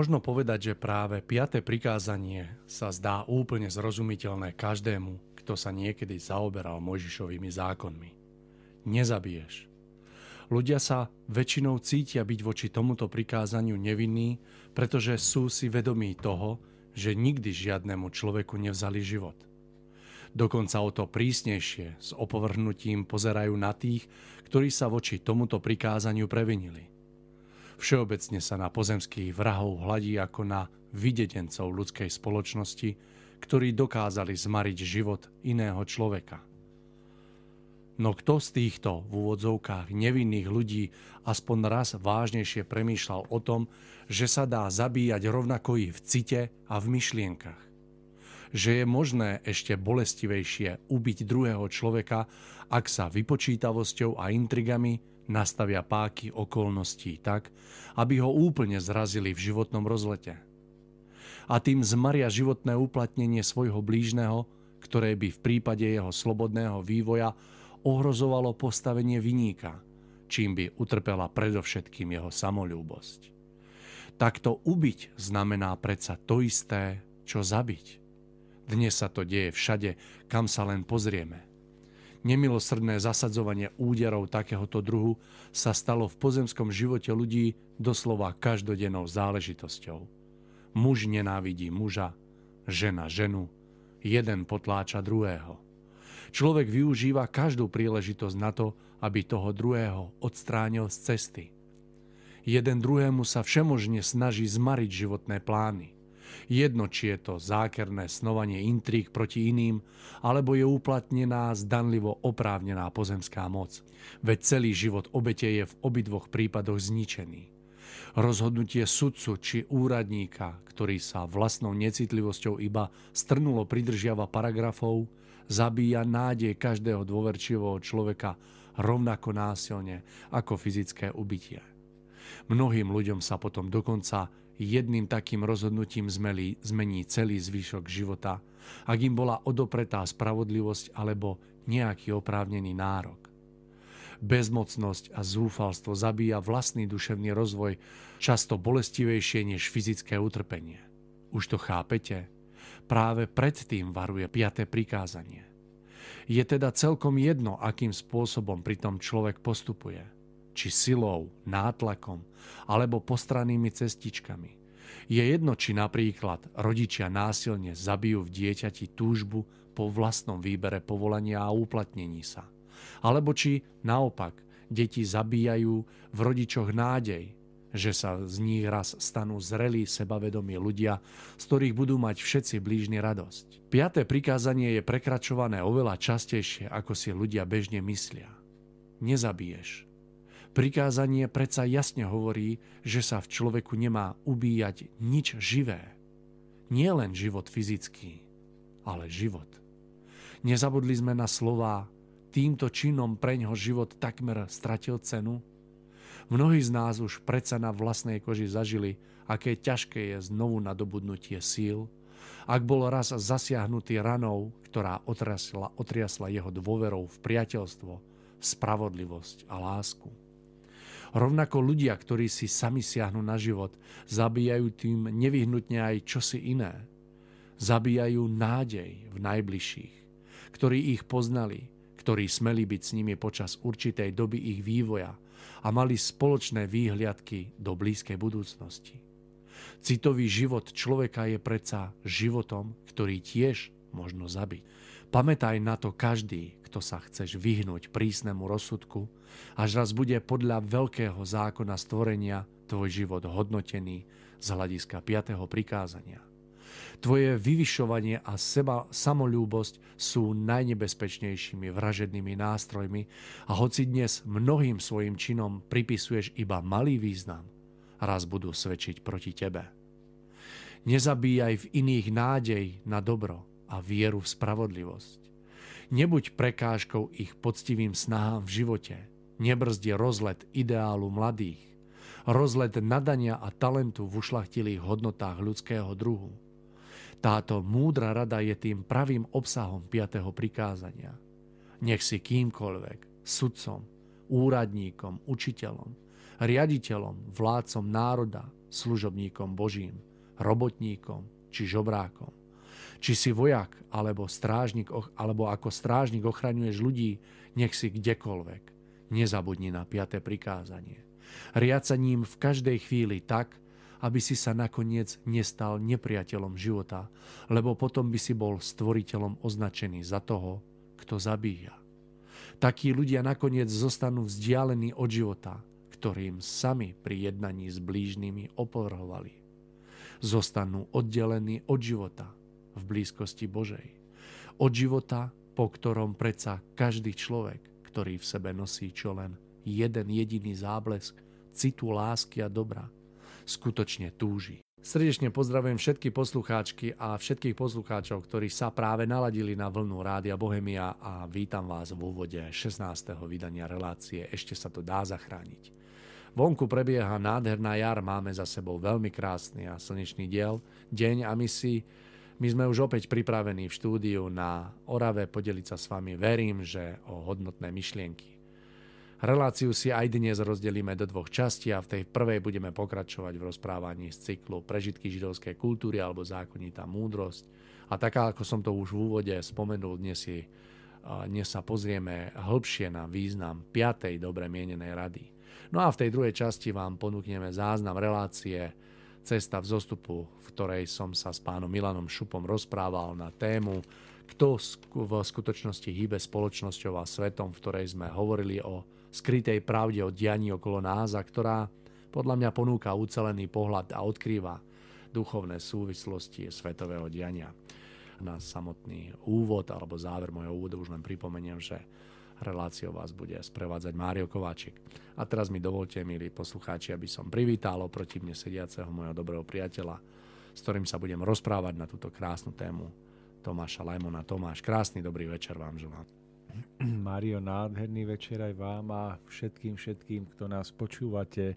Možno povedať, že práve piaté prikázanie sa zdá úplne zrozumiteľné každému, kto sa niekedy zaoberal Mojžišovými zákonmi. Nezabiješ. Ľudia sa väčšinou cítia byť voči tomuto prikázaniu nevinní, pretože sú si vedomí toho, že nikdy žiadnemu človeku nevzali život. Dokonca o to prísnejšie s opovrhnutím pozerajú na tých, ktorí sa voči tomuto prikázaniu previnili. Všeobecne sa na pozemských vrahov hladí ako na videdencov ľudskej spoločnosti, ktorí dokázali zmariť život iného človeka. No kto z týchto v úvodzovkách nevinných ľudí aspoň raz vážnejšie premýšľal o tom, že sa dá zabíjať rovnako i v cite a v myšlienkach? Že je možné ešte bolestivejšie ubiť druhého človeka, ak sa vypočítavosťou a intrigami nastavia páky okolností tak, aby ho úplne zrazili v životnom rozlete. A tým zmaria životné uplatnenie svojho blížneho, ktoré by v prípade jeho slobodného vývoja ohrozovalo postavenie viníka, čím by utrpela predovšetkým jeho samolúbosť. Takto ubiť znamená predsa to isté, čo zabiť. Dnes sa to deje všade, kam sa len pozrieme – Nemilosrdné zasadzovanie úderov takéhoto druhu sa stalo v pozemskom živote ľudí doslova každodennou záležitosťou. Muž nenávidí muža, žena ženu, jeden potláča druhého. Človek využíva každú príležitosť na to, aby toho druhého odstránil z cesty. Jeden druhému sa všemožne snaží zmariť životné plány – Jedno, či je to zákerné snovanie intrík proti iným, alebo je uplatnená zdanlivo oprávnená pozemská moc. Veď celý život obete je v obidvoch prípadoch zničený. Rozhodnutie sudcu či úradníka, ktorý sa vlastnou necitlivosťou iba strnulo pridržiava paragrafov, zabíja nádej každého dôverčivého človeka rovnako násilne ako fyzické ubytie. Mnohým ľuďom sa potom dokonca jedným takým rozhodnutím zmeli, zmení celý zvyšok života, ak im bola odopretá spravodlivosť alebo nejaký oprávnený nárok. Bezmocnosť a zúfalstvo zabíja vlastný duševný rozvoj často bolestivejšie než fyzické utrpenie. Už to chápete? Práve predtým varuje piaté prikázanie. Je teda celkom jedno, akým spôsobom pritom človek postupuje – či silou, nátlakom alebo postrannými cestičkami. Je jedno, či napríklad rodičia násilne zabijú v dieťati túžbu po vlastnom výbere povolania a uplatnení sa. Alebo či naopak deti zabíjajú v rodičoch nádej, že sa z nich raz stanú zrelí sebavedomí ľudia, z ktorých budú mať všetci blížni radosť. Piaté prikázanie je prekračované oveľa častejšie, ako si ľudia bežne myslia. Nezabiješ. Prikázanie predsa jasne hovorí, že sa v človeku nemá ubíjať nič živé. Nie len život fyzický, ale život. Nezabudli sme na slová, týmto činom preňho život takmer stratil cenu? Mnohí z nás už predsa na vlastnej koži zažili, aké ťažké je znovu nadobudnutie síl, ak bol raz zasiahnutý ranou, ktorá otriasla, otriasla jeho dôverou v priateľstvo, spravodlivosť a lásku. Rovnako ľudia, ktorí si sami siahnu na život, zabíjajú tým nevyhnutne aj čosi iné. Zabíjajú nádej v najbližších, ktorí ich poznali, ktorí smeli byť s nimi počas určitej doby ich vývoja a mali spoločné výhliadky do blízkej budúcnosti. Citový život človeka je predsa životom, ktorý tiež možno zabiť. Pamätaj na to každý, kto sa chceš vyhnúť prísnemu rozsudku, až raz bude podľa veľkého zákona stvorenia tvoj život hodnotený z hľadiska 5. prikázania. Tvoje vyvyšovanie a seba samolúbosť sú najnebezpečnejšími vražednými nástrojmi a hoci dnes mnohým svojim činom pripisuješ iba malý význam, raz budú svedčiť proti tebe. Nezabíjaj v iných nádej na dobro a vieru v spravodlivosť. Nebuď prekážkou ich poctivým snahám v živote. Nebrzdi rozlet ideálu mladých. Rozlet nadania a talentu v ušlachtilých hodnotách ľudského druhu. Táto múdra rada je tým pravým obsahom 5. prikázania. Nech si kýmkoľvek, sudcom, úradníkom, učiteľom, riaditeľom, vládcom národa, služobníkom Božím, robotníkom či žobrákom. Či si vojak alebo strážnik, alebo ako strážnik ochraňuješ ľudí, nech si kdekoľvek. Nezabudni na piaté prikázanie. Riad sa ním v každej chvíli tak, aby si sa nakoniec nestal nepriateľom života, lebo potom by si bol stvoriteľom označený za toho, kto zabíja. Takí ľudia nakoniec zostanú vzdialení od života, ktorým sami pri jednaní s blížnymi opovrhovali. Zostanú oddelení od života v blízkosti Božej. Od života, po ktorom predsa každý človek, ktorý v sebe nosí čo len jeden jediný záblesk citu lásky a dobra, skutočne túži. Srdečne pozdravujem všetky poslucháčky a všetkých poslucháčov, ktorí sa práve naladili na vlnu Rádia Bohemia a vítam vás v úvode 16. vydania relácie Ešte sa to dá zachrániť. Vonku prebieha nádherná jar, máme za sebou veľmi krásny a slnečný diel, deň a my si my sme už opäť pripravení v štúdiu na Orave podeliť sa s vami. Verím, že o hodnotné myšlienky. Reláciu si aj dnes rozdelíme do dvoch častí a v tej prvej budeme pokračovať v rozprávaní z cyklu Prežitky židovskej kultúry alebo zákonitá múdrosť. A taká, ako som to už v úvode spomenul, dnes, si, dnes sa pozrieme hĺbšie na význam 5. dobre mienenej rady. No a v tej druhej časti vám ponúkneme záznam relácie Cesta v zostupu, v ktorej som sa s pánom Milanom Šupom rozprával na tému, kto v skutočnosti hýbe spoločnosťou a svetom, v ktorej sme hovorili o skrytej pravde o dianí okolo nás a ktorá podľa mňa ponúka ucelený pohľad a odkrýva duchovné súvislosti svetového diania. Na samotný úvod alebo záver mojho úvodu už len pripomeniem, že reláciou vás bude sprevádzať Mário Kováčik. A teraz mi dovolte, milí poslucháči, aby som privítal oproti mne sediaceho môjho dobrého priateľa, s ktorým sa budem rozprávať na túto krásnu tému Tomáša Lajmona. Tomáš, krásny dobrý večer vám želám. Mario, nádherný večer aj vám a všetkým, všetkým, kto nás počúvate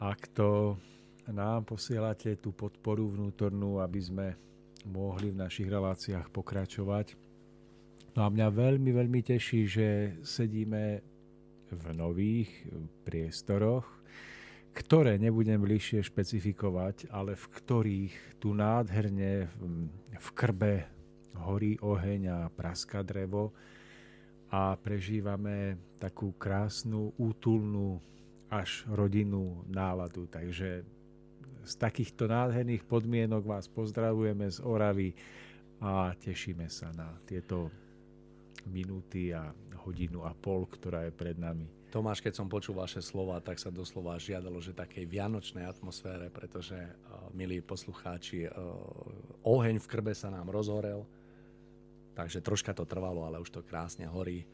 a kto nám posielate tú podporu vnútornú, aby sme mohli v našich reláciách pokračovať. No a mňa veľmi, veľmi teší, že sedíme v nových priestoroch, ktoré nebudem bližšie špecifikovať, ale v ktorých tu nádherne v krbe horí oheň a praska drevo a prežívame takú krásnu, útulnú až rodinnú náladu. Takže z takýchto nádherných podmienok vás pozdravujeme z Oravy a tešíme sa na tieto minúty a hodinu a pol, ktorá je pred nami. Tomáš, keď som počul vaše slova, tak sa doslova žiadalo, že takej vianočnej atmosfére, pretože, uh, milí poslucháči, uh, oheň v krbe sa nám rozhorel, Takže troška to trvalo, ale už to krásne horí.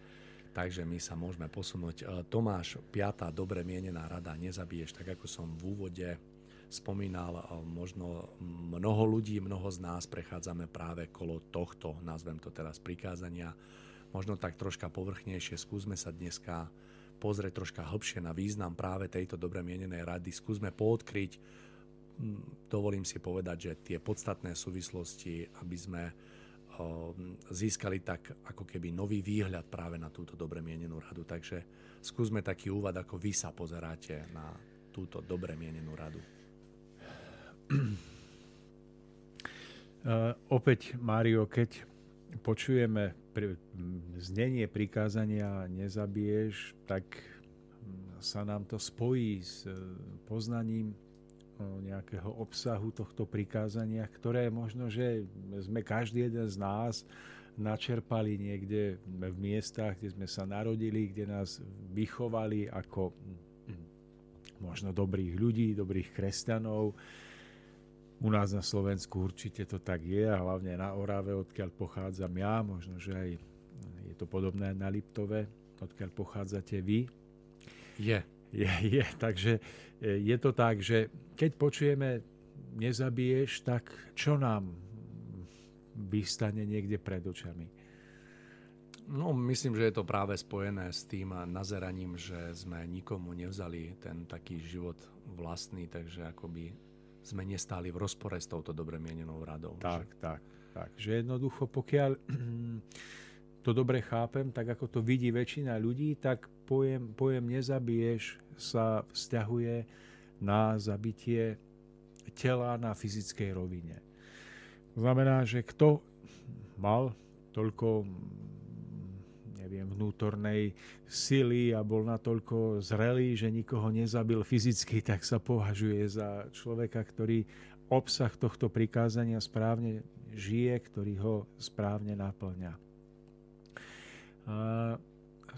Takže my sa môžeme posunúť. E, Tomáš, piatá dobre mienená rada, nezabiješ, tak ako som v úvode spomínal, e, možno mnoho ľudí, mnoho z nás prechádzame práve kolo tohto, nazvem to teraz prikázania, možno tak troška povrchnejšie. Skúsme sa dneska pozrieť troška hlbšie na význam práve tejto dobre mienenej rady. Skúsme poodkryť, dovolím si povedať, že tie podstatné súvislosti, aby sme získali tak ako keby nový výhľad práve na túto dobre mienenú radu. Takže skúsme taký úvad, ako vy sa pozeráte na túto dobre mienenú radu. Uh, opäť, Mário, keď počujeme znenie prikázania nezabiješ, tak sa nám to spojí s poznaním nejakého obsahu tohto prikázania, ktoré možno, že sme každý jeden z nás načerpali niekde v miestach, kde sme sa narodili, kde nás vychovali ako možno dobrých ľudí, dobrých kresťanov. U nás na Slovensku určite to tak je a hlavne na Orave, odkiaľ pochádzam ja, možno, že aj je to podobné na Liptove, odkiaľ pochádzate vy. Je. Je, je, takže e, je to tak, že keď počujeme nezabiješ, tak čo nám vystane niekde pred očami? No, myslím, že je to práve spojené s tým nazeraním, že sme nikomu nevzali ten taký život vlastný, takže akoby sme nestáli v rozpore s touto dobre mienenou radou. Tak, že? tak, tak. Že jednoducho, pokiaľ to dobre chápem, tak ako to vidí väčšina ľudí, tak pojem, pojem nezabiješ sa vzťahuje na zabitie tela na fyzickej rovine. To znamená, že kto mal toľko neviem, vnútornej sily a bol natoľko zrelý, že nikoho nezabil fyzicky, tak sa považuje za človeka, ktorý obsah tohto prikázania správne žije, ktorý ho správne naplňa.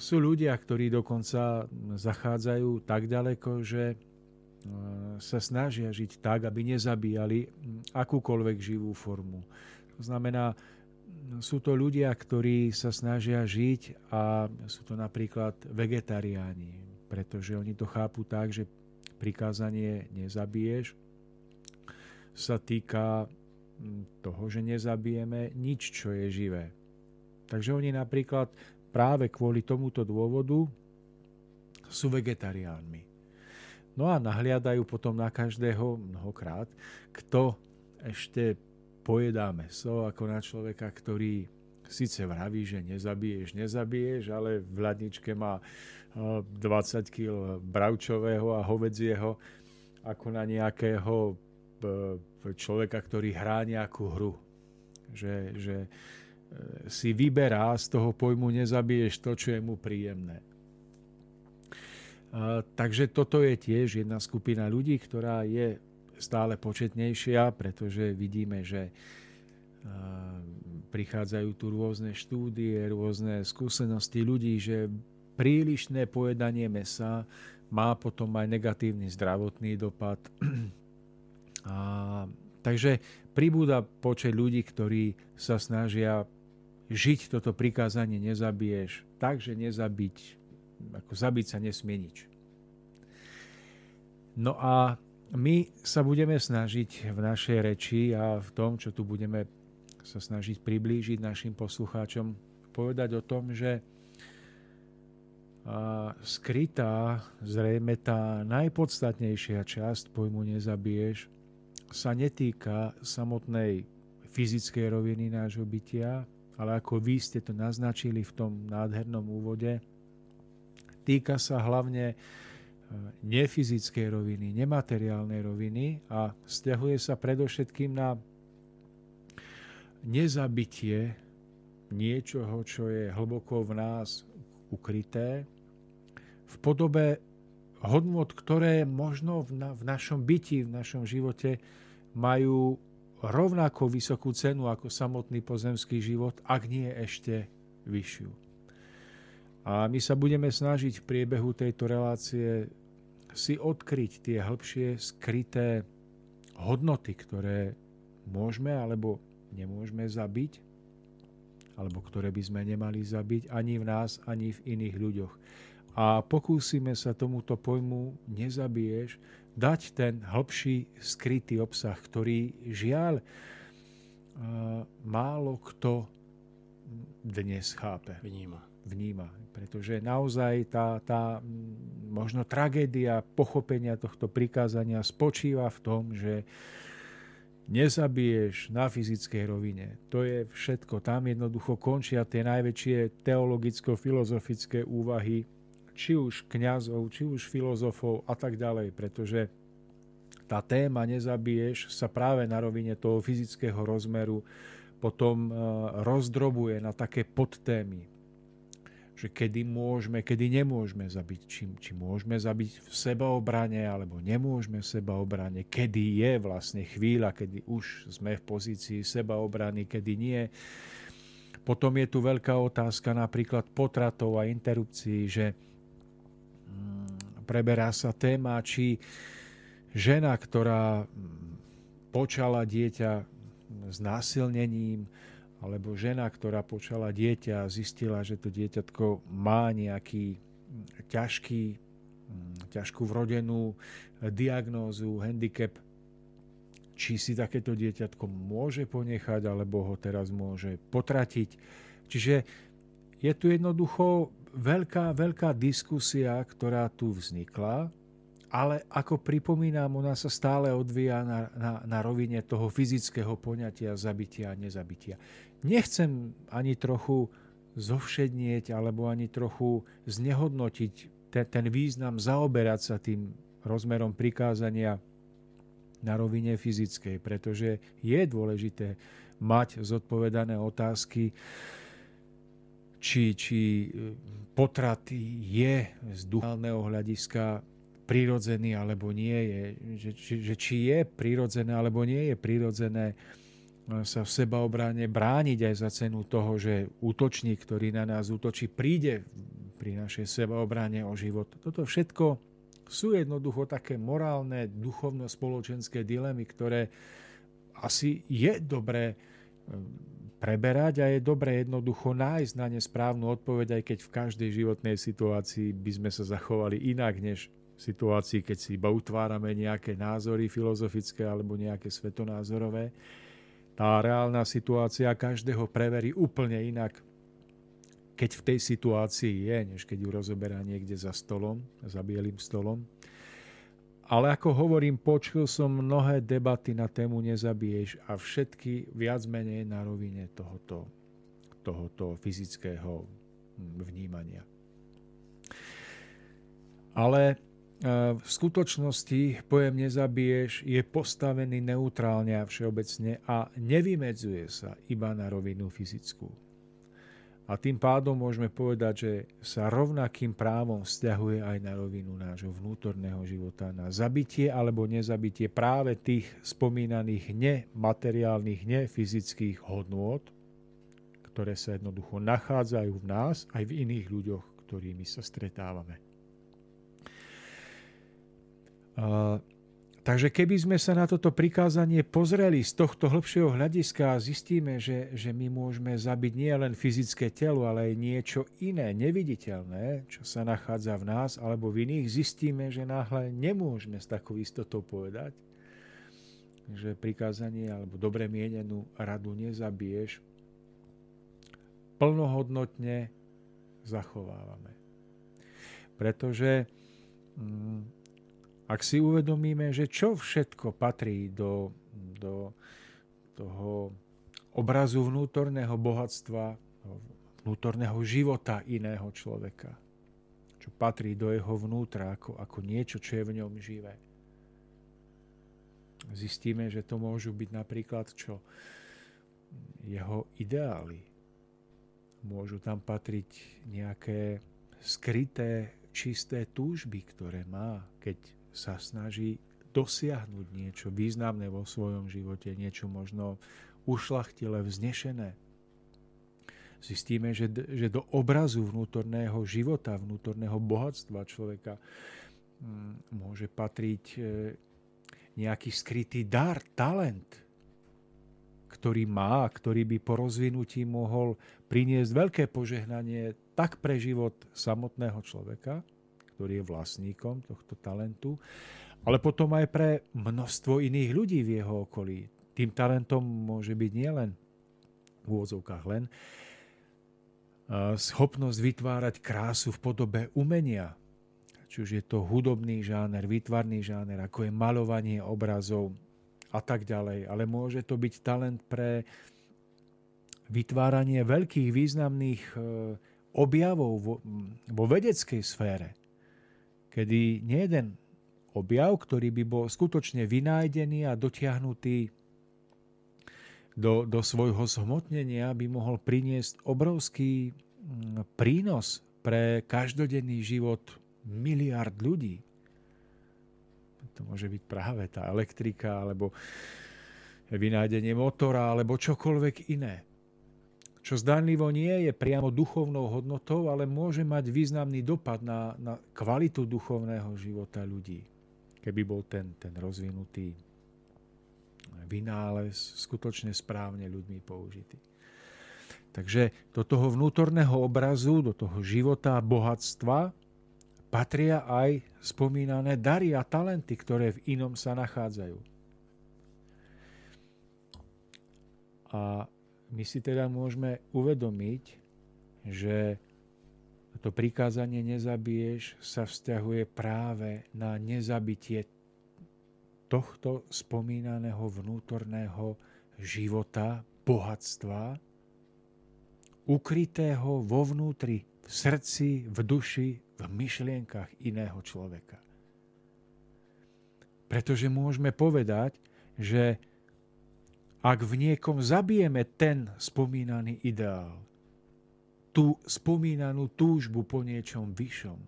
Sú ľudia, ktorí dokonca zachádzajú tak ďaleko, že sa snažia žiť tak, aby nezabíjali akúkoľvek živú formu. To znamená, sú to ľudia, ktorí sa snažia žiť a sú to napríklad vegetariáni, pretože oni to chápu tak, že prikázanie nezabiješ sa týka toho, že nezabijeme nič, čo je živé. Takže oni napríklad práve kvôli tomuto dôvodu sú vegetariánmi. No a nahliadajú potom na každého mnohokrát, kto ešte pojedá meso ako na človeka, ktorý síce vraví, že nezabiješ, nezabiješ, ale v hľadničke má 20 eh, kg bravčového a hovedzieho ako na nejakého eh, človeka, ktorý hrá nejakú hru. Že, že eh, si vyberá z toho pojmu nezabiješ to, čo je mu príjemné. Takže toto je tiež jedna skupina ľudí, ktorá je stále početnejšia, pretože vidíme, že prichádzajú tu rôzne štúdie, rôzne skúsenosti ľudí, že prílišné pojedanie mesa má potom aj negatívny zdravotný dopad. A, takže pribúda počet ľudí, ktorí sa snažia žiť toto prikázanie nezabiješ tak, že nezabiť ako zabiť sa nesmie nič. No a my sa budeme snažiť v našej reči a v tom, čo tu budeme sa snažiť priblížiť našim poslucháčom, povedať o tom, že skrytá, zrejme tá najpodstatnejšia časť pojmu nezabiješ sa netýka samotnej fyzickej roviny nášho bytia, ale ako vy ste to naznačili v tom nádhernom úvode, Týka sa hlavne nefyzickej roviny, nemateriálnej roviny a stiahuje sa predovšetkým na nezabitie niečoho, čo je hlboko v nás ukryté, v podobe hodnot, ktoré možno v, na, v našom byti, v našom živote majú rovnako vysokú cenu ako samotný pozemský život, ak nie ešte vyššiu. A my sa budeme snažiť v priebehu tejto relácie si odkryť tie hĺbšie skryté hodnoty, ktoré môžeme alebo nemôžeme zabiť, alebo ktoré by sme nemali zabiť ani v nás, ani v iných ľuďoch. A pokúsime sa tomuto pojmu nezabiješ dať ten hĺbší skrytý obsah, ktorý žiaľ málo kto dnes chápe. Vníma. Vníma pretože naozaj tá, tá možno tragédia pochopenia tohto prikázania spočíva v tom, že nezabiješ na fyzickej rovine. To je všetko. Tam jednoducho končia tie najväčšie teologicko-filozofické úvahy, či už kňazov, či už filozofov a tak ďalej, pretože tá téma nezabiješ sa práve na rovine toho fyzického rozmeru potom eh, rozdrobuje na také podtémy že kedy môžeme, kedy nemôžeme zabiť, či, či môžeme zabiť v sebaobrane alebo nemôžeme v sebaobrane, kedy je vlastne chvíľa, kedy už sme v pozícii sebaobrany, kedy nie. Potom je tu veľká otázka napríklad potratov a interrupcií, že mm, preberá sa téma, či žena, ktorá mm, počala dieťa s násilnením, alebo žena, ktorá počala dieťa a zistila, že to dieťatko má nejaký ťažký, mm, ťažkú vrodenú diagnózu, handicap, či si takéto dieťatko môže ponechať, alebo ho teraz môže potratiť. Čiže je tu jednoducho veľká, veľká diskusia, ktorá tu vznikla ale ako pripomínam, ona sa stále odvíja na, na, na rovine toho fyzického poňatia zabitia a nezabitia. Nechcem ani trochu zovšednieť alebo ani trochu znehodnotiť ten, ten význam zaoberať sa tým rozmerom prikázania na rovine fyzickej, pretože je dôležité mať zodpovedané otázky, či, či e, potrat je z duchálneho hľadiska prirodzený alebo nie je, že, že, že či je prirodzené alebo nie je prirodzené sa v sebaobráne brániť aj za cenu toho, že útočník, ktorý na nás útočí, príde pri našej sebaobráne o život. Toto všetko sú jednoducho také morálne, duchovno-spoločenské dilemy, ktoré asi je dobré preberať a je dobre jednoducho nájsť na ne správnu odpoveď, aj keď v každej životnej situácii by sme sa zachovali inak, než v situácii, keď si iba utvárame nejaké názory filozofické alebo nejaké svetonázorové. Tá reálna situácia každého preverí úplne inak, keď v tej situácii je, než keď ju rozoberá niekde za stolom, za bielým stolom. Ale ako hovorím, počul som mnohé debaty na tému nezabiješ a všetky viac menej na rovine tohoto, tohoto fyzického vnímania. Ale v skutočnosti pojem nezabiješ je postavený neutrálne a všeobecne a nevymedzuje sa iba na rovinu fyzickú. A tým pádom môžeme povedať, že sa rovnakým právom vzťahuje aj na rovinu nášho vnútorného života, na zabitie alebo nezabitie práve tých spomínaných nemateriálnych, nefyzických hodnôt, ktoré sa jednoducho nachádzajú v nás aj v iných ľuďoch, ktorými sa stretávame. Uh, Takže keby sme sa na toto prikázanie pozreli z tohto hĺbšieho hľadiska a zistíme, že, že my môžeme zabiť nie len fyzické telo, ale aj niečo iné, neviditeľné, čo sa nachádza v nás alebo v iných, zistíme, že náhle nemôžeme s takou istotou povedať, že prikázanie alebo dobre mienenú radu nezabiješ, plnohodnotne zachovávame. Pretože mm, ak si uvedomíme, že čo všetko patrí do, do toho obrazu vnútorného bohatstva, vnútorného života iného človeka, čo patrí do jeho vnútra ako, ako niečo, čo je v ňom živé. Zistíme, že to môžu byť napríklad čo? Jeho ideály. Môžu tam patriť nejaké skryté, čisté túžby, ktoré má, keď sa snaží dosiahnuť niečo významné vo svojom živote, niečo možno ušlachtile, vznešené. Zistíme, že, že do obrazu vnútorného života, vnútorného bohatstva človeka mm, môže patriť e, nejaký skrytý dar, talent, ktorý má, ktorý by po rozvinutí mohol priniesť veľké požehnanie tak pre život samotného človeka, ktorý je vlastníkom tohto talentu, ale potom aj pre množstvo iných ľudí v jeho okolí. Tým talentom môže byť nielen v úvodzovkách len schopnosť vytvárať krásu v podobe umenia, či už je to hudobný žáner, výtvarný žáner, ako je malovanie obrazov a tak ďalej. Ale môže to byť talent pre vytváranie veľkých významných e, objavov vo, vo vedeckej sfére kedy jeden objav, ktorý by bol skutočne vynájdený a dotiahnutý do, do svojho zhmotnenia, by mohol priniesť obrovský mm, prínos pre každodenný život miliard ľudí. To môže byť práve tá elektrika, alebo vynájdenie motora, alebo čokoľvek iné čo zdánlivo nie je priamo duchovnou hodnotou, ale môže mať významný dopad na, na kvalitu duchovného života ľudí, keby bol ten, ten rozvinutý vynález skutočne správne ľuďmi použitý. Takže do toho vnútorného obrazu, do toho života bohatstva patria aj spomínané dary a talenty, ktoré v inom sa nachádzajú. A my si teda môžeme uvedomiť, že to prikázanie nezabiješ sa vzťahuje práve na nezabitie tohto spomínaného vnútorného života, bohatstva, ukrytého vo vnútri, v srdci, v duši, v myšlienkach iného človeka. Pretože môžeme povedať, že ak v niekom zabijeme ten spomínaný ideál, tú spomínanú túžbu po niečom vyššom,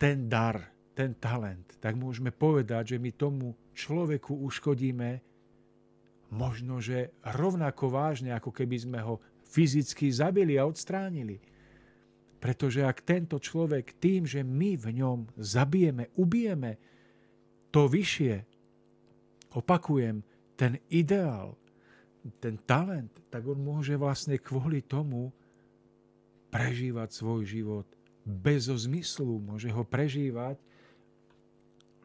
ten dar, ten talent, tak môžeme povedať, že my tomu človeku uškodíme možno, že rovnako vážne, ako keby sme ho fyzicky zabili a odstránili. Pretože ak tento človek tým, že my v ňom zabijeme, ubijeme to vyššie, opakujem, ten ideál, ten talent, tak on môže vlastne kvôli tomu prežívať svoj život bez zmyslu. Môže ho prežívať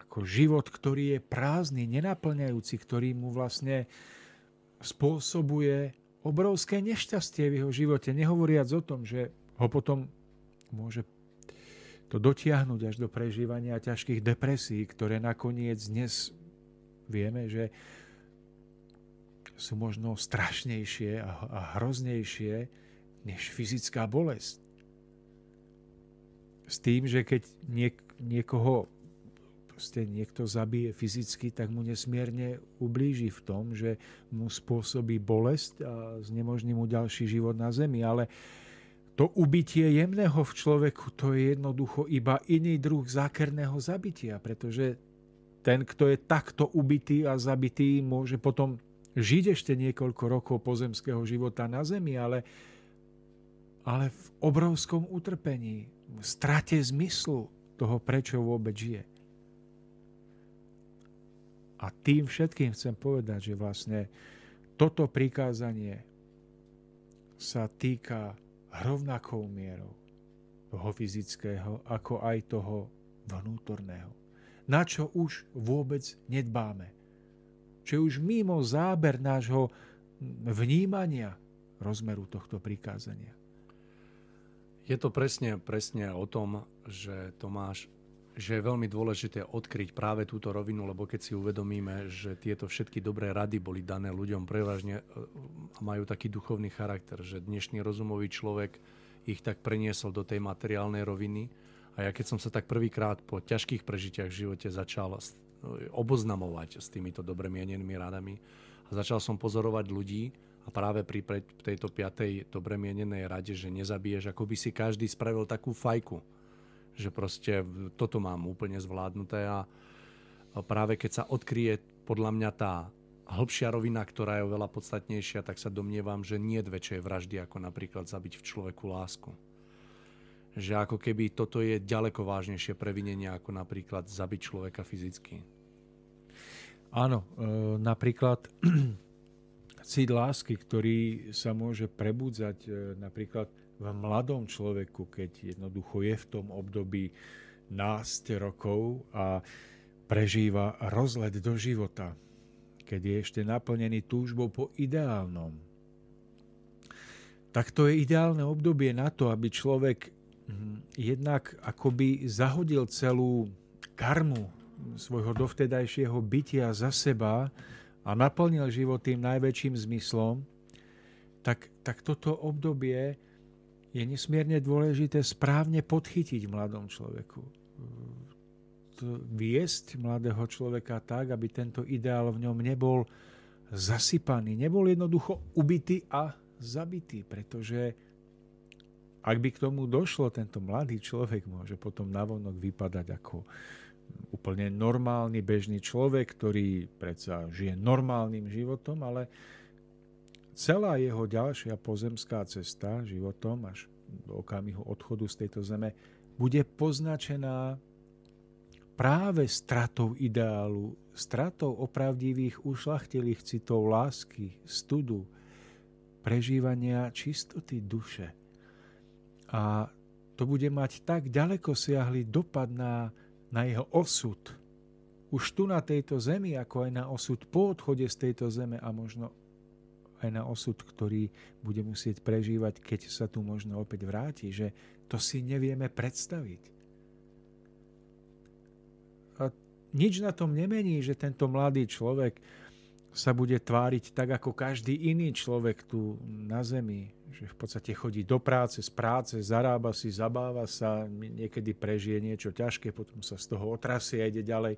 ako život, ktorý je prázdny, nenaplňajúci, ktorý mu vlastne spôsobuje obrovské nešťastie v jeho živote, nehovoriac o tom, že ho potom môže to dotiahnuť až do prežívania ťažkých depresí, ktoré nakoniec dnes vieme, že sú možno strašnejšie a, hroznejšie než fyzická bolesť. S tým, že keď niek- niekoho proste niekto zabije fyzicky, tak mu nesmierne ublíži v tom, že mu spôsobí bolesť a znemožní mu ďalší život na zemi. Ale to ubitie jemného v človeku, to je jednoducho iba iný druh zákerného zabitia, pretože ten, kto je takto ubitý a zabitý, môže potom žiť ešte niekoľko rokov pozemského života na zemi, ale, ale v obrovskom utrpení, v strate zmyslu toho, prečo vôbec žije. A tým všetkým chcem povedať, že vlastne toto prikázanie sa týka rovnakou mierou toho fyzického, ako aj toho vnútorného. Na čo už vôbec nedbáme. Čo už mimo záber nášho vnímania rozmeru tohto prikázania. Je to presne, presne o tom, že Tomáš že je veľmi dôležité odkryť práve túto rovinu, lebo keď si uvedomíme, že tieto všetky dobré rady boli dané ľuďom prevažne e, a majú taký duchovný charakter, že dnešný rozumový človek ich tak preniesol do tej materiálnej roviny. A ja keď som sa tak prvýkrát po ťažkých prežitiach v živote začal oboznamovať s týmito dobre mienenými radami a začal som pozorovať ľudí, a práve pri tejto piatej dobre mienenej rade, že nezabiješ, ako by si každý spravil takú fajku že proste toto mám úplne zvládnuté a práve keď sa odkryje podľa mňa tá hĺbšia rovina, ktorá je oveľa podstatnejšia, tak sa domnievam, že nie väčšej vraždy, ako napríklad zabiť v človeku lásku. Že ako keby toto je ďaleko vážnejšie previnenie, ako napríklad zabiť človeka fyzicky. Áno, e, napríklad cít lásky, ktorý sa môže prebudzať e, napríklad v mladom človeku, keď jednoducho je v tom období násť rokov a prežíva rozlet do života, keď je ešte naplnený túžbou po ideálnom. Tak to je ideálne obdobie na to, aby človek hm, jednak akoby zahodil celú karmu svojho dovtedajšieho bytia za seba a naplnil život tým najväčším zmyslom, tak, tak toto obdobie je nesmierne dôležité správne podchytiť mladom človeku. Viesť mladého človeka tak, aby tento ideál v ňom nebol zasypaný, nebol jednoducho ubitý a zabitý, pretože ak by k tomu došlo, tento mladý človek môže potom navonok vypadať ako úplne normálny, bežný človek, ktorý predsa žije normálnym životom, ale celá jeho ďalšia pozemská cesta životom až do okamihu odchodu z tejto zeme bude poznačená práve stratou ideálu, stratou opravdivých ušlachtilých citov lásky, studu, prežívania čistoty duše. A to bude mať tak ďaleko siahly dopad na, na jeho osud. Už tu na tejto zemi, ako aj na osud po odchode z tejto zeme a možno aj na osud, ktorý bude musieť prežívať, keď sa tu možno opäť vráti, že to si nevieme predstaviť. A nič na tom nemení, že tento mladý človek sa bude tváriť tak, ako každý iný človek tu na zemi, že v podstate chodí do práce, z práce, zarába si, zabáva sa, niekedy prežije niečo ťažké, potom sa z toho otrasie a ide ďalej.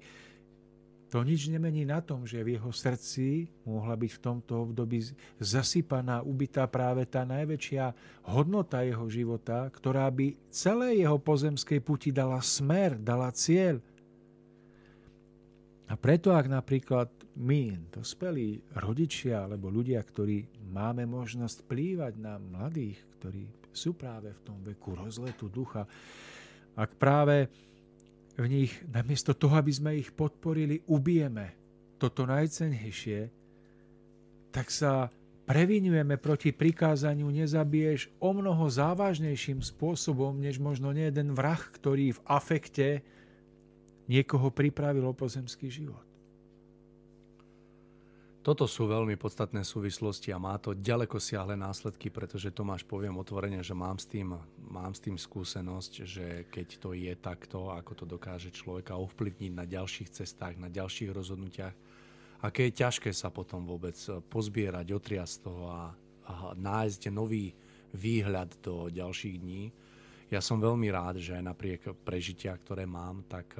To nič nemení na tom, že v jeho srdci mohla byť v tomto období zasypaná, ubytá práve tá najväčšia hodnota jeho života, ktorá by celé jeho pozemskej puti dala smer, dala cieľ. A preto, ak napríklad my, dospelí rodičia alebo ľudia, ktorí máme možnosť plývať na mladých, ktorí sú práve v tom veku rozletu ducha, ak práve v nich, namiesto toho, aby sme ich podporili, ubijeme toto najcenejšie, tak sa previnujeme proti prikázaniu nezabiješ o mnoho závažnejším spôsobom, než možno nie jeden vrah, ktorý v afekte niekoho pripravil o pozemský život. Toto sú veľmi podstatné súvislosti a má to ďaleko siahle následky, pretože Tomáš poviem otvorene, že mám s, tým, mám s tým skúsenosť, že keď to je takto, ako to dokáže človeka ovplyvniť na ďalších cestách, na ďalších rozhodnutiach, aké je ťažké sa potom vôbec pozbierať, otriasť toho a, a nájsť nový výhľad do ďalších dní. Ja som veľmi rád, že napriek prežitia, ktoré mám, tak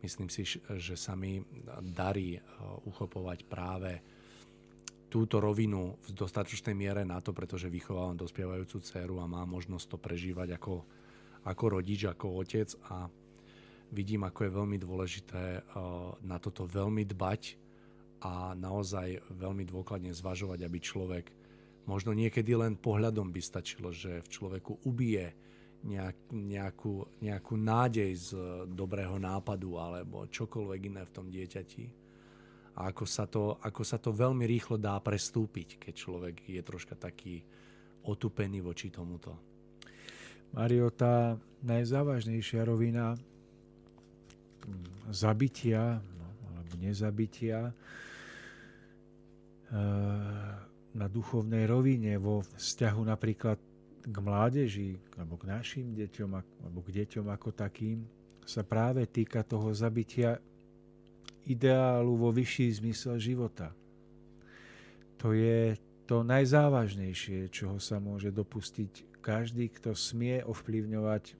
Myslím si, že sa mi darí eh, uchopovať práve túto rovinu v dostatočnej miere na to, pretože vychovávam dospievajúcu dceru a mám možnosť to prežívať ako, ako rodič, ako otec a vidím, ako je veľmi dôležité eh, na toto veľmi dbať a naozaj veľmi dôkladne zvažovať, aby človek možno niekedy len pohľadom by stačilo, že v človeku ubije nejak, nejakú, nejakú nádej z dobrého nápadu alebo čokoľvek iné v tom dieťati. A ako sa, to, ako sa to veľmi rýchlo dá prestúpiť, keď človek je troška taký otupený voči tomuto. Mario, tá najzávažnejšia rovina hm, zabitia no, alebo nezabitia eh, na duchovnej rovine vo vzťahu napríklad k mládeži, alebo k našim deťom, alebo k deťom ako takým, sa práve týka toho zabitia ideálu vo vyšší zmysel života. To je to najzávažnejšie, čoho sa môže dopustiť každý, kto smie ovplyvňovať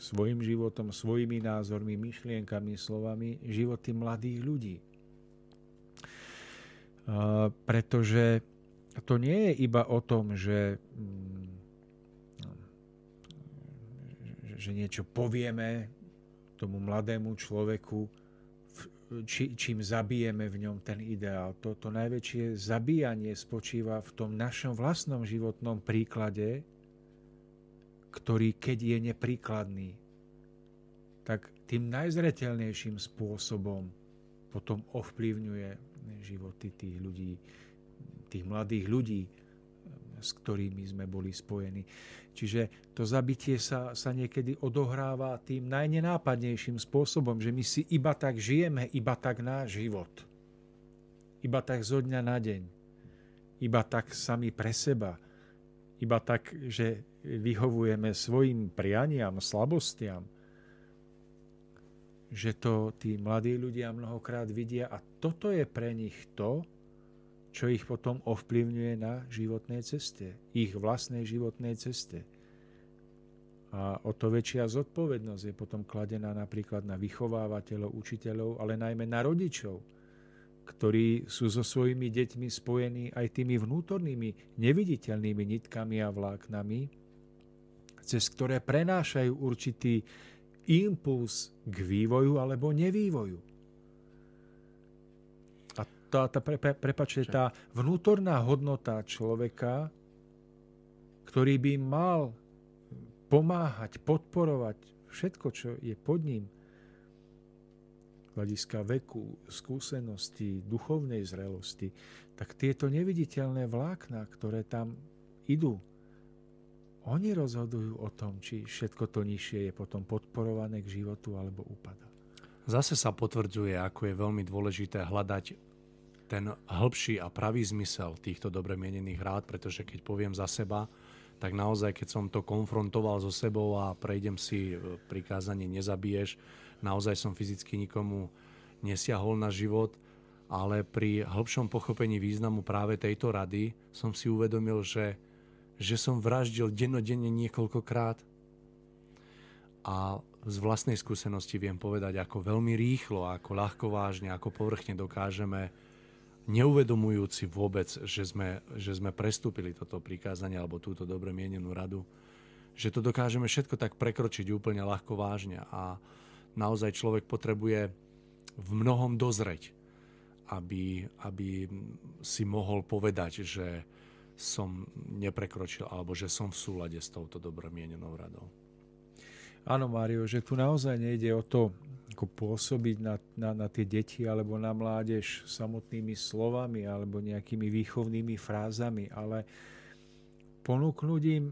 svojim životom, svojimi názormi, myšlienkami, slovami životy mladých ľudí. Pretože to nie je iba o tom, že mm, že niečo povieme tomu mladému človeku, či, čím zabijeme v ňom ten ideál. To, to najväčšie zabíjanie spočíva v tom našom vlastnom životnom príklade, ktorý, keď je nepríkladný, tak tým najzretelnejším spôsobom potom ovplyvňuje životy tých ľudí, tých mladých ľudí, s ktorými sme boli spojení. Čiže to zabitie sa, sa niekedy odohráva tým najnenápadnejším spôsobom, že my si iba tak žijeme, iba tak náš život. Iba tak zo dňa na deň. Iba tak sami pre seba. Iba tak, že vyhovujeme svojim prianiam, slabostiam. Že to tí mladí ľudia mnohokrát vidia a toto je pre nich to, čo ich potom ovplyvňuje na životnej ceste, ich vlastnej životnej ceste. A o to väčšia zodpovednosť je potom kladená napríklad na vychovávateľov, učiteľov, ale najmä na rodičov, ktorí sú so svojimi deťmi spojení aj tými vnútornými, neviditeľnými nitkami a vláknami, cez ktoré prenášajú určitý impuls k vývoju alebo nevývoju tá, tá, pre, pre, prepačte, tá vnútorná hodnota človeka, ktorý by mal pomáhať, podporovať všetko, čo je pod ním, hľadiska veku, skúsenosti, duchovnej zrelosti, tak tieto neviditeľné vlákna, ktoré tam idú, oni rozhodujú o tom, či všetko to nižšie je potom podporované k životu alebo upada. Zase sa potvrdzuje, ako je veľmi dôležité hľadať ten hĺbší a pravý zmysel týchto dobre mienených rád, pretože keď poviem za seba, tak naozaj, keď som to konfrontoval so sebou a prejdem si e, prikázanie nezabiješ, naozaj som fyzicky nikomu nesiahol na život, ale pri hĺbšom pochopení významu práve tejto rady som si uvedomil, že, že som vraždil dennodenne niekoľkokrát. A z vlastnej skúsenosti viem povedať, ako veľmi rýchlo, ako ľahko vážne, ako povrchne dokážeme, neuvedomujúci vôbec, že sme, že sme prestúpili toto prikázanie alebo túto dobre mienenú radu, že to dokážeme všetko tak prekročiť úplne ľahko vážne a naozaj človek potrebuje v mnohom dozreť, aby, aby si mohol povedať, že som neprekročil alebo že som v súlade s touto dobre mienenou radou. Áno, Mário, že tu naozaj nejde o to, ako pôsobiť na, na, na tie deti alebo na mládež samotnými slovami alebo nejakými výchovnými frázami, ale ponúknuť im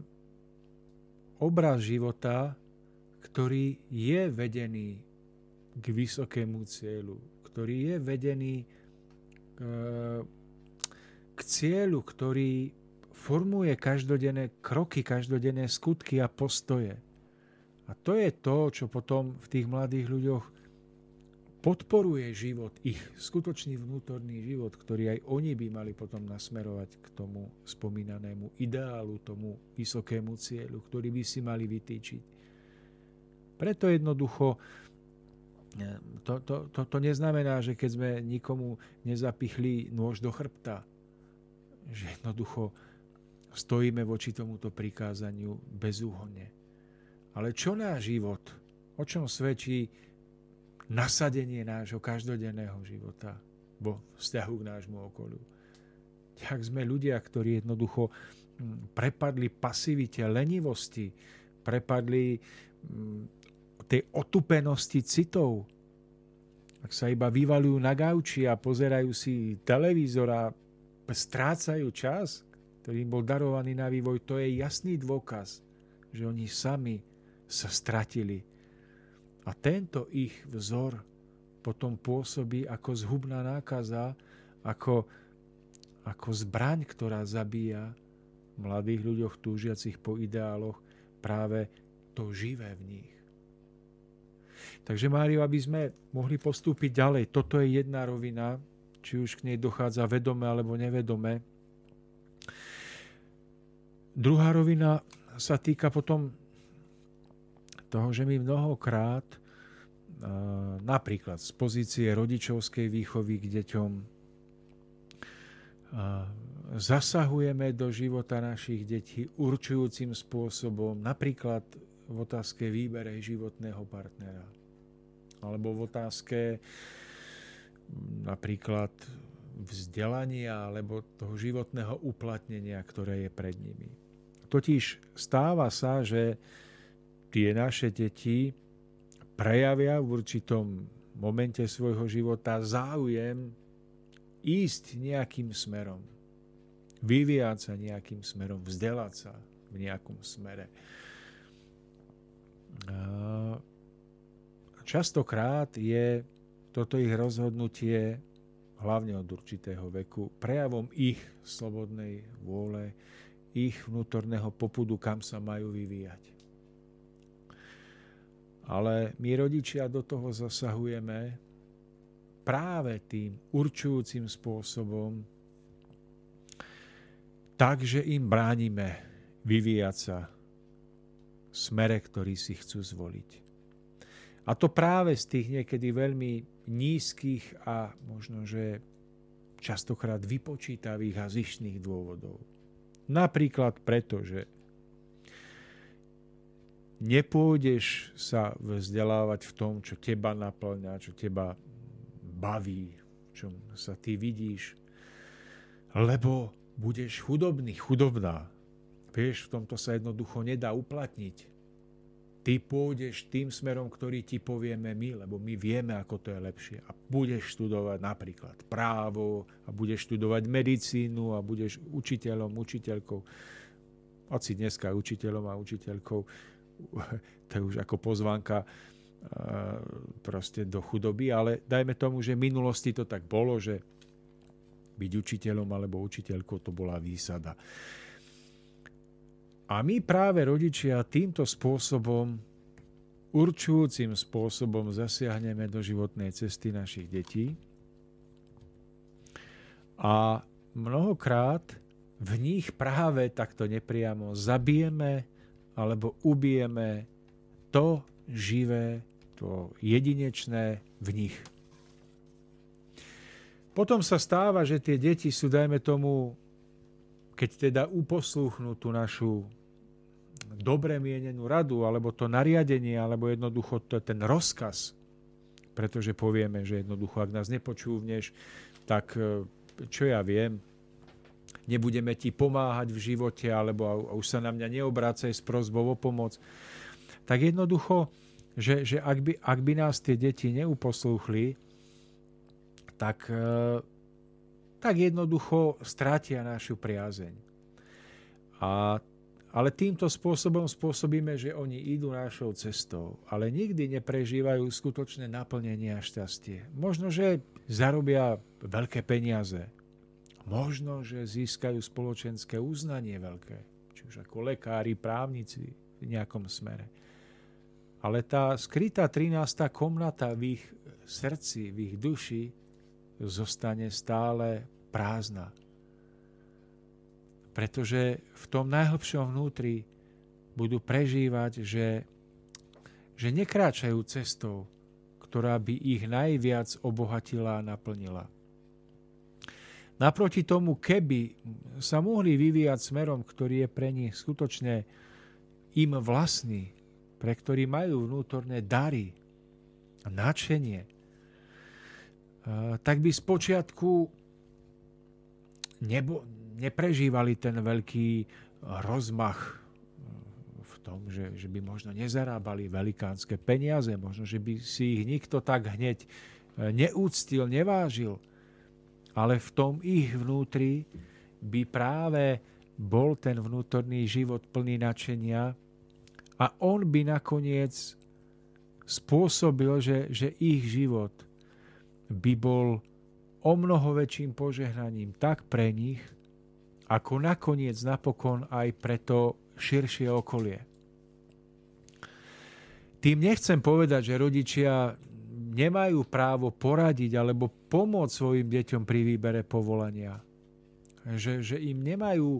obraz života, ktorý je vedený k vysokému cieľu, ktorý je vedený k, k cieľu, ktorý formuje každodenné kroky, každodenné skutky a postoje. A to je to, čo potom v tých mladých ľuďoch podporuje život, ich skutočný vnútorný život, ktorý aj oni by mali potom nasmerovať k tomu spomínanému ideálu, tomu vysokému cieľu, ktorý by si mali vytýčiť. Preto jednoducho eh, to, to, to, to neznamená, že keď sme nikomu nezapichli nôž do chrbta, že jednoducho stojíme voči tomuto prikázaniu bezúhonne ale čo náš život? O čom svedčí nasadenie nášho každodenného života vo vzťahu k nášmu okoliu? Tak sme ľudia, ktorí jednoducho mm, prepadli pasivite, lenivosti, prepadli mm, tej otupenosti citov. Ak sa iba vyvalujú na gauči a pozerajú si televízor a strácajú čas, ktorý im bol darovaný na vývoj, to je jasný dôkaz, že oni sami sa stratili. A tento ich vzor potom pôsobí ako zhubná nákaza, ako, ako zbraň, ktorá zabíja mladých ľuďoch túžiacich po ideáloch práve to živé v nich. Takže Mário, aby sme mohli postúpiť ďalej, toto je jedna rovina, či už k nej dochádza vedome alebo nevedome. Druhá rovina sa týka potom toho, že my mnohokrát napríklad z pozície rodičovskej výchovy k deťom zasahujeme do života našich detí určujúcim spôsobom, napríklad v otázke výbere životného partnera alebo v otázke napríklad vzdelania alebo toho životného uplatnenia, ktoré je pred nimi. Totiž stáva sa, že tie naše deti prejavia v určitom momente svojho života záujem ísť nejakým smerom, vyvíjať sa nejakým smerom, vzdelať sa v nejakom smere. Častokrát je toto ich rozhodnutie, hlavne od určitého veku, prejavom ich slobodnej vôle, ich vnútorného popudu, kam sa majú vyvíjať. Ale my rodičia do toho zasahujeme práve tým určujúcim spôsobom, takže im bránime vyvíjať sa v smere, ktorý si chcú zvoliť. A to práve z tých niekedy veľmi nízkych a možno, že častokrát vypočítavých a zištných dôvodov. Napríklad preto, že nepôjdeš sa vzdelávať v tom, čo teba naplňa, čo teba baví, v čom sa ty vidíš, lebo budeš chudobný, chudobná. Vieš, v tomto sa jednoducho nedá uplatniť. Ty pôjdeš tým smerom, ktorý ti povieme my, lebo my vieme, ako to je lepšie. A budeš študovať napríklad právo, a budeš študovať medicínu, a budeš učiteľom, učiteľkou. Hoci dneska učiteľom a učiteľkou to je už ako pozvánka proste do chudoby, ale dajme tomu, že v minulosti to tak bolo, že byť učiteľom alebo učiteľkou to bola výsada. A my práve rodičia týmto spôsobom, určujúcim spôsobom zasiahneme do životnej cesty našich detí a mnohokrát v nich práve takto nepriamo zabijeme alebo ubijeme to živé, to jedinečné v nich. Potom sa stáva, že tie deti sú, dajme tomu, keď teda uposlúchnú tú našu dobre mienenú radu, alebo to nariadenie, alebo jednoducho to ten rozkaz, pretože povieme, že jednoducho, ak nás nepočúvneš, tak e, čo ja viem, nebudeme ti pomáhať v živote, alebo už sa na mňa neobrácaj s prozbou o pomoc. Tak jednoducho, že, že ak, by, ak by nás tie deti neuposlúchli, tak, e, tak jednoducho strátia našu priazeň. A, ale týmto spôsobom spôsobíme, že oni idú našou cestou, ale nikdy neprežívajú skutočné naplnenie a šťastie. Možno, že zarobia veľké peniaze. Možno, že získajú spoločenské uznanie veľké, či už ako lekári, právnici v nejakom smere. Ale tá skrytá 13. komnata v ich srdci, v ich duši zostane stále prázdna. Pretože v tom najhlbšom vnútri budú prežívať, že, že nekráčajú cestou, ktorá by ich najviac obohatila a naplnila. Naproti tomu, keby sa mohli vyvíjať smerom, ktorý je pre nich skutočne im vlastný, pre ktorý majú vnútorné dary, nadšenie, Eh, tak by spočiatku nebo, neprežívali ten veľký rozmach eh, v tom, že, že by možno nezarábali velikánske peniaze, možno, že by si ich nikto tak hneď eh, neúctil, nevážil. Ale v tom ich vnútri by práve bol ten vnútorný život plný načenia a on by nakoniec spôsobil, že, že ich život by bol o mnoho väčším požehnaním tak pre nich, ako nakoniec napokon aj pre to širšie okolie. Tým nechcem povedať, že rodičia nemajú právo poradiť alebo pomôcť svojim deťom pri výbere povolania. Že, že im nemajú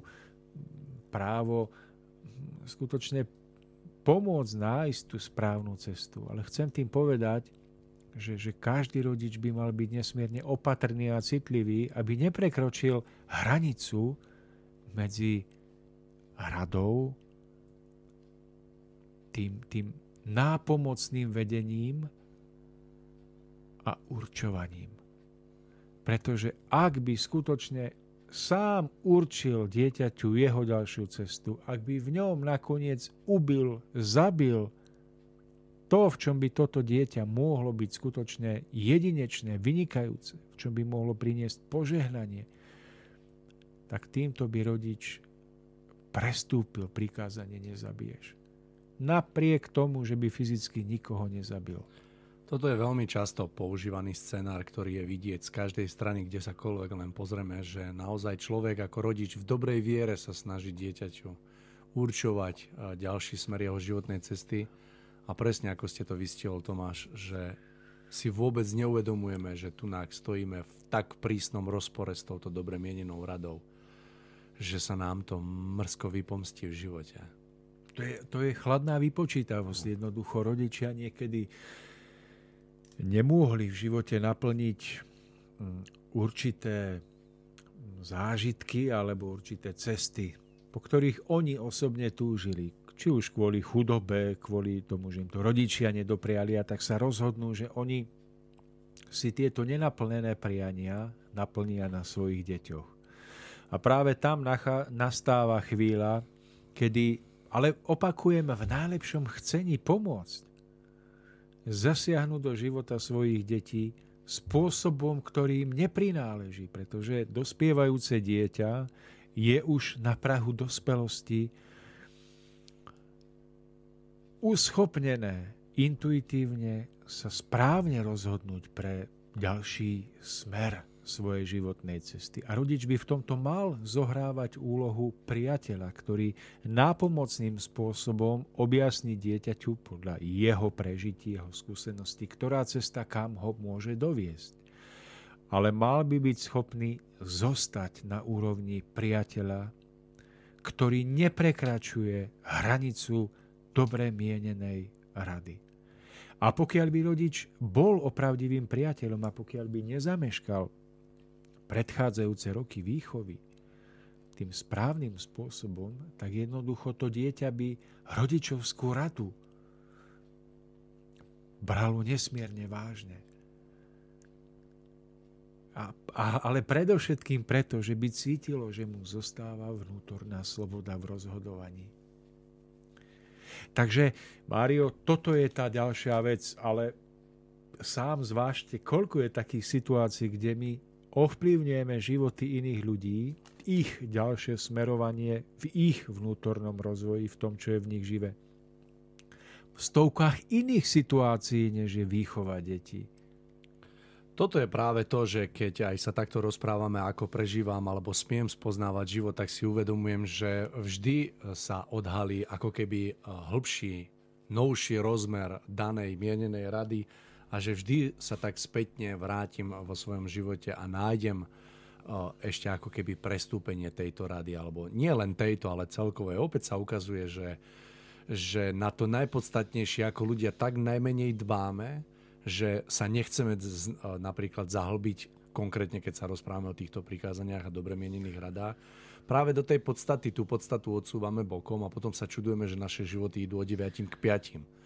právo skutočne pomôcť nájsť tú správnu cestu. Ale chcem tým povedať, že, že každý rodič by mal byť nesmierne opatrný a citlivý, aby neprekročil hranicu medzi radou, tým, tým nápomocným vedením a určovaním. Pretože ak by skutočne sám určil dieťaťu jeho ďalšiu cestu, ak by v ňom nakoniec ubil, zabil, to, v čom by toto dieťa mohlo byť skutočne jedinečné, vynikajúce, v čom by mohlo priniesť požehnanie, tak týmto by rodič prestúpil prikázanie nezabiješ. Napriek tomu, že by fyzicky nikoho nezabil. Toto je veľmi často používaný scenár, ktorý je vidieť z každej strany, kde sa koľvek len pozrieme, že naozaj človek ako rodič v dobrej viere sa snaží dieťaťu určovať ďalší smer jeho životnej cesty a presne ako ste to vystihol, Tomáš, že si vôbec neuvedomujeme, že tu stojíme v tak prísnom rozpore s touto dobre mienenou radou, že sa nám to mrsko vypomstí v živote. To je, to je chladná vypočítavosť. Jednoducho rodičia niekedy nemohli v živote naplniť hm, určité zážitky alebo určité cesty, po ktorých oni osobne túžili, či už kvôli chudobe, kvôli tomu, že im to rodičia nedopriali, a tak sa rozhodnú, že oni si tieto nenaplnené priania naplnia na svojich deťoch. A práve tam nastáva chvíľa, kedy, ale opakujem, v najlepšom chcení pomôcť, zasiahnuť do života svojich detí spôsobom, ktorý im neprináleží, pretože dospievajúce dieťa je už na prahu dospelosti, uschopnené intuitívne sa správne rozhodnúť pre ďalší smer svojej životnej cesty. A rodič by v tomto mal zohrávať úlohu priateľa, ktorý nápomocným spôsobom objasní dieťaťu podľa jeho prežití, jeho skúsenosti, ktorá cesta kam ho môže doviesť. Ale mal by byť schopný zostať na úrovni priateľa, ktorý neprekračuje hranicu dobre mienenej rady. A pokiaľ by rodič bol opravdivým priateľom a pokiaľ by nezameškal predchádzajúce roky výchovy tým správnym spôsobom, tak jednoducho to dieťa by rodičovskú radu bralo nesmierne vážne. A, a, ale predovšetkým preto, že by cítilo, že mu zostáva vnútorná sloboda v rozhodovaní. Takže, Mário, toto je tá ďalšia vec, ale sám zvážte, koľko je takých situácií, kde my ovplyvňujeme životy iných ľudí, ich ďalšie smerovanie v ich vnútornom rozvoji, v tom, čo je v nich živé. V stovkách iných situácií, než je výchova detí. Toto je práve to, že keď aj sa takto rozprávame, ako prežívam alebo smiem spoznávať život, tak si uvedomujem, že vždy sa odhalí ako keby eh, hĺbší, novší rozmer danej mienenej rady a že vždy sa tak spätne vrátim vo svojom živote a nájdem ešte ako keby prestúpenie tejto rady, alebo nie len tejto, ale celkovej. Opäť sa ukazuje, že, že na to najpodstatnejšie, ako ľudia tak najmenej dbáme, že sa nechceme z, napríklad zahlbiť, konkrétne keď sa rozprávame o týchto prikázaniach a dobre mienených radách, práve do tej podstaty, tú podstatu odsúvame bokom a potom sa čudujeme, že naše životy idú od 9 k 5.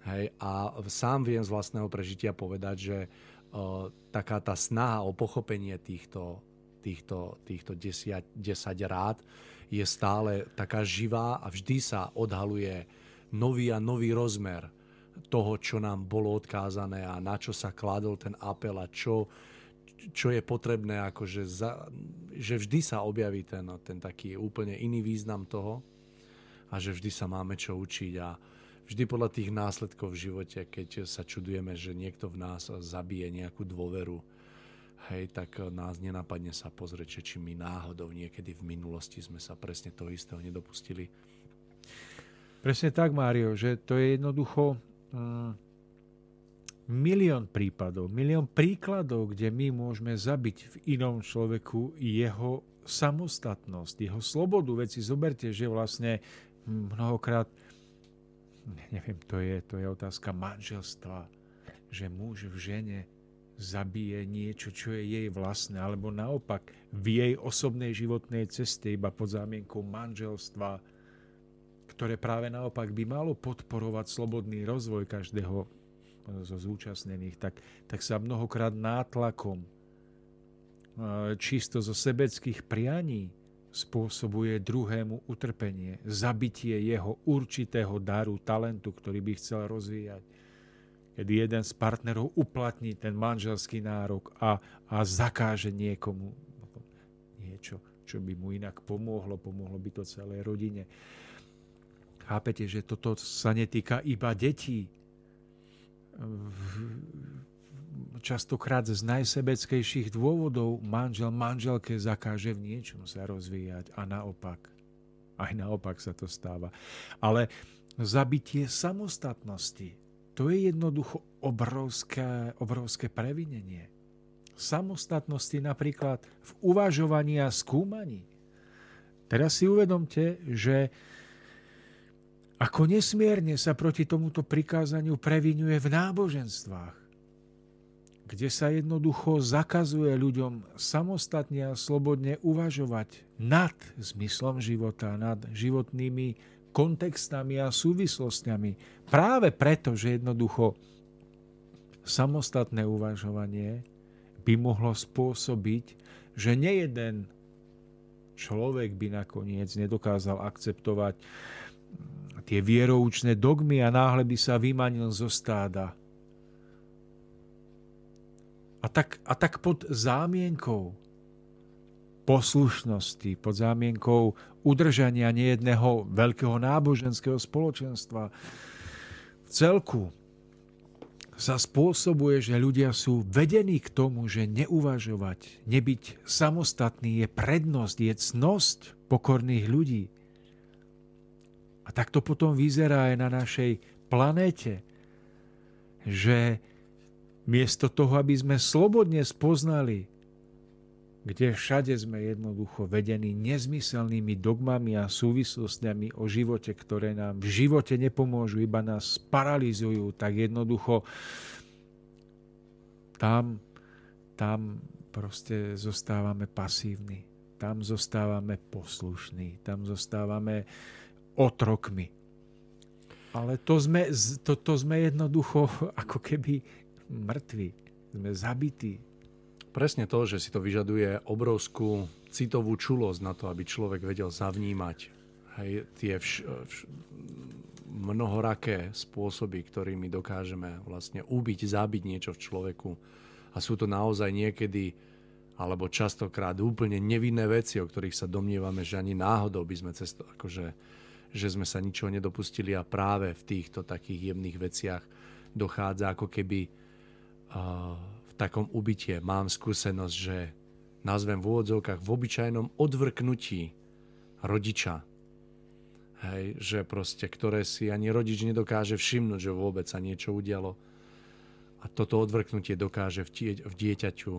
Hej, a sám viem z vlastného prežitia povedať, že uh, taká tá snaha o pochopenie týchto, týchto, týchto 10, 10 rád je stále taká živá a vždy sa odhaluje nový a nový rozmer toho, čo nám bolo odkázané a na čo sa kladol ten apel a čo, čo je potrebné, akože za, že vždy sa objaví ten, ten taký úplne iný význam toho a že vždy sa máme čo učiť a vždy podľa tých následkov v živote, keď sa čudujeme, že niekto v nás zabije nejakú dôveru, hej, tak nás nenapadne sa pozrieť, či my náhodou niekedy v minulosti sme sa presne toho istého nedopustili. Presne tak, Mário, že to je jednoducho Mm, milión prípadov, milión príkladov, kde my môžeme zabiť v inom človeku jeho samostatnosť, jeho slobodu. Veci zoberte, že vlastne mnohokrát, neviem, to je, to je otázka manželstva, že muž v žene zabije niečo, čo je jej vlastné, alebo naopak v jej osobnej životnej ceste iba pod zámienkou manželstva ktoré práve naopak by malo podporovať slobodný rozvoj každého zo zúčastnených, tak, tak sa mnohokrát nátlakom čisto zo sebeckých prianí spôsobuje druhému utrpenie, zabitie jeho určitého daru, talentu, ktorý by chcel rozvíjať. Kedy jeden z partnerov uplatní ten manželský nárok a, a zakáže niekomu niečo, čo by mu inak pomohlo, pomohlo by to celej rodine. Chápete, že toto sa netýka iba detí. Častokrát z najsebeckejších dôvodov manžel manželke zakáže v niečom sa rozvíjať a naopak. Aj naopak sa to stáva. Ale zabitie samostatnosti, to je jednoducho obrovské, obrovské previnenie. Samostatnosti napríklad v uvažovaní a skúmaní. Teraz si uvedomte, že ako nesmierne sa proti tomuto prikázaniu previnuje v náboženstvách, kde sa jednoducho zakazuje ľuďom samostatne a slobodne uvažovať nad zmyslom života, nad životnými kontextami a súvislostiami. Práve preto, že jednoducho samostatné uvažovanie by mohlo spôsobiť, že nejeden človek by nakoniec nedokázal akceptovať tie vieroučné dogmy a náhle by sa vymanil zo stáda. A tak, a tak pod zámienkou poslušnosti, pod zámienkou udržania nejedného veľkého náboženského spoločenstva v celku sa spôsobuje, že ľudia sú vedení k tomu, že neuvažovať, nebyť samostatný je prednosť, je cnosť pokorných ľudí. A tak to potom vyzerá aj na našej planéte, že miesto toho, aby sme slobodne spoznali kde všade sme jednoducho vedení nezmyselnými dogmami a súvislostiami o živote, ktoré nám v živote nepomôžu, iba nás paralizujú, tak jednoducho tam, tam proste zostávame pasívni. Tam zostávame poslušní. Tam zostávame otrokmi. Ale to sme, to, to sme jednoducho ako keby mŕtvi. Sme zabití. Presne to, že si to vyžaduje obrovskú citovú čulosť na to, aby človek vedel zavnímať hej, tie vš, vš, mnohoraké spôsoby, ktorými dokážeme vlastne ubiť, zabiť niečo v človeku. A sú to naozaj niekedy alebo častokrát úplne nevinné veci, o ktorých sa domnievame, že ani náhodou by sme cesto, akože, že sme sa ničoho nedopustili a práve v týchto takých jemných veciach dochádza ako keby v takom ubytie. Mám skúsenosť, že nazvem v úvodzovkách v obyčajnom odvrknutí rodiča, hej, že proste, ktoré si ani rodič nedokáže všimnúť, že vôbec sa niečo udialo. A toto odvrknutie dokáže v, tie, v dieťaťu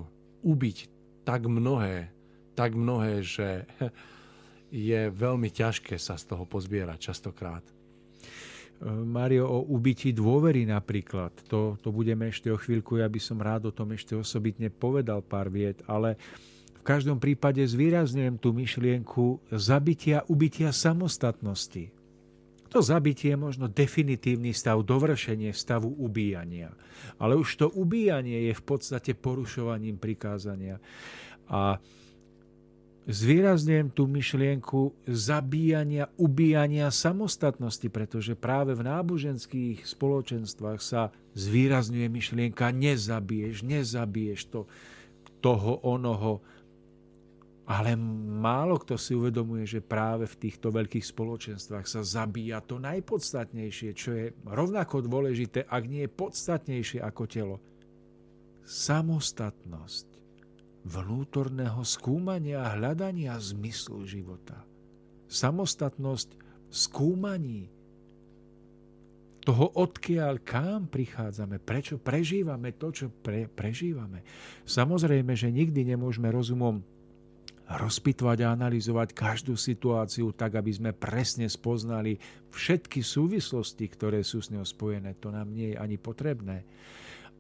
ubiť tak mnohé, tak mnohé, že je veľmi ťažké sa z toho pozbierať častokrát. Mario, o ubití dôvery napríklad, to, to budeme ešte o chvíľku, ja by som rád o tom ešte osobitne povedal pár viet, ale v každom prípade zvýrazňujem tú myšlienku zabitia, ubitia samostatnosti. To zabitie je možno definitívny stav, dovršenie stavu ubíjania. Ale už to ubíjanie je v podstate porušovaním prikázania. A zvýrazňujem tú myšlienku zabíjania, ubíjania samostatnosti, pretože práve v náboženských spoločenstvách sa zvýrazňuje myšlienka nezabiješ, nezabiješ to, toho, onoho, ale málo kto si uvedomuje, že práve v týchto veľkých spoločenstvách sa zabíja to najpodstatnejšie, čo je rovnako dôležité, ak nie je podstatnejšie ako telo. Samostatnosť vnútorného skúmania a hľadania zmyslu života. Samostatnosť v skúmaní toho, odkiaľ kam prichádzame, prečo prežívame to, čo pre, prežívame. Samozrejme, že nikdy nemôžeme rozumom rozpitvať a analyzovať každú situáciu tak, aby sme presne spoznali všetky súvislosti, ktoré sú s ňou spojené. To nám nie je ani potrebné.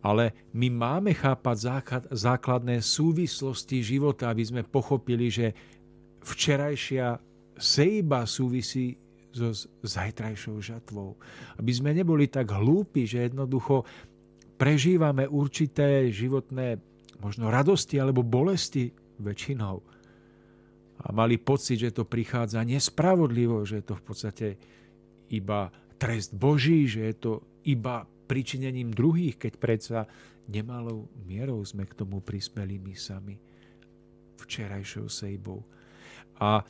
Ale my máme chápať základné súvislosti života, aby sme pochopili, že včerajšia sejba súvisí so zajtrajšou žatvou. Aby sme neboli tak hlúpi, že jednoducho prežívame určité životné možno radosti alebo bolesti väčšinou a mali pocit, že to prichádza nespravodlivo, že je to v podstate iba trest Boží, že je to iba pričinením druhých, keď predsa nemalou mierou sme k tomu prispeli my sami včerajšou sejbou. A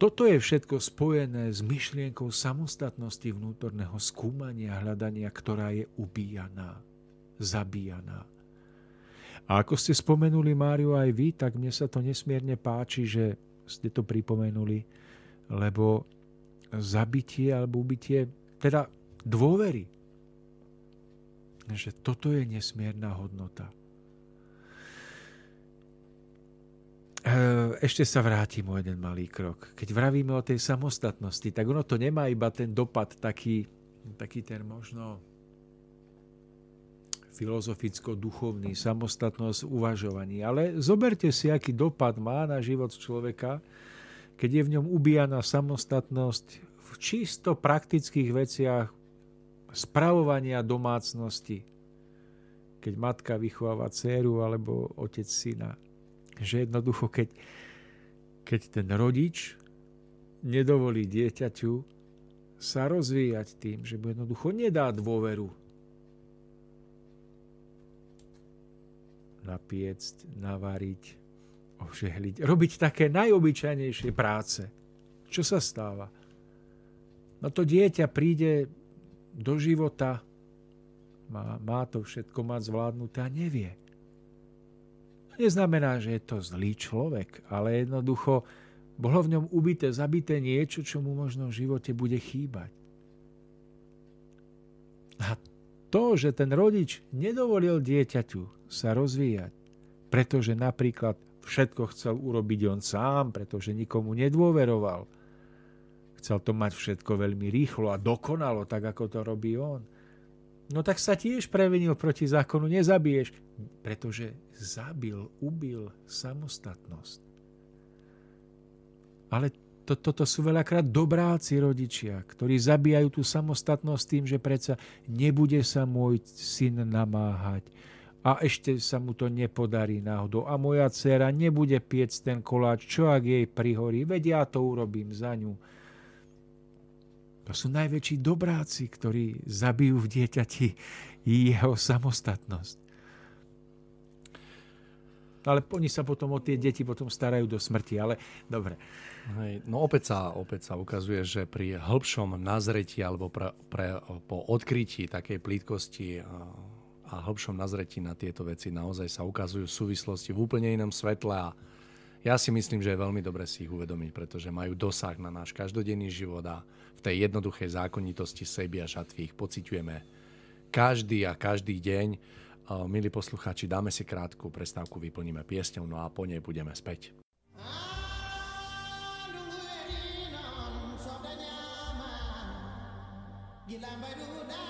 toto je všetko spojené s myšlienkou samostatnosti vnútorného skúmania, hľadania, ktorá je ubíjaná, zabíjaná. A ako ste spomenuli, Máriu, aj vy, tak mne sa to nesmierne páči, že ste to pripomenuli, lebo zabitie alebo ubitie, teda dôvery, že toto je nesmierna hodnota. E, ešte sa vrátim o jeden malý krok. Keď vravíme o tej samostatnosti, tak ono to nemá iba ten dopad taký, taký ten možno filozoficko-duchovný, samostatnosť uvažovaní. Ale zoberte si, aký dopad má na život človeka, keď je v ňom ubíjana samostatnosť v čisto praktických veciach spravovania domácnosti. Keď matka vychováva dceru alebo otec syna. Že jednoducho, keď, keď ten rodič nedovolí dieťaťu sa rozvíjať tým, že mu jednoducho nedá dôveru napiecť, navariť, ožehliť, robiť také najobyčajnejšie práce. Čo sa stáva? No to dieťa príde do života, má, má to všetko mať zvládnuté a nevie. Neznamená, že je to zlý človek, ale jednoducho bolo v ňom ubité, zabité niečo, čo mu možno v živote bude chýbať. A to, že ten rodič nedovolil dieťaťu sa rozvíjať, pretože napríklad všetko chcel urobiť on sám, pretože nikomu nedôveroval. Chcel to mať všetko veľmi rýchlo a dokonalo, tak ako to robí on. No tak sa tiež prevenil proti zákonu, nezabiješ, pretože zabil, ubil samostatnosť. Ale to, toto sú veľakrát dobráci rodičia, ktorí zabíjajú tú samostatnosť tým, že predsa nebude sa môj syn namáhať a ešte sa mu to nepodarí náhodou a moja dcera nebude piec ten koláč, čo ak jej prihorí, veď ja to urobím za ňu. To sú najväčší dobráci, ktorí zabijú v dieťati jeho samostatnosť. Ale oni sa potom o tie deti potom starajú do smrti, ale dobre. Hej, no opäť sa, opäť sa ukazuje, že pri hĺbšom nazretí alebo pre, pre, po odkrytí takej plítkosti a, hĺbšom nazretí na tieto veci naozaj sa ukazujú súvislosti v úplne inom svetle a ja si myslím, že je veľmi dobre si ich uvedomiť, pretože majú dosah na náš každodenný život a v tej jednoduchej zákonitosti seby a žatvy ich pociťujeme každý a každý deň. Milí poslucháči, dáme si krátku prestávku, vyplníme piesňou, no a po nej budeme späť. Gilambadu da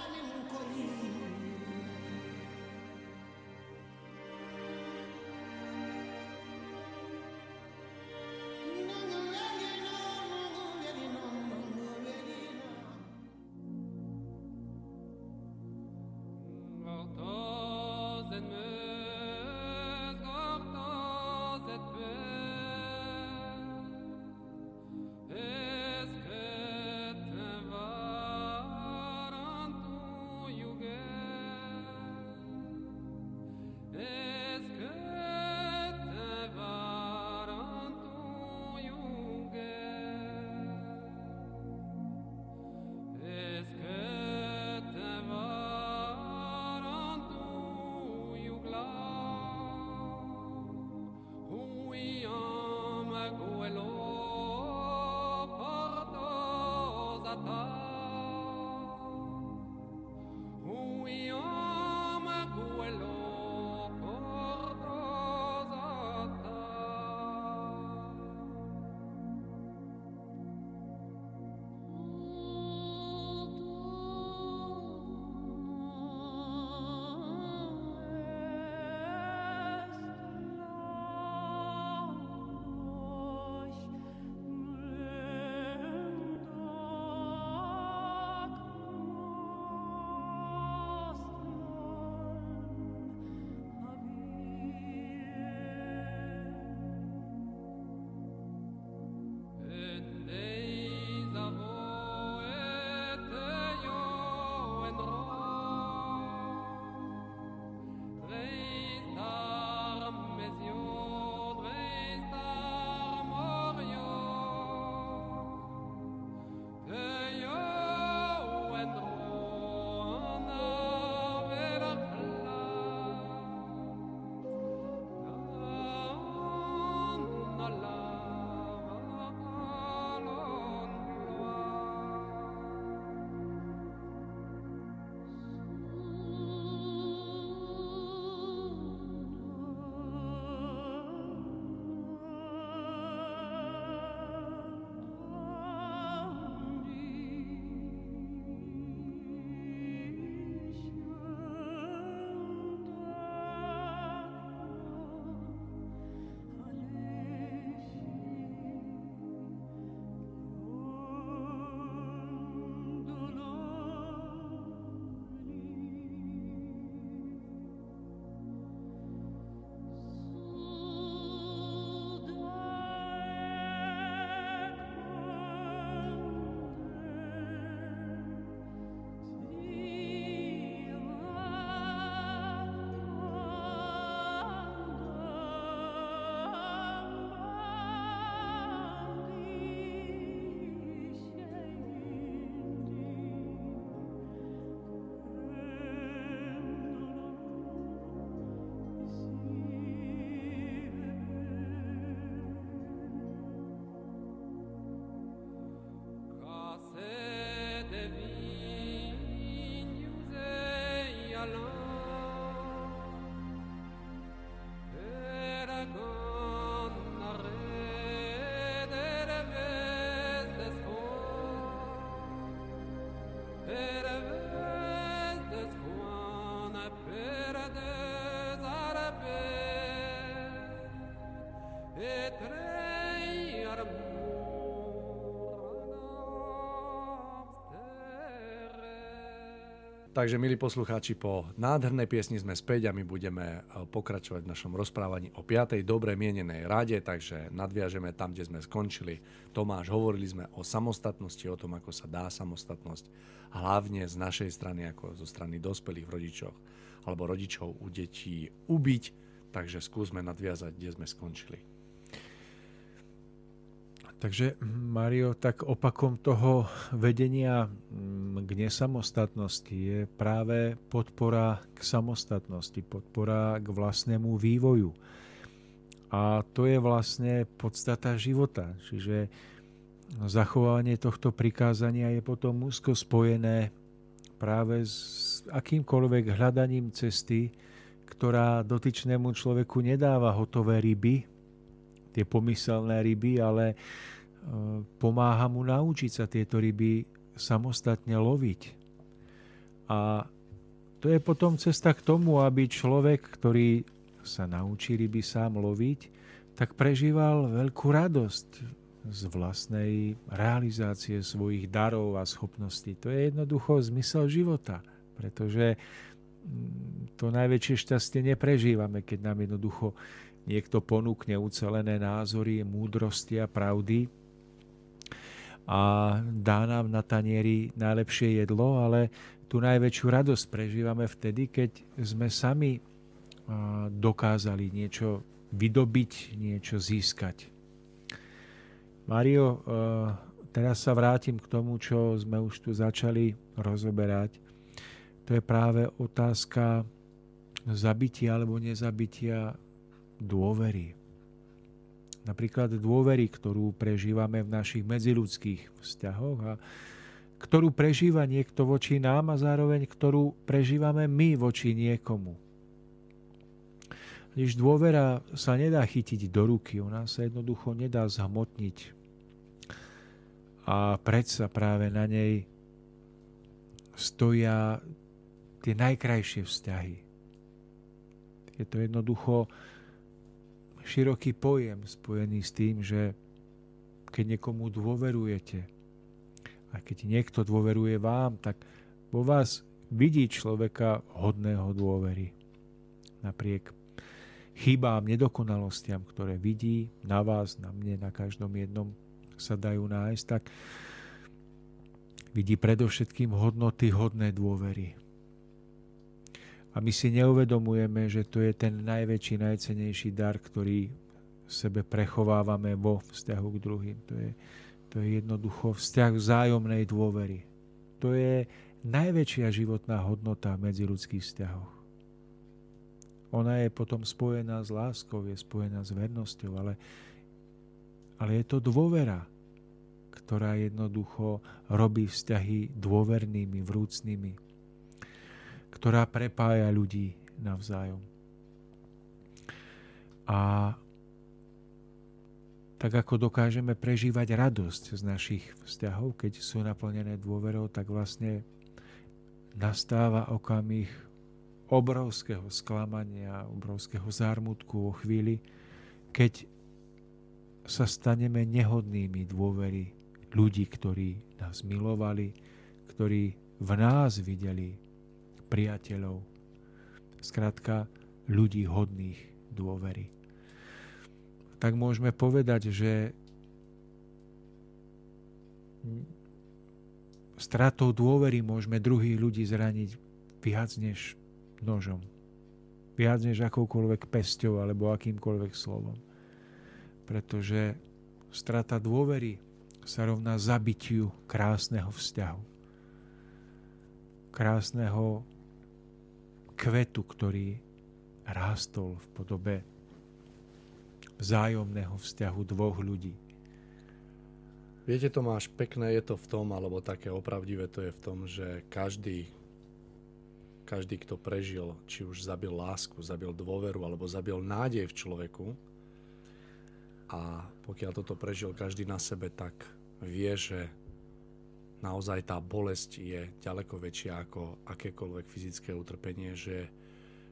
Takže, milí poslucháči, po nádhernej piesni sme späť a my budeme e, pokračovať v našom rozprávaní o 5. dobre mienenej rade, takže nadviažeme tam, kde sme skončili. Tomáš, hovorili sme o samostatnosti, o tom, ako sa dá samostatnosť, hlavne z našej strany, ako zo strany dospelých rodičov alebo rodičov u detí ubiť, takže skúsme nadviazať, kde sme skončili. Takže Mario, tak opakom toho vedenia k nesamostatnosti je práve podpora k samostatnosti, podpora k vlastnému vývoju. A to je vlastne podstata života. Čiže zachovanie tohto prikázania je potom úzko spojené práve s akýmkoľvek hľadaním cesty, ktorá dotyčnému človeku nedáva hotové ryby, tie pomyselné ryby, ale e, pomáha mu naučiť sa tieto ryby samostatne loviť. A to je potom cesta k tomu, aby človek, ktorý sa naučí ryby sám loviť, tak prežíval veľkú radosť z vlastnej realizácie svojich darov a schopností. To je jednoducho zmysel života, pretože mm, to najväčšie šťastie neprežívame, keď nám jednoducho niekto ponúkne ucelené názory, múdrosti a pravdy a dá nám na tanieri najlepšie jedlo, ale tú najväčšiu radosť prežívame vtedy, keď sme sami dokázali niečo vydobiť, niečo získať. Mario, teraz sa vrátim k tomu, čo sme už tu začali rozoberať. To je práve otázka zabitia alebo nezabitia dôvery. Napríklad dôvery, ktorú prežívame v našich medziludských vzťahoch a ktorú prežíva niekto voči nám a zároveň ktorú prežívame my voči niekomu. Když dôvera sa nedá chytiť do ruky, ona sa jednoducho nedá zhmotniť. A predsa práve na nej stoja tie najkrajšie vzťahy. Je to jednoducho široký pojem spojený s tým, že keď niekomu dôverujete a keď niekto dôveruje vám, tak vo vás vidí človeka hodného dôvery. Napriek chybám, nedokonalostiam, ktoré vidí na vás, na mne, na každom jednom sa dajú nájsť, tak vidí predovšetkým hodnoty hodné dôvery. A my si neuvedomujeme, že to je ten najväčší, najcenejší dar, ktorý v sebe prechovávame vo vzťahu k druhým. To je, to je jednoducho vzťah vzájomnej dôvery. To je najväčšia životná hodnota v medziludských vzťahoch. Ona je potom spojená s láskou, je spojená s vernosťou, ale, ale je to dôvera, ktorá jednoducho robí vzťahy dôvernými, vrúcnými ktorá prepája ľudí navzájom. A tak ako dokážeme prežívať radosť z našich vzťahov, keď sú naplnené dôverou, tak vlastne nastáva okamih obrovského sklamania, obrovského zármutku vo chvíli, keď sa staneme nehodnými dôvery ľudí, ktorí nás milovali, ktorí v nás videli priateľov. Skrátka, ľudí hodných dôvery. Tak môžeme povedať, že stratou dôvery môžeme druhých ľudí zraniť viac než nožom. Viac než akoukoľvek pesťou alebo akýmkoľvek slovom. Pretože strata dôvery sa rovná zabitiu krásneho vzťahu. Krásneho kvetu, ktorý rástol v podobe vzájomného vzťahu dvoch ľudí. Viete, Tomáš, pekné je to v tom, alebo také opravdivé to je v tom, že každý, každý, kto prežil, či už zabil lásku, zabil dôveru, alebo zabil nádej v človeku, a pokiaľ toto prežil každý na sebe, tak vie, že naozaj tá bolesť je ďaleko väčšia ako akékoľvek fyzické utrpenie, že,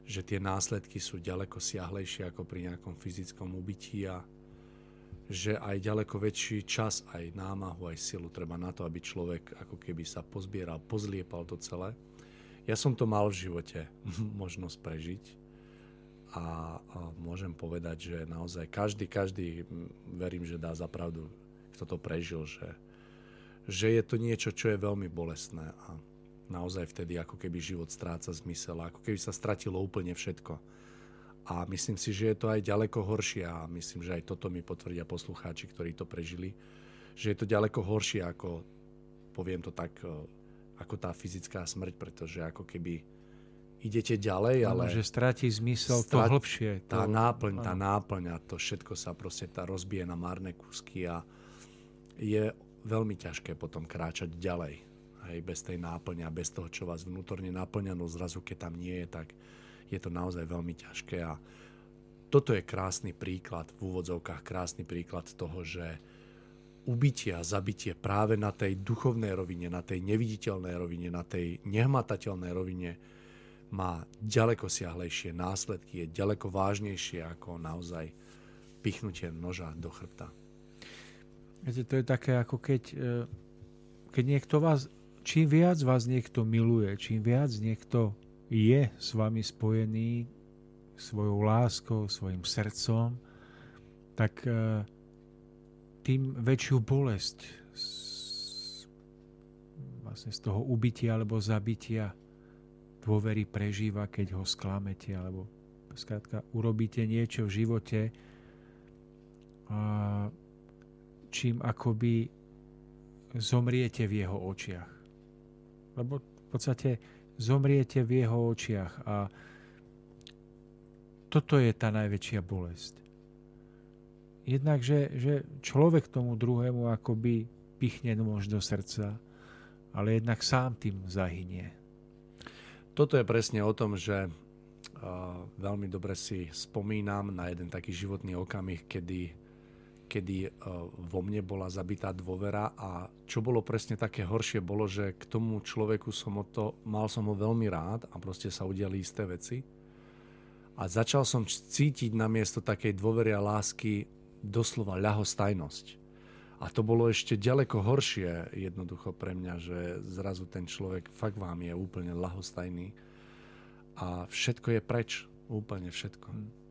že tie následky sú ďaleko siahlejšie ako pri nejakom fyzickom ubytí a, že aj ďaleko väčší čas, aj námahu, aj silu treba na to, aby človek ako keby sa pozbieral, pozliepal to celé. Ja som to mal v živote možnosť prežiť a, a môžem povedať, že naozaj každý, každý, verím, že dá zapravdu, kto to prežil, že, že je to niečo, čo je veľmi bolestné a naozaj vtedy ako keby život stráca zmysel, ako keby sa stratilo úplne všetko a myslím si, že je to aj ďaleko horšie a myslím, že aj toto mi potvrdia poslucháči, ktorí to prežili, že je to ďaleko horšie ako, poviem to tak, e, ako tá fyzická smrť, pretože ako keby idete ďalej, ale... že stratí zmysel strat... to hlbšie. To... Tá náplň, tá náplň a to všetko sa proste tá rozbije na márne kúsky a je veľmi ťažké potom kráčať ďalej. Hej, bez tej náplňa, bez toho, čo vás vnútorne naplňa, no zrazu, keď tam nie je, tak je to naozaj veľmi ťažké a toto je krásny príklad, v úvodzovkách krásny príklad toho, že ubytie a zabitie práve na tej duchovnej rovine, na tej neviditeľnej rovine, na tej nehmatateľnej rovine má ďaleko siahlejšie následky, je ďaleko vážnejšie ako naozaj pichnutie noža do chrbta. Viete, to je také ako keď, e, keď niekto vás, čím viac vás niekto miluje, čím viac niekto je s vami spojený svojou láskou, svojim srdcom, tak e, tým väčšiu bolesť z, vlastne z toho ubytia alebo zabitia dôvery prežíva, keď ho sklamete alebo skrátka urobíte niečo v živote, a čím akoby zomriete v jeho očiach. Lebo v podstate zomriete v jeho očiach a toto je tá najväčšia bolesť. Jednak, že, že človek tomu druhému akoby pichne nôž do srdca, ale jednak sám tým zahynie. Toto je presne o tom, že veľmi dobre si spomínam na jeden taký životný okamih, kedy kedy e, vo mne bola zabitá dôvera a čo bolo presne také horšie, bolo, že k tomu človeku som o to, mal som ho veľmi rád a proste sa udiali isté veci. A začal som cítiť na miesto takej dôvery a lásky doslova ľahostajnosť. A to bolo ešte ďaleko horšie jednoducho pre mňa, že zrazu ten človek fakt vám je úplne ľahostajný a všetko je preč. Úplne všetko. Hm.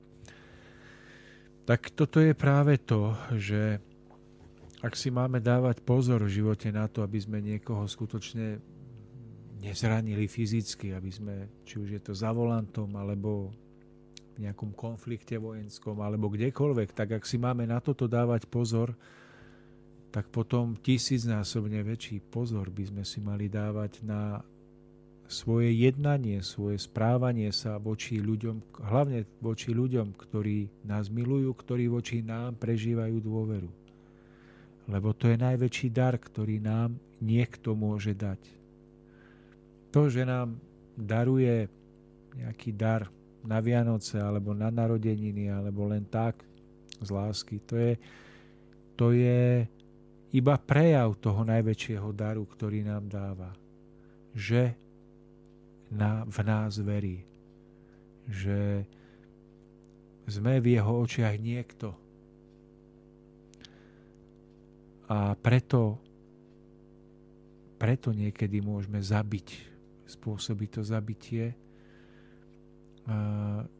Tak toto je práve to, že ak si máme dávať pozor v živote na to, aby sme niekoho skutočne nezranili fyzicky, aby sme, či už je to za volantom, alebo v nejakom konflikte vojenskom, alebo kdekoľvek, tak ak si máme na toto dávať pozor, tak potom tisícnásobne väčší pozor by sme si mali dávať na svoje jednanie, svoje správanie sa voči ľuďom, hlavne voči ľuďom, ktorí nás milujú, ktorí voči nám prežívajú dôveru. Lebo to je najväčší dar, ktorý nám niekto môže dať. To, že nám daruje nejaký dar na Vianoce alebo na narodeniny alebo len tak z lásky, to je, to je iba prejav toho najväčšieho daru, ktorý nám dáva. Že na, v nás verí. Že sme v jeho očiach niekto. A preto, preto niekedy môžeme zabiť, spôsobiť to zabitie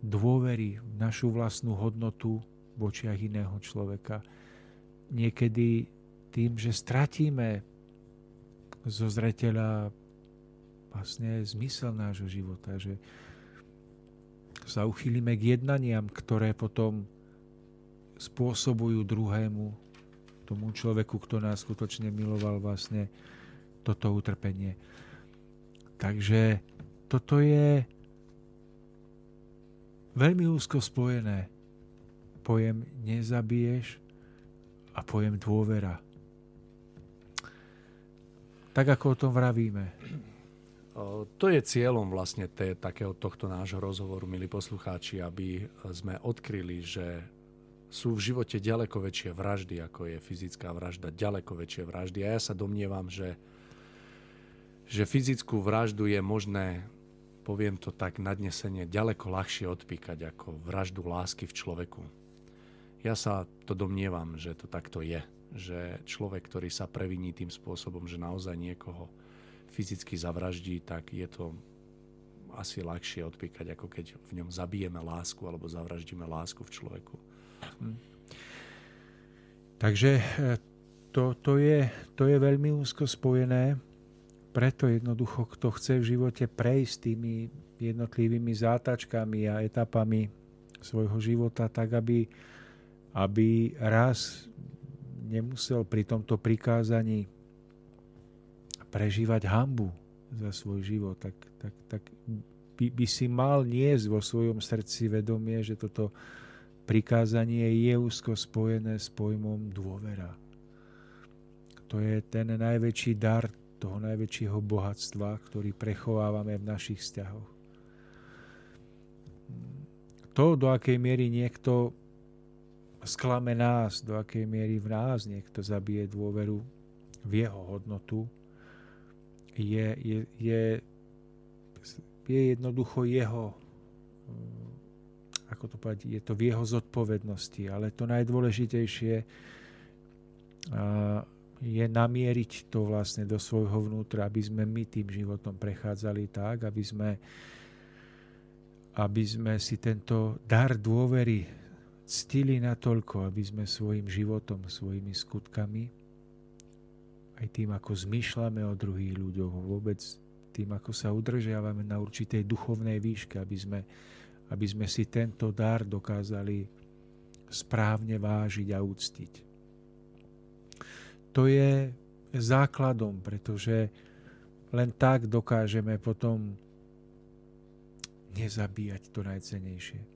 dôvery v našu vlastnú hodnotu v očiach iného človeka. Niekedy tým, že stratíme zo zreteľa vlastne zmysel nášho života, že sa uchýlime k jednaniam, ktoré potom spôsobujú druhému, tomu človeku, kto nás skutočne miloval, vlastne toto utrpenie. Takže toto je veľmi úzko spojené. Pojem nezabiješ a pojem dôvera. Tak ako o tom vravíme. To je cieľom vlastne té, takého tohto nášho rozhovoru, milí poslucháči, aby sme odkryli, že sú v živote ďaleko väčšie vraždy, ako je fyzická vražda, ďaleko väčšie vraždy. A ja sa domnievam, že, že fyzickú vraždu je možné, poviem to tak nadnesenie, ďaleko ľahšie odpíkať ako vraždu lásky v človeku. Ja sa to domnievam, že to takto je. Že človek, ktorý sa previní tým spôsobom, že naozaj niekoho fyzicky zavraždí, tak je to asi ľahšie odpíkať, ako keď v ňom zabijeme lásku alebo zavraždíme lásku v človeku. Hm. Takže e, to, to, je, to je veľmi úzko spojené, preto jednoducho, kto chce v živote prejsť tými jednotlivými zátačkami a etapami svojho života, tak aby, aby raz nemusel pri tomto prikázaní prežívať hambu za svoj život, tak, tak, tak by, by si mal niesť vo svojom srdci vedomie, že toto prikázanie je úzko spojené s pojmom dôvera. To je ten najväčší dar toho najväčšieho bohatstva, ktorý prechovávame v našich vzťahoch. To, do akej miery niekto sklame nás, do akej miery v nás niekto zabije dôveru v jeho hodnotu, je, je, je, je jednoducho jeho, ako to povedať, je to v jeho zodpovednosti, ale to najdôležitejšie je namieriť to vlastne do svojho vnútra, aby sme my tým životom prechádzali tak, aby sme, aby sme si tento dar dôvery ctili natoľko, aby sme svojim životom, svojimi skutkami aj tým, ako zmýšľame o druhých ľuďoch, vôbec tým, ako sa udržiavame na určitej duchovnej výške, aby sme, aby sme si tento dar dokázali správne vážiť a úctiť. To je základom, pretože len tak dokážeme potom nezabíjať to najcenejšie.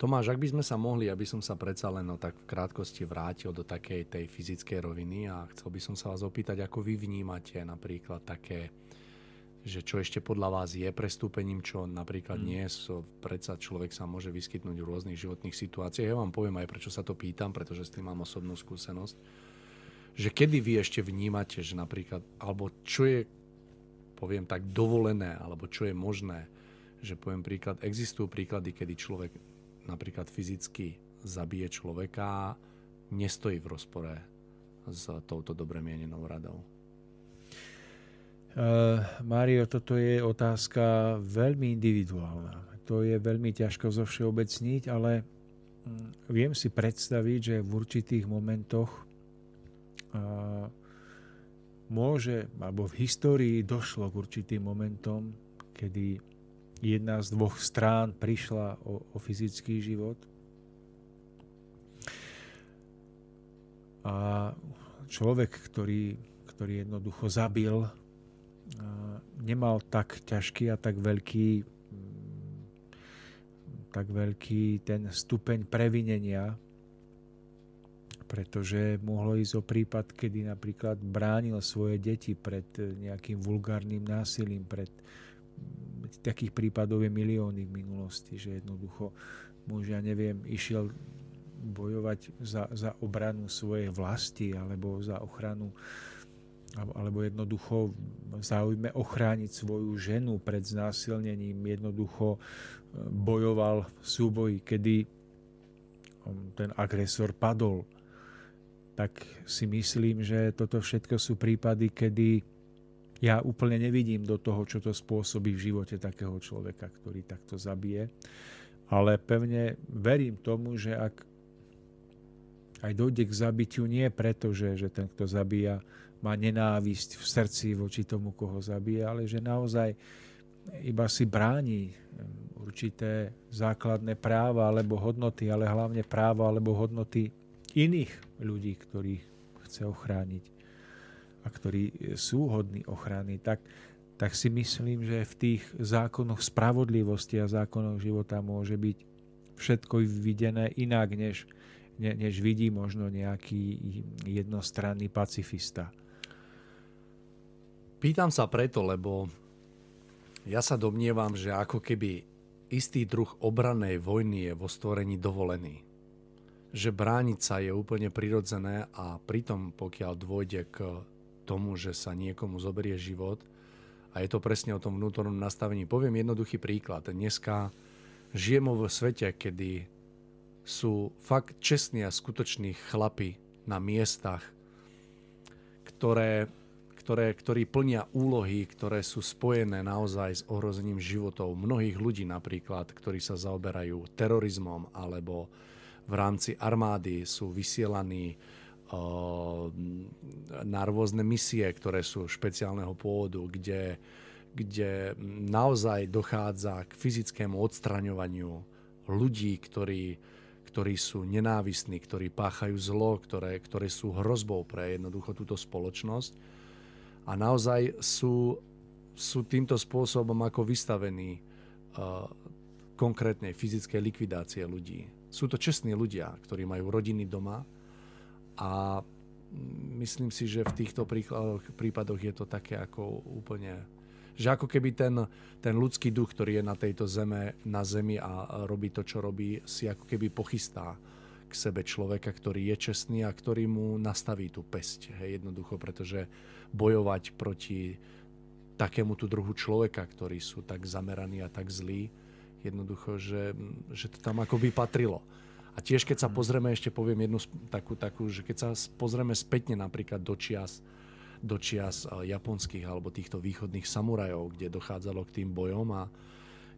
Tomáš, ak by sme sa mohli, aby som sa predsa len no, tak v krátkosti vrátil do takej tej fyzickej roviny a chcel by som sa vás opýtať, ako vy vnímate napríklad také, že čo ešte podľa vás je prestúpením, čo napríklad mm. nie so, predsa človek sa môže vyskytnúť v rôznych životných situáciách. Ja vám poviem aj, prečo sa to pýtam, pretože s tým mám osobnú skúsenosť. Že kedy vy ešte vnímate, že napríklad, alebo čo je, poviem tak, dovolené, alebo čo je možné, že poviem príklad, existujú príklady, kedy človek napríklad fyzicky zabije človeka, nestojí v rozpore s touto dobre mienenou radou? Uh, Mário, toto je otázka veľmi individuálna. To je veľmi ťažko zo všeobecniť, ale hm, viem si predstaviť, že v určitých momentoch uh, môže, alebo v histórii došlo k určitým momentom, kedy jedna z dvoch strán prišla o, o fyzický život. A človek, ktorý, ktorý jednoducho zabil, nemal tak ťažký a tak veľký tak veľký ten stupeň previnenia, pretože mohlo ísť o prípad, kedy napríklad bránil svoje deti pred nejakým vulgárnym násilím, pred takých prípadov je milióny v minulosti, že jednoducho muž, ja neviem, išiel bojovať za, za obranu svojej vlasti alebo za ochranu alebo jednoducho záujme ochrániť svoju ženu pred znásilnením, jednoducho e, bojoval v súboji, kedy um, ten agresor padol. Tak si myslím, že toto všetko sú prípady, kedy ja úplne nevidím do toho, čo to spôsobí v živote takého človeka, ktorý takto zabije. Ale pevne verím tomu, že ak aj dojde k zabitiu nie preto, že, že ten, kto zabíja, má nenávisť v srdci voči tomu, koho zabíja, ale že naozaj iba si bráni určité základné práva alebo hodnoty, ale hlavne práva alebo hodnoty iných ľudí, ktorých chce ochrániť a ktorí sú hodní ochrany, tak, tak si myslím, že v tých zákonoch spravodlivosti a zákonoch života môže byť všetko videné inak, než, ne, než vidí možno nejaký jednostranný pacifista. Pýtam sa preto, lebo ja sa domnievam, že ako keby istý druh obranej vojny je vo stvorení dovolený. Že brániť sa je úplne prirodzené a pritom pokiaľ dôjde k tomu, že sa niekomu zoberie život. A je to presne o tom vnútornom nastavení. Poviem jednoduchý príklad. Dneska žijeme vo svete, kedy sú fakt čestní a skutoční chlapi na miestach, ktoré, ktoré, ktorí plnia úlohy, ktoré sú spojené naozaj s ohrozením životov mnohých ľudí napríklad, ktorí sa zaoberajú terorizmom alebo v rámci armády sú vysielaní na rôzne misie, ktoré sú špeciálneho pôvodu, kde, kde naozaj dochádza k fyzickému odstraňovaniu ľudí, ktorí, ktorí sú nenávistní, ktorí páchajú zlo, ktoré, ktoré sú hrozbou pre jednoducho túto spoločnosť. A naozaj sú, sú týmto spôsobom ako vystavení uh, konkrétnej fyzickej likvidácie ľudí. Sú to čestní ľudia, ktorí majú rodiny doma, a myslím si, že v týchto prípadoch je to také ako úplne že ako keby ten, ten ľudský duch, ktorý je na tejto zeme, na zemi a robí to, čo robí, si ako keby pochystá k sebe človeka, ktorý je čestný a ktorý mu nastaví tú pesť. Hej, jednoducho, pretože bojovať proti takému tu druhu človeka, ktorí sú tak zameraní a tak zlí, jednoducho, že, že to tam ako by patrilo. A tiež keď sa mhm. pozrieme, ešte poviem jednu takú, takú, že keď sa pozrieme spätne napríklad do čias, do čias eh, japonských alebo týchto východných samurajov, kde dochádzalo k tým bojom a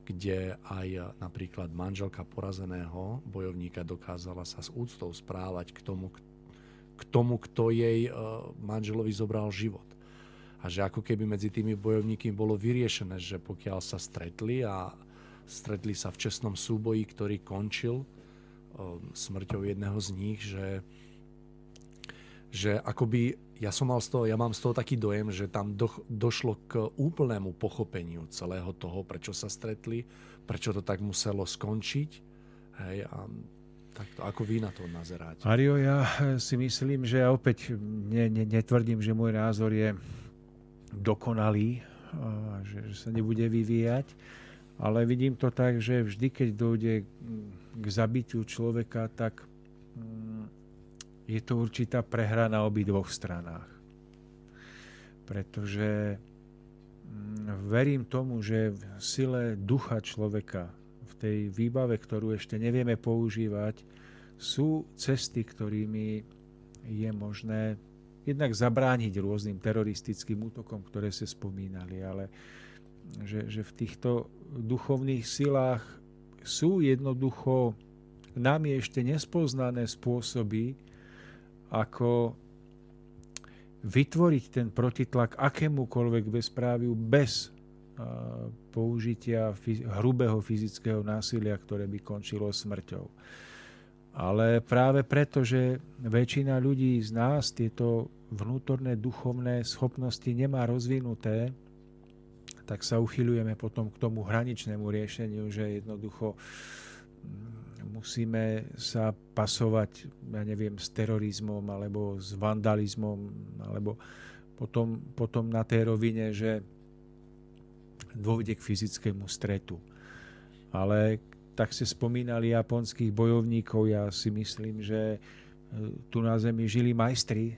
kde aj eh, napríklad manželka porazeného bojovníka dokázala sa s úctou správať k tomu, k tomu kto jej eh, manželovi zobral život. A že ako keby medzi tými bojovníkmi bolo vyriešené, že pokiaľ sa stretli a stretli sa v čestnom súboji, ktorý končil smrťou jedného z nich, že, že akoby ja som mal z toho, ja mám z toho taký dojem, že tam do, došlo k úplnému pochopeniu celého toho, prečo sa stretli, prečo to tak muselo skončiť. Hej, a takto, ako vy na to nazeráte? Mario, ja si myslím, že ja opäť ne, ne, netvrdím, že môj názor je dokonalý, že, že sa nebude vyvíjať, ale vidím to tak, že vždy, keď dojde k zabitiu človeka, tak mm, je to určitá prehra na dvoch stranách. Pretože mm, verím tomu, že v sile ducha človeka, v tej výbave, ktorú ešte nevieme používať, sú cesty, ktorými je možné jednak zabrániť rôznym teroristickým útokom, ktoré sa spomínali, ale že, že v týchto duchovných silách sú jednoducho nami ešte nespoznané spôsoby, ako vytvoriť ten protitlak akémukoľvek bezpráviu bez použitia hrubého fyzického násilia, ktoré by končilo smrťou. Ale práve preto, že väčšina ľudí z nás tieto vnútorné duchovné schopnosti nemá rozvinuté, tak sa uchylujeme potom k tomu hraničnému riešeniu, že jednoducho mm, musíme sa pasovať, ja neviem, s terorizmom alebo s vandalizmom, alebo potom, potom na tej rovine, že dôjde k fyzickému stretu. Ale tak ste spomínali japonských bojovníkov, ja si myslím, že e, tu na Zemi žili majstri,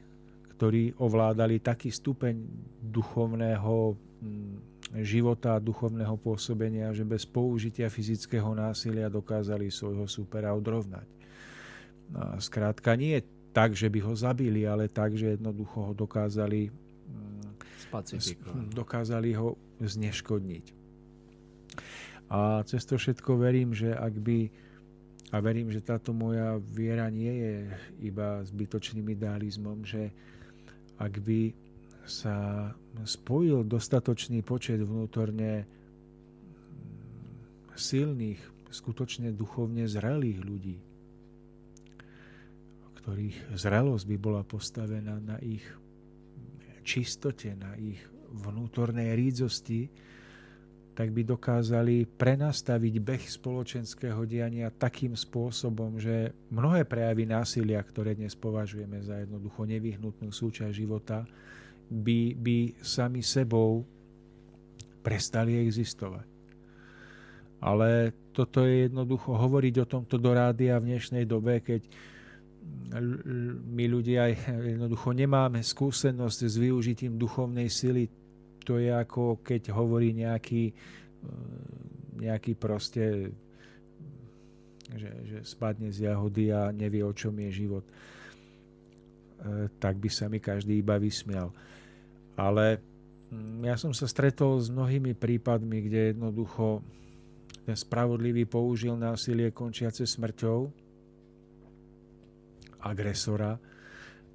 ktorí ovládali taký stupeň duchovného mm, života a duchovného pôsobenia, že bez použitia fyzického násilia dokázali svojho supera odrovnať. Skrátka nie tak, že by ho zabili, ale tak, že jednoducho ho dokázali mm, dokázali ho zneškodniť. A cez to všetko verím, že ak by a verím, že táto moja viera nie je iba zbytočným idealizmom, že ak by sa spojil dostatočný počet vnútorne silných, skutočne duchovne zrelých ľudí, ktorých zrelosť by bola postavená na ich čistote, na ich vnútornej rídzosti, tak by dokázali prenastaviť beh spoločenského diania takým spôsobom, že mnohé prejavy násilia, ktoré dnes považujeme za jednoducho nevyhnutnú súčasť života, by, by sami sebou prestali existovať. Ale toto je jednoducho hovoriť o tomto do rádia v dnešnej dobe, keď my ľudia jednoducho nemáme skúsenosť s využitím duchovnej sily. To je ako keď hovorí nejaký, nejaký proste že, že spadne z jahody a nevie, o čom je život. E, tak by sa mi každý iba vysmial. Ale mm, ja som sa stretol s mnohými prípadmi, kde jednoducho ten spravodlivý použil násilie končiace smrťou agresora,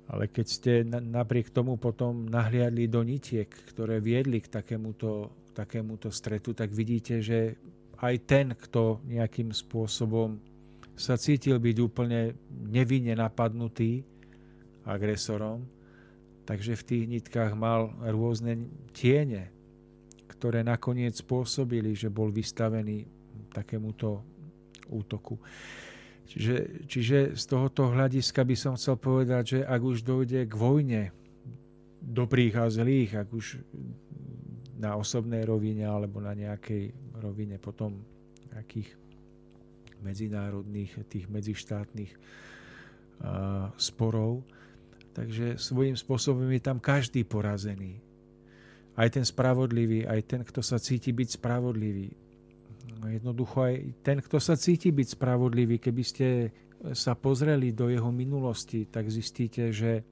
ale keď ste napriek tomu potom nahliadli do nitiek, ktoré viedli k takémuto, takémuto stretu, tak vidíte, že aj ten, kto nejakým spôsobom sa cítil byť úplne nevinne napadnutý agresorom, takže v tých nitkách mal rôzne tiene, ktoré nakoniec spôsobili, že bol vystavený takémuto útoku. Čiže, čiže z tohoto hľadiska by som chcel povedať, že ak už dojde k vojne dobrých a zlých, ak už na osobnej rovine alebo na nejakej rovine potom nejakých medzinárodných, tých medzištátnych sporov. Takže svojím spôsobom je tam každý porazený. Aj ten spravodlivý, aj ten, kto sa cíti byť spravodlivý jednoducho aj ten, kto sa cíti byť spravodlivý, keby ste sa pozreli do jeho minulosti, tak zistíte, že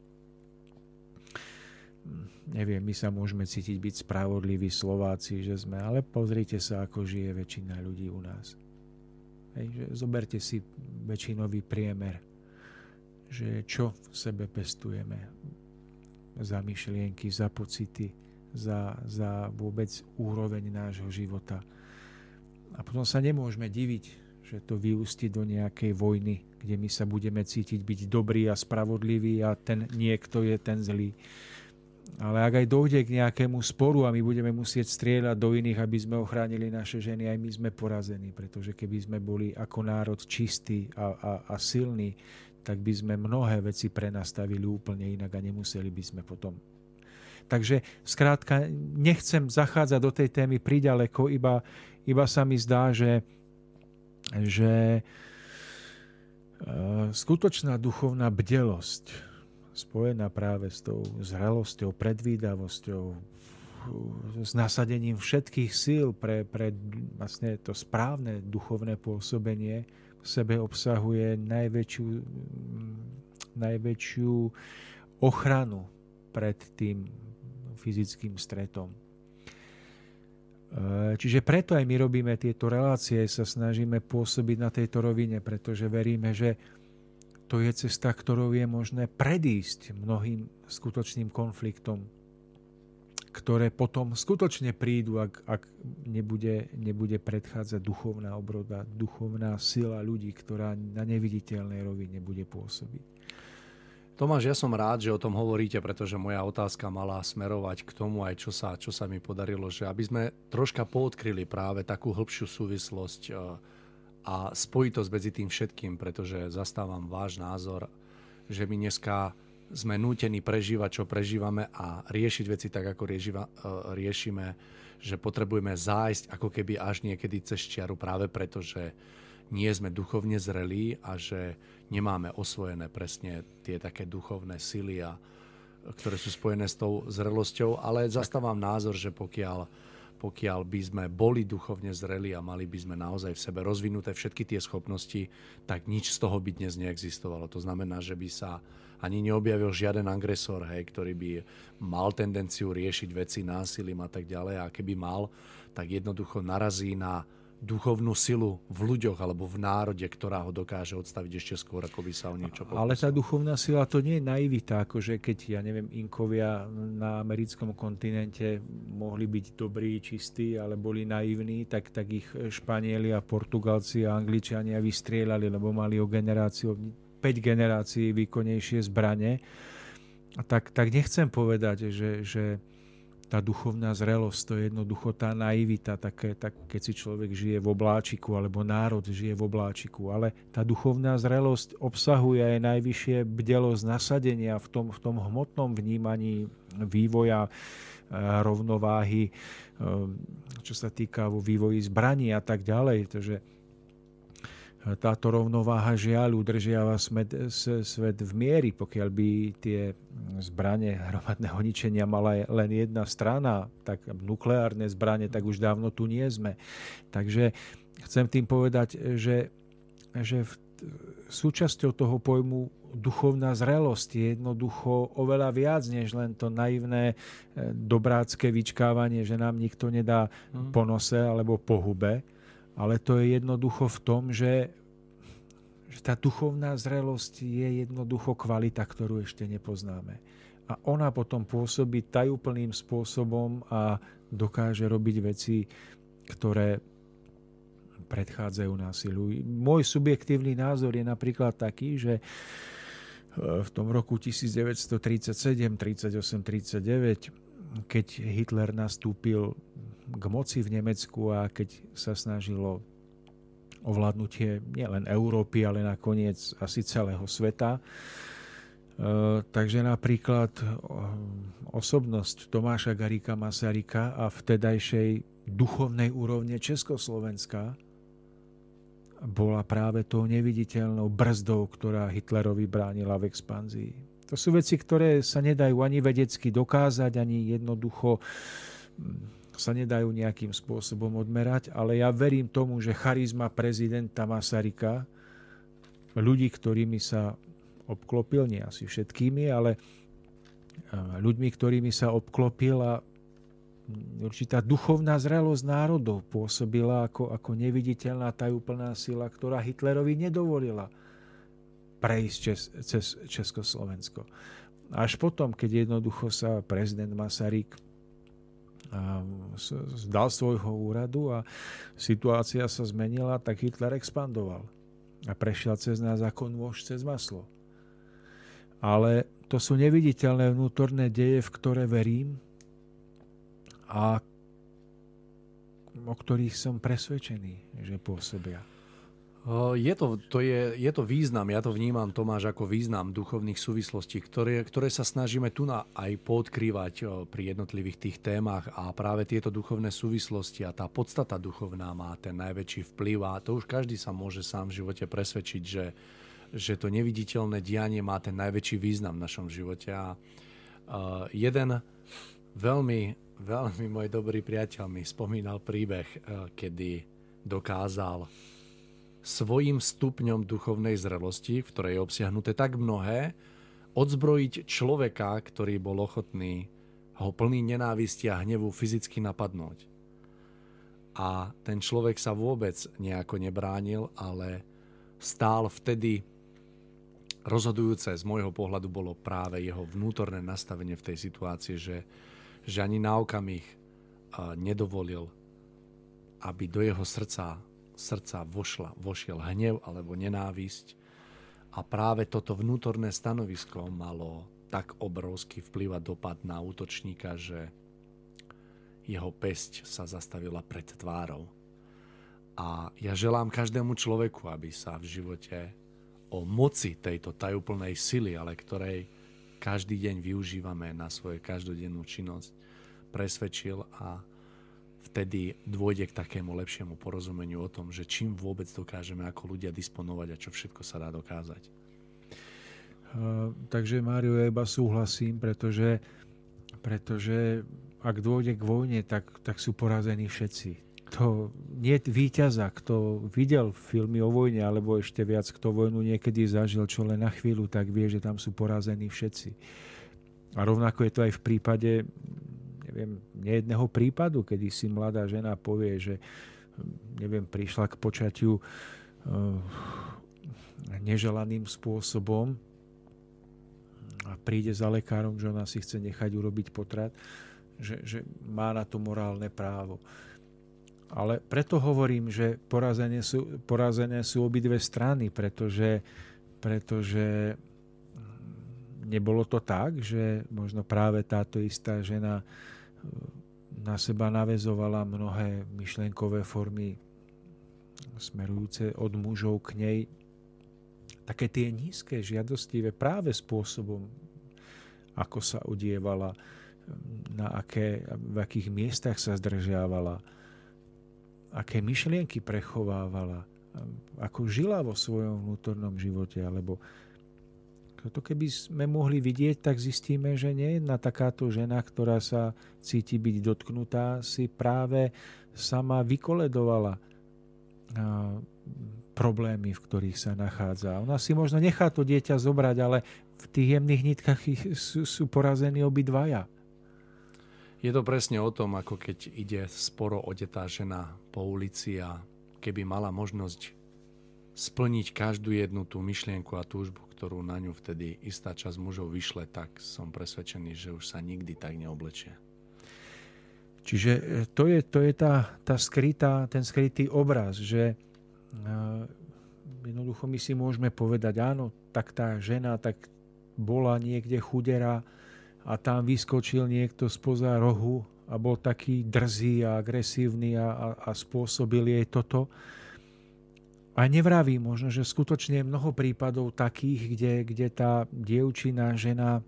neviem, my sa môžeme cítiť byť spravodliví Slováci, že sme, ale pozrite sa, ako žije väčšina ľudí u nás. Hej, že zoberte si väčšinový priemer, že čo v sebe pestujeme za myšlienky, za pocity, za, za vôbec úroveň nášho života a potom sa nemôžeme diviť, že to vyústi do nejakej vojny, kde my sa budeme cítiť byť dobrý a spravodlivý a ten niekto je ten zlý. Ale ak aj dojde k nejakému sporu a my budeme musieť strieľať do iných, aby sme ochránili naše ženy, aj my sme porazení, pretože keby sme boli ako národ čistí a, a, a silní, tak by sme mnohé veci prenastavili úplne inak a nemuseli by sme potom. Takže skrátka, nechcem zachádzať do tej témy priďaleko, iba, iba sa mi zdá, že, že e, skutočná duchovná bdelosť spojená práve s tou zrelosťou, predvídavosťou, s nasadením všetkých síl pre, pre vlastne to správne duchovné pôsobenie sebe obsahuje najväčšiu, najväčšiu ochranu pred tým fyzickým stretom. Eh, čiže preto aj my robíme tieto relácie, sa snažíme pôsobiť na tejto rovine, pretože veríme, že to je cesta, ktorou je možné predísť mnohým skutočným konfliktom, ktoré potom skutočne prídu, ak, ak nebude, nebude predchádzať duchovná obroda, duchovná sila ľudí, ktorá na neviditeľnej rovine bude pôsobiť. Tomáš, ja som rád, že o tom hovoríte, pretože moja otázka mala smerovať k tomu aj, čo sa, čo sa mi podarilo, že aby sme troška poodkryli práve takú hĺbšiu súvislosť e, a spojitosť medzi tým všetkým, pretože zastávam váš názor, že my dneska sme nútení prežívať, čo prežívame a riešiť veci tak, ako riešiva, e, riešime, že potrebujeme zájsť ako keby až niekedy cez čiaru práve preto, že nie sme duchovne zrelí a že nemáme osvojené presne tie také duchovné sily, a, ktoré sú spojené s tou zrelosťou, ale zastávam názor, že pokiaľ pokiaľ by sme boli duchovne zreli a mali by sme naozaj v sebe rozvinuté všetky tie schopnosti, tak nič z toho by dnes neexistovalo. To znamená, že by sa ani neobjavil žiaden agresor, hej, ktorý by mal tendenciu riešiť veci násilím a tak ďalej. A keby mal, tak jednoducho narazí na duchovnú silu v ľuďoch alebo v národe, ktorá ho dokáže odstaviť ešte skôr, ako by sa o niečo pokusil. Ale tá duchovná sila to nie je naivita, akože keď, ja neviem, Inkovia na americkom kontinente mohli byť dobrí, čistí, ale boli naivní, tak, tak ich Španieli a Portugalci a Angličania vystrieľali, lebo mali o generáciu, 5 generácií výkonnejšie zbrane. A tak, tak nechcem povedať, že, že tá duchovná zrelosť, to je jednoducho tá naivita, také, tak, keď si človek žije v obláčiku, alebo národ žije v obláčiku. Ale tá duchovná zrelosť obsahuje aj najvyššie bdelosť nasadenia v tom, v tom hmotnom vnímaní vývoja, e, rovnováhy, e, čo sa týka vo vývoji zbraní a tak ďalej. Takže táto rovnováha žiaľ udržiava svet, svet v miery, pokiaľ by tie zbranie hromadného ničenia mala len jedna strana, tak nukleárne zbranie, tak už dávno tu nie sme. Takže chcem tým povedať, že, že v, súčasťou toho pojmu duchovná zrelosť je jednoducho oveľa viac, než len to naivné e, dobrácké vyčkávanie, že nám nikto nedá mm. po nose alebo po hube, ale to je jednoducho v tom, že, že tá duchovná zrelosť je jednoducho kvalita, ktorú ešte nepoznáme. A ona potom pôsobí tajúplným spôsobom a dokáže robiť veci, ktoré predchádzajú násilu. Môj subjektívny názor je napríklad taký, že e, v tom roku 1937, 38, 39, keď Hitler nastúpil k moci v Nemecku a keď sa snažilo ovládnutie nielen Európy, ale nakoniec asi celého sveta, Uh, takže napríklad uh, osobnosť Tomáša Garika Masarika a vtedajšej duchovnej úrovne Československa bola práve tou neviditeľnou brzdou, ktorá Hitlerovi bránila v expanzii. To sú veci, ktoré sa nedajú ani vedecky dokázať, ani jednoducho sa nedajú nejakým spôsobom odmerať, ale ja verím tomu, že charizma prezidenta Masarika, ľudí, ktorými sa obklopil, nie asi všetkými, ale ľuďmi, ktorými sa obklopil a určitá duchovná zrelosť národov pôsobila ako, ako neviditeľná tajúplná sila, ktorá Hitlerovi nedovolila prejsť čes, cez Československo. Až potom, keď jednoducho sa prezident Masaryk zdal svojho úradu a situácia sa zmenila, tak Hitler expandoval a prešiel cez nás ako nôž cez maslo. Ale to sú neviditeľné vnútorné deje, v ktoré verím a o ktorých som presvedčený, že pôsobia. Je to, to je, je to význam, ja to vnímam, Tomáš, ako význam duchovných súvislostí, ktoré, ktoré sa snažíme tu na aj podkrývať pri jednotlivých tých témach. A práve tieto duchovné súvislosti a tá podstata duchovná má ten najväčší vplyv. A to už každý sa môže sám v živote presvedčiť, že, že to neviditeľné dianie má ten najväčší význam v našom živote. A uh, jeden veľmi veľmi môj dobrý priateľ mi spomínal príbeh, eh, kedy dokázal svojim stupňom duchovnej zrelosti, v ktorej je obsiahnuté tak mnohé, odzbrojiť človeka, ktorý bol ochotný ho plný nenávisti a hnevu fyzicky napadnúť. A ten človek sa vôbec nejako nebránil, ale stál vtedy rozhodujúce z môjho pohľadu bolo práve jeho vnútorné nastavenie v tej situácii, že že ani na okamih nedovolil, aby do jeho srdca, srdca vošla, vošiel hnev alebo nenávisť. A práve toto vnútorné stanovisko malo tak obrovský vplyv a dopad na útočníka, že jeho pesť sa zastavila pred tvárou. A ja želám každému človeku, aby sa v živote o moci tejto tajúplnej sily, ale ktorej každý deň využívame na svoju každodennú činnosť, presvedčil a vtedy dôjde k takému lepšiemu porozumeniu o tom, že čím vôbec dokážeme ako ľudia disponovať a čo všetko sa dá dokázať. Uh, takže Mário, ja iba súhlasím, pretože, pretože ak dôjde k vojne, tak, tak sú porazení všetci. To nie víťaza, kto videl filmy o vojne, alebo ešte viac, kto vojnu niekedy zažil, čo len na chvíľu, tak vie, že tam sú porazení všetci. A rovnako je to aj v prípade neviem, nejedného prípadu, kedy si mladá žena povie, že neviem, prišla k počatiu uh, neželaným spôsobom a príde za lekárom, že ona si chce nechať urobiť potrat, že, že má na to morálne právo. Ale preto hovorím, že porazené sú, porazené sú obidve strany, pretože, pretože nebolo to tak, že možno práve táto istá žena na seba navezovala mnohé myšlenkové formy smerujúce od mužov k nej. Také tie nízke, žiadostivé práve spôsobom, ako sa odievala, na aké, v akých miestach sa zdržiavala, aké myšlienky prechovávala, ako žila vo svojom vnútornom živote, alebo to keby sme mohli vidieť, tak zistíme, že nie jedna takáto žena, ktorá sa cíti byť dotknutá, si práve sama vykoledovala problémy, v ktorých sa nachádza. Ona si možno nechá to dieťa zobrať, ale v tých jemných nitkách sú, sú porazení obidvaja. Je to presne o tom, ako keď ide sporo odetá žena po ulici a keby mala možnosť splniť každú jednu tú myšlienku a túžbu, ktorú na ňu vtedy istá časť mužov vyšle, tak som presvedčený, že už sa nikdy tak neoblečie. Čiže e, to je, to je tá, tá skrytá, ten skrytý obraz, že uh, jednoducho my si môžeme povedať, áno, tak tá žena tak bola niekde chudera a tam vyskočil niekto spoza rohu a bol taký drzý a agresívny a, a, a spôsobil jej toto. A nevraví možno, že skutočne je mnoho prípadov takých, kde, kde tá dievčina, žena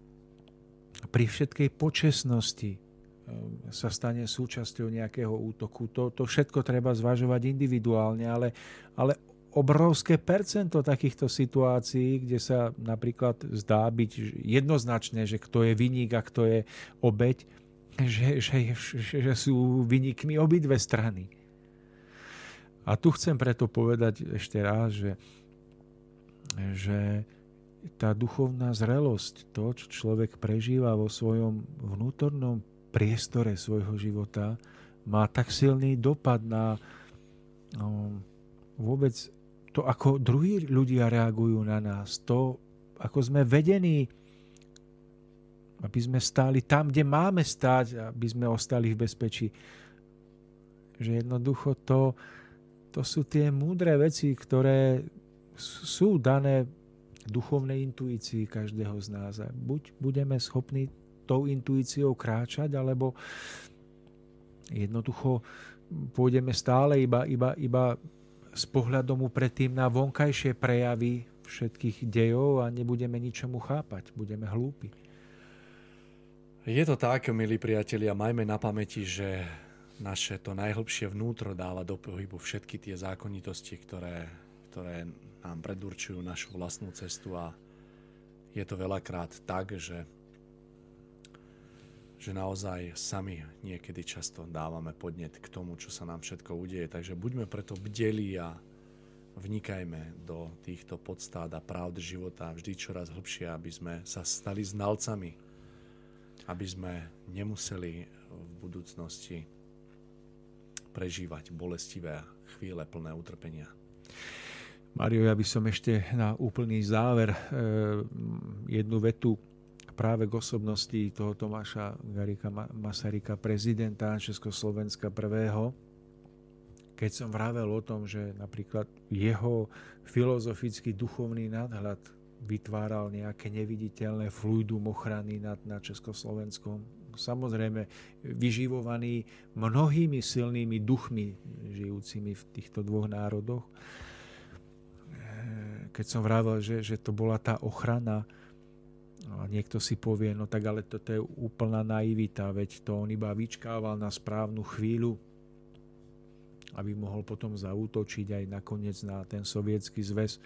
pri všetkej počesnosti ehm, sa stane súčasťou nejakého útoku. To, to všetko treba zvažovať individuálne, ale, ale obrovské percento takýchto situácií, kde sa napríklad zdá byť jednoznačné, že kto je vyník a kto je obeď, že, že, že sú vynikmi obidve strany. A tu chcem preto povedať ešte raz, že, že tá duchovná zrelosť, to, čo človek prežíva vo svojom vnútornom priestore svojho života, má tak silný dopad na no, vôbec to, ako druhí ľudia reagujú na nás, to, ako sme vedení, aby sme stáli tam, kde máme stáť, aby sme ostali v bezpečí. Že jednoducho to, to sú tie múdre veci, ktoré sú dané duchovnej intuícii každého z nás. A buď budeme schopní tou intuíciou kráčať, alebo jednoducho pôjdeme stále iba, iba, iba s pohľadom predtým na vonkajšie prejavy všetkých dejov a nebudeme ničomu chápať. Budeme hlúpi. Je to tak, milí priatelia, majme na pamäti, že naše to najhlbšie vnútro dáva do pohybu všetky tie zákonitosti, ktoré, ktoré nám predurčujú našu vlastnú cestu a je to veľakrát tak, že, že naozaj sami niekedy často dávame podnet k tomu, čo sa nám všetko udeje. Takže buďme preto bdeli a vnikajme do týchto podstád a pravd života vždy čoraz hlbšie, aby sme sa stali znalcami, aby sme nemuseli v budúcnosti prežívať bolestivé chvíle plné utrpenia. Mario, ja by som ešte na úplný záver e, jednu vetu práve k osobnosti toho Tomáša Garika Masarika, prezidenta Československa prvého, keď som vravel o tom, že napríklad jeho filozofický duchovný nadhľad vytváral nejaké neviditeľné fluidum ochrany nad, nad Československom, samozrejme vyživovaný mnohými silnými duchmi žijúcimi v týchto dvoch národoch. Keď som vravel, že, že to bola tá ochrana, a niekto si povie, no tak ale toto je úplná naivita, veď to on iba vyčkával na správnu chvíľu, aby mohol potom zaútočiť aj nakoniec na ten sovietský zväz,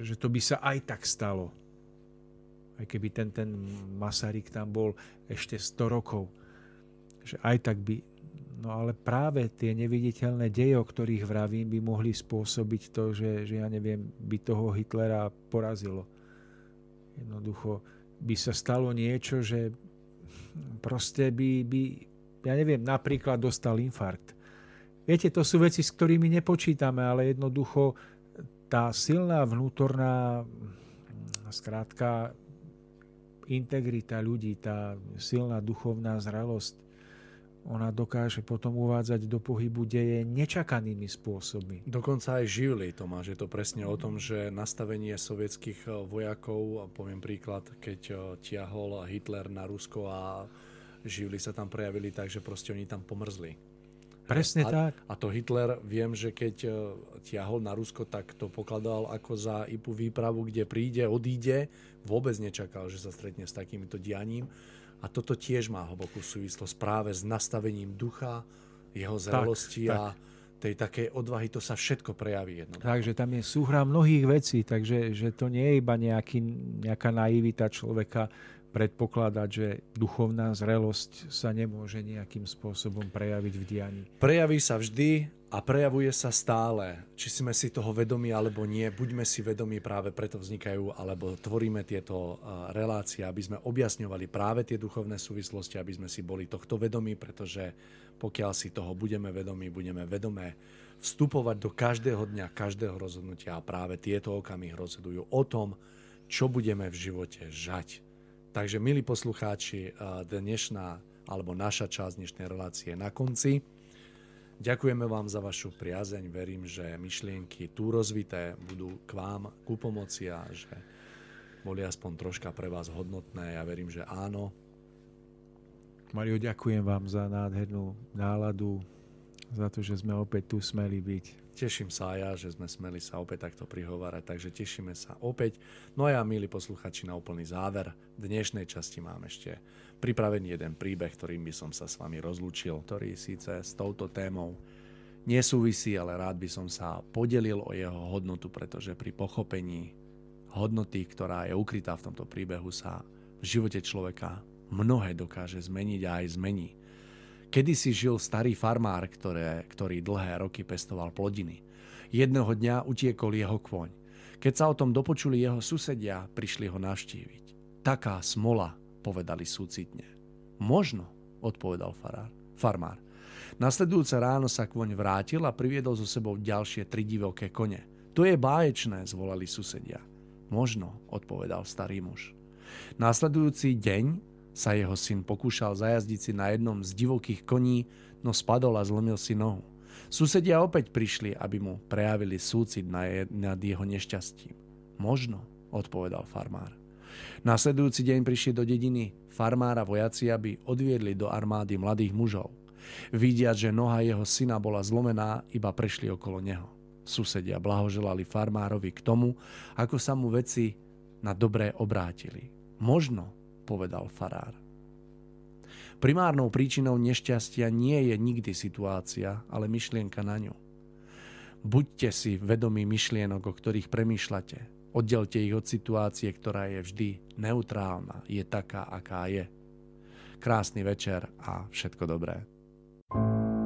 že to by sa aj tak stalo aj keby ten, ten Masaryk tam bol ešte 100 rokov, že aj tak by, no ale práve tie neviditeľné deje, o ktorých vravím, by mohli spôsobiť to, že, že ja neviem, by toho Hitlera porazilo. Jednoducho by sa stalo niečo, že proste by, by ja neviem, napríklad dostal infarkt. Viete, to sú veci, s ktorými nepočítame, ale jednoducho tá silná vnútorná skrátka integrita ľudí, tá silná duchovná zralosť, ona dokáže potom uvádzať do pohybu deje nečakanými spôsobmi. Dokonca aj živli, Tomáš. Je to presne o tom, že nastavenie sovietských eh, vojakov, poviem príklad, keď eh, tiahol Hitler na Rusko a živli sa tam prejavili tak, že proste oni tam pomrzli. Presne a, tak. A to Hitler, viem, že keď e, tiahol na Rusko, tak to pokladal ako za IPU výpravu, kde príde, odíde. Vôbec nečakal, že sa stretne s takýmto dianím. A toto tiež má hlbokú súvislosť práve s nastavením ducha, jeho zrelosti tak, a tak. tej takej odvahy, to sa všetko prejaví jedno. Takže tam je súhra mnohých vecí, takže že to nie je iba nejaký, nejaká naivita človeka predpokladať, že duchovná zrelosť sa nemôže nejakým spôsobom prejaviť v dianí? Prejaví sa vždy a prejavuje sa stále. Či sme si toho vedomi alebo nie, buďme si vedomi, práve preto vznikajú, alebo tvoríme tieto relácie, aby sme objasňovali práve tie duchovné súvislosti, aby sme si boli tohto vedomi, pretože pokiaľ si toho budeme vedomi, budeme vedomé vstupovať do každého dňa, každého rozhodnutia a práve tieto okamihy rozhodujú o tom, čo budeme v živote žať. Takže, milí poslucháči, dnešná alebo naša časť dnešnej relácie je na konci. Ďakujeme vám za vašu priazeň. Verím, že myšlienky tu rozvité budú k vám ku pomoci a že boli aspoň troška pre vás hodnotné. Ja verím, že áno. Mario, ďakujem vám za nádhernú náladu, za to, že sme opäť tu smeli byť. Teším sa aj ja, že sme smeli sa opäť takto prihovárať, takže tešíme sa opäť. No a ja, milí posluchači, na úplný záver dnešnej časti mám ešte pripravený jeden príbeh, ktorým by som sa s vami rozlúčil, ktorý síce s touto témou nesúvisí, ale rád by som sa podelil o jeho hodnotu, pretože pri pochopení hodnoty, ktorá je ukrytá v tomto príbehu, sa v živote človeka mnohé dokáže zmeniť a aj zmení. Kedy si žil starý farmár, ktoré, ktorý dlhé roky pestoval plodiny. Jedného dňa utiekol jeho kvoň. Keď sa o tom dopočuli jeho susedia, prišli ho navštíviť. Taká smola, povedali súcitne. Možno, odpovedal farár, farmár. Nasledujúce ráno sa kvoň vrátil a priviedol so sebou ďalšie tri divoké kone. To je báječné, zvolali susedia. Možno, odpovedal starý muž. Nasledujúci deň sa jeho syn pokúšal zajazdiť si na jednom z divokých koní, no spadol a zlomil si nohu. Susedia opäť prišli, aby mu prejavili súcit nad jeho nešťastím. Možno, odpovedal farmár. Nasledujúci deň prišli do dediny farmára vojaci, aby odviedli do armády mladých mužov. Vidiať, že noha jeho syna bola zlomená, iba prešli okolo neho. Susedia blahoželali farmárovi k tomu, ako sa mu veci na dobré obrátili. Možno, povedal farár. Primárnou príčinou nešťastia nie je nikdy situácia, ale myšlienka na ňu. Buďte si vedomí myšlienok, o ktorých premýšľate. Oddelte ich od situácie, ktorá je vždy neutrálna, je taká, aká je. Krásny večer a všetko dobré. thank you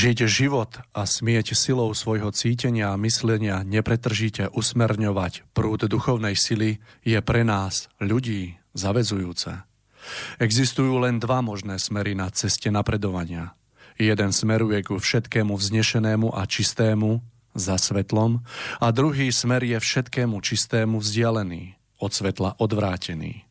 Žiť život a smieť silou svojho cítenia a myslenia nepretržite usmerňovať prúd duchovnej sily je pre nás, ľudí, zavezujúce. Existujú len dva možné smery na ceste napredovania. Jeden smeruje ku všetkému vznešenému a čistému, za svetlom, a druhý smer je všetkému čistému vzdialený, od svetla odvrátený.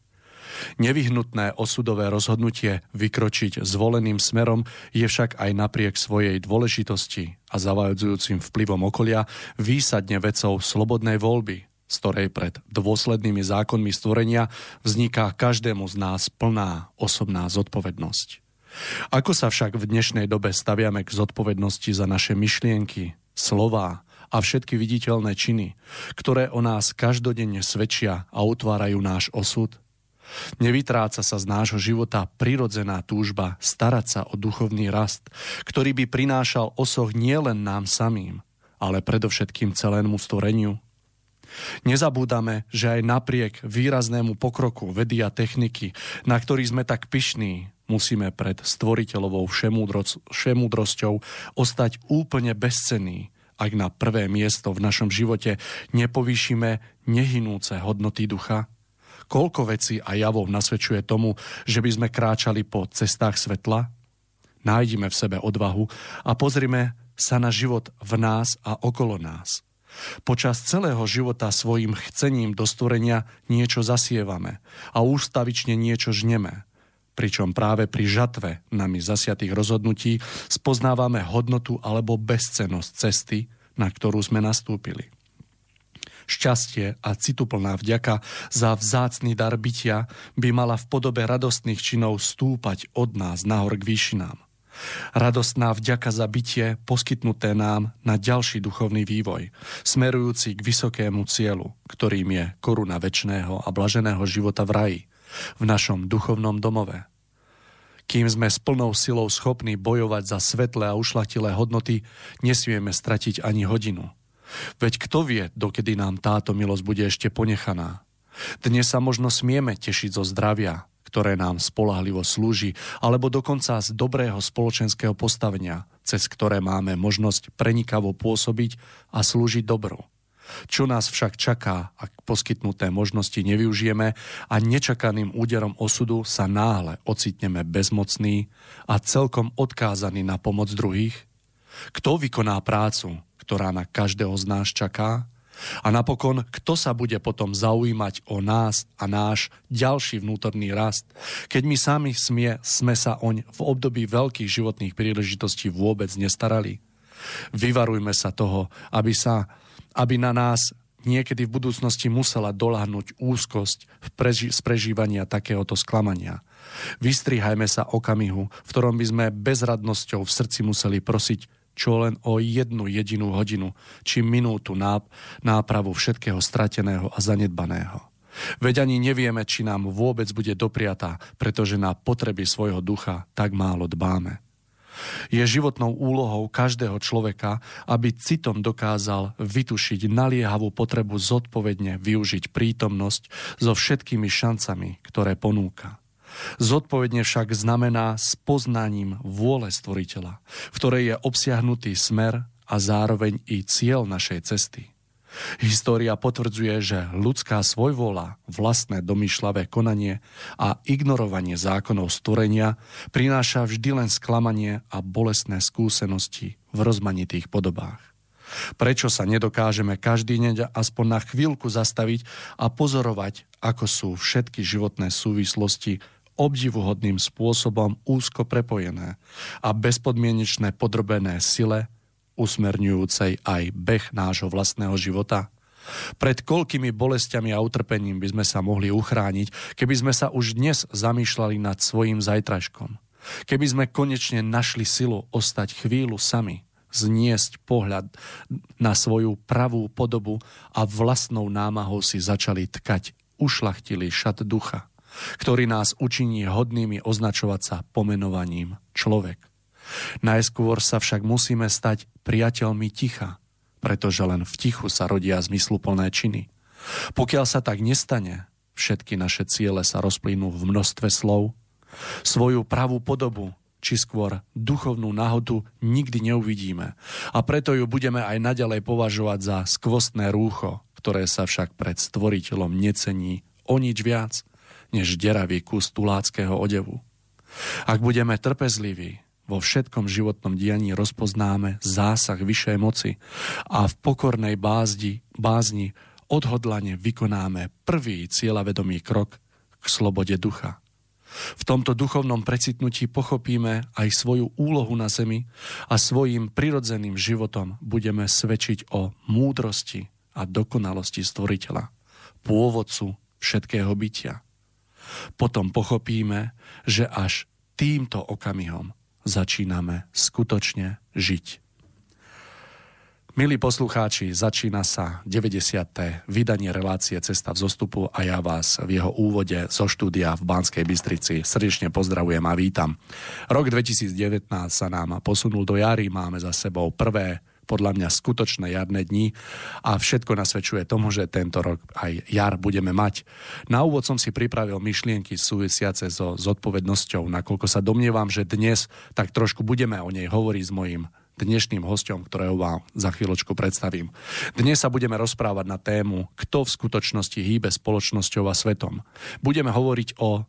Nevyhnutné osudové rozhodnutie vykročiť zvoleným smerom je však aj napriek svojej dôležitosti a zavajúcim vplyvom okolia výsadne vecou slobodnej voľby, z ktorej pred dôslednými zákonmi stvorenia vzniká každému z nás plná osobná zodpovednosť. Ako sa však v dnešnej dobe staviame k zodpovednosti za naše myšlienky, slová a všetky viditeľné činy, ktoré o nás každodenne svedčia a utvárajú náš osud? Nevytráca sa z nášho života prirodzená túžba starať sa o duchovný rast, ktorý by prinášal osoch nielen nám samým, ale predovšetkým celému stvoreniu. Nezabúdame, že aj napriek výraznému pokroku vedy a techniky, na ktorý sme tak pyšní, musíme pred stvoriteľovou všemúdrosťou ostať úplne bezcenní, ak na prvé miesto v našom živote nepovýšime nehynúce hodnoty ducha? Koľko vecí a javov nasvedčuje tomu, že by sme kráčali po cestách svetla? Nájdime v sebe odvahu a pozrime sa na život v nás a okolo nás. Počas celého života svojim chcením do stvorenia niečo zasievame a ústavične niečo žneme. Pričom práve pri žatve nami zasiatých rozhodnutí spoznávame hodnotu alebo bezcenosť cesty, na ktorú sme nastúpili šťastie a cituplná vďaka za vzácný dar bytia by mala v podobe radostných činov stúpať od nás nahor k výšinám. Radostná vďaka za bytie poskytnuté nám na ďalší duchovný vývoj, smerujúci k vysokému cieľu, ktorým je koruna väčšného a blaženého života v raji, v našom duchovnom domove. Kým sme s plnou silou schopní bojovať za svetlé a ušlatilé hodnoty, nesmieme stratiť ani hodinu – Veď kto vie, dokedy nám táto milosť bude ešte ponechaná. Dnes sa možno smieme tešiť zo zdravia, ktoré nám spolahlivo slúži, alebo dokonca z dobrého spoločenského postavenia, cez ktoré máme možnosť prenikavo pôsobiť a slúžiť dobro. Čo nás však čaká, ak poskytnuté možnosti nevyužijeme a nečakaným úderom osudu sa náhle ocitneme bezmocní a celkom odkázaní na pomoc druhých? Kto vykoná prácu, ktorá na každého z nás čaká? A napokon, kto sa bude potom zaujímať o nás a náš ďalší vnútorný rast, keď my sami smie, sme sa oň v období veľkých životných príležitostí vôbec nestarali? Vyvarujme sa toho, aby, sa, aby na nás niekedy v budúcnosti musela doľahnúť úzkosť z prežívania takéhoto sklamania. Vystrihajme sa okamihu, v ktorom by sme bezradnosťou v srdci museli prosiť čo len o jednu jedinú hodinu či minútu nápravu všetkého strateného a zanedbaného. Veď ani nevieme, či nám vôbec bude dopriatá, pretože na potreby svojho ducha tak málo dbáme. Je životnou úlohou každého človeka, aby citom dokázal vytušiť naliehavú potrebu zodpovedne využiť prítomnosť so všetkými šancami, ktoré ponúka. Zodpovedne však znamená s poznaním vôle stvoriteľa, v ktorej je obsiahnutý smer a zároveň i cieľ našej cesty. História potvrdzuje, že ľudská svojvola, vlastné domýšľavé konanie a ignorovanie zákonov stvorenia prináša vždy len sklamanie a bolestné skúsenosti v rozmanitých podobách. Prečo sa nedokážeme každý deň aspoň na chvíľku zastaviť a pozorovať, ako sú všetky životné súvislosti obdivuhodným spôsobom úzko prepojené a bezpodmienečné podrobené sile, usmerňujúcej aj beh nášho vlastného života? Pred koľkými bolestiami a utrpením by sme sa mohli uchrániť, keby sme sa už dnes zamýšľali nad svojim zajtražkom? Keby sme konečne našli silu ostať chvíľu sami, zniesť pohľad na svoju pravú podobu a vlastnou námahou si začali tkať ušlachtilý šat ducha ktorý nás učiní hodnými označovať sa pomenovaním človek. Najskôr sa však musíme stať priateľmi ticha, pretože len v tichu sa rodia zmysluplné činy. Pokiaľ sa tak nestane, všetky naše ciele sa rozplynú v množstve slov. Svoju pravú podobu či skôr duchovnú nahotu nikdy neuvidíme. A preto ju budeme aj naďalej považovať za skvostné rúcho, ktoré sa však pred stvoriteľom necení o nič viac, než deravý kus tuláckého odevu. Ak budeme trpezliví, vo všetkom životnom dianí rozpoznáme zásah vyššej moci a v pokornej bázdi, bázni odhodlane vykonáme prvý cieľavedomý krok k slobode ducha. V tomto duchovnom precitnutí pochopíme aj svoju úlohu na zemi a svojim prirodzeným životom budeme svedčiť o múdrosti a dokonalosti stvoriteľa, pôvodcu všetkého bytia. Potom pochopíme, že až týmto okamihom začíname skutočne žiť. Milí poslucháči, začína sa 90. vydanie relácie Cesta v zostupu a ja vás v jeho úvode zo štúdia v Banskej Bystrici srdečne pozdravujem a vítam. Rok 2019 sa nám posunul do jary, máme za sebou prvé podľa mňa skutočné jarné dni a všetko nasvedčuje tomu, že tento rok aj jar budeme mať. Na úvod som si pripravil myšlienky súvisiace so zodpovednosťou, nakoľko sa domnievam, že dnes tak trošku budeme o nej hovoriť s mojim dnešným hostom, ktorého vám za chvíľočku predstavím. Dnes sa budeme rozprávať na tému, kto v skutočnosti hýbe spoločnosťou a svetom. Budeme hovoriť o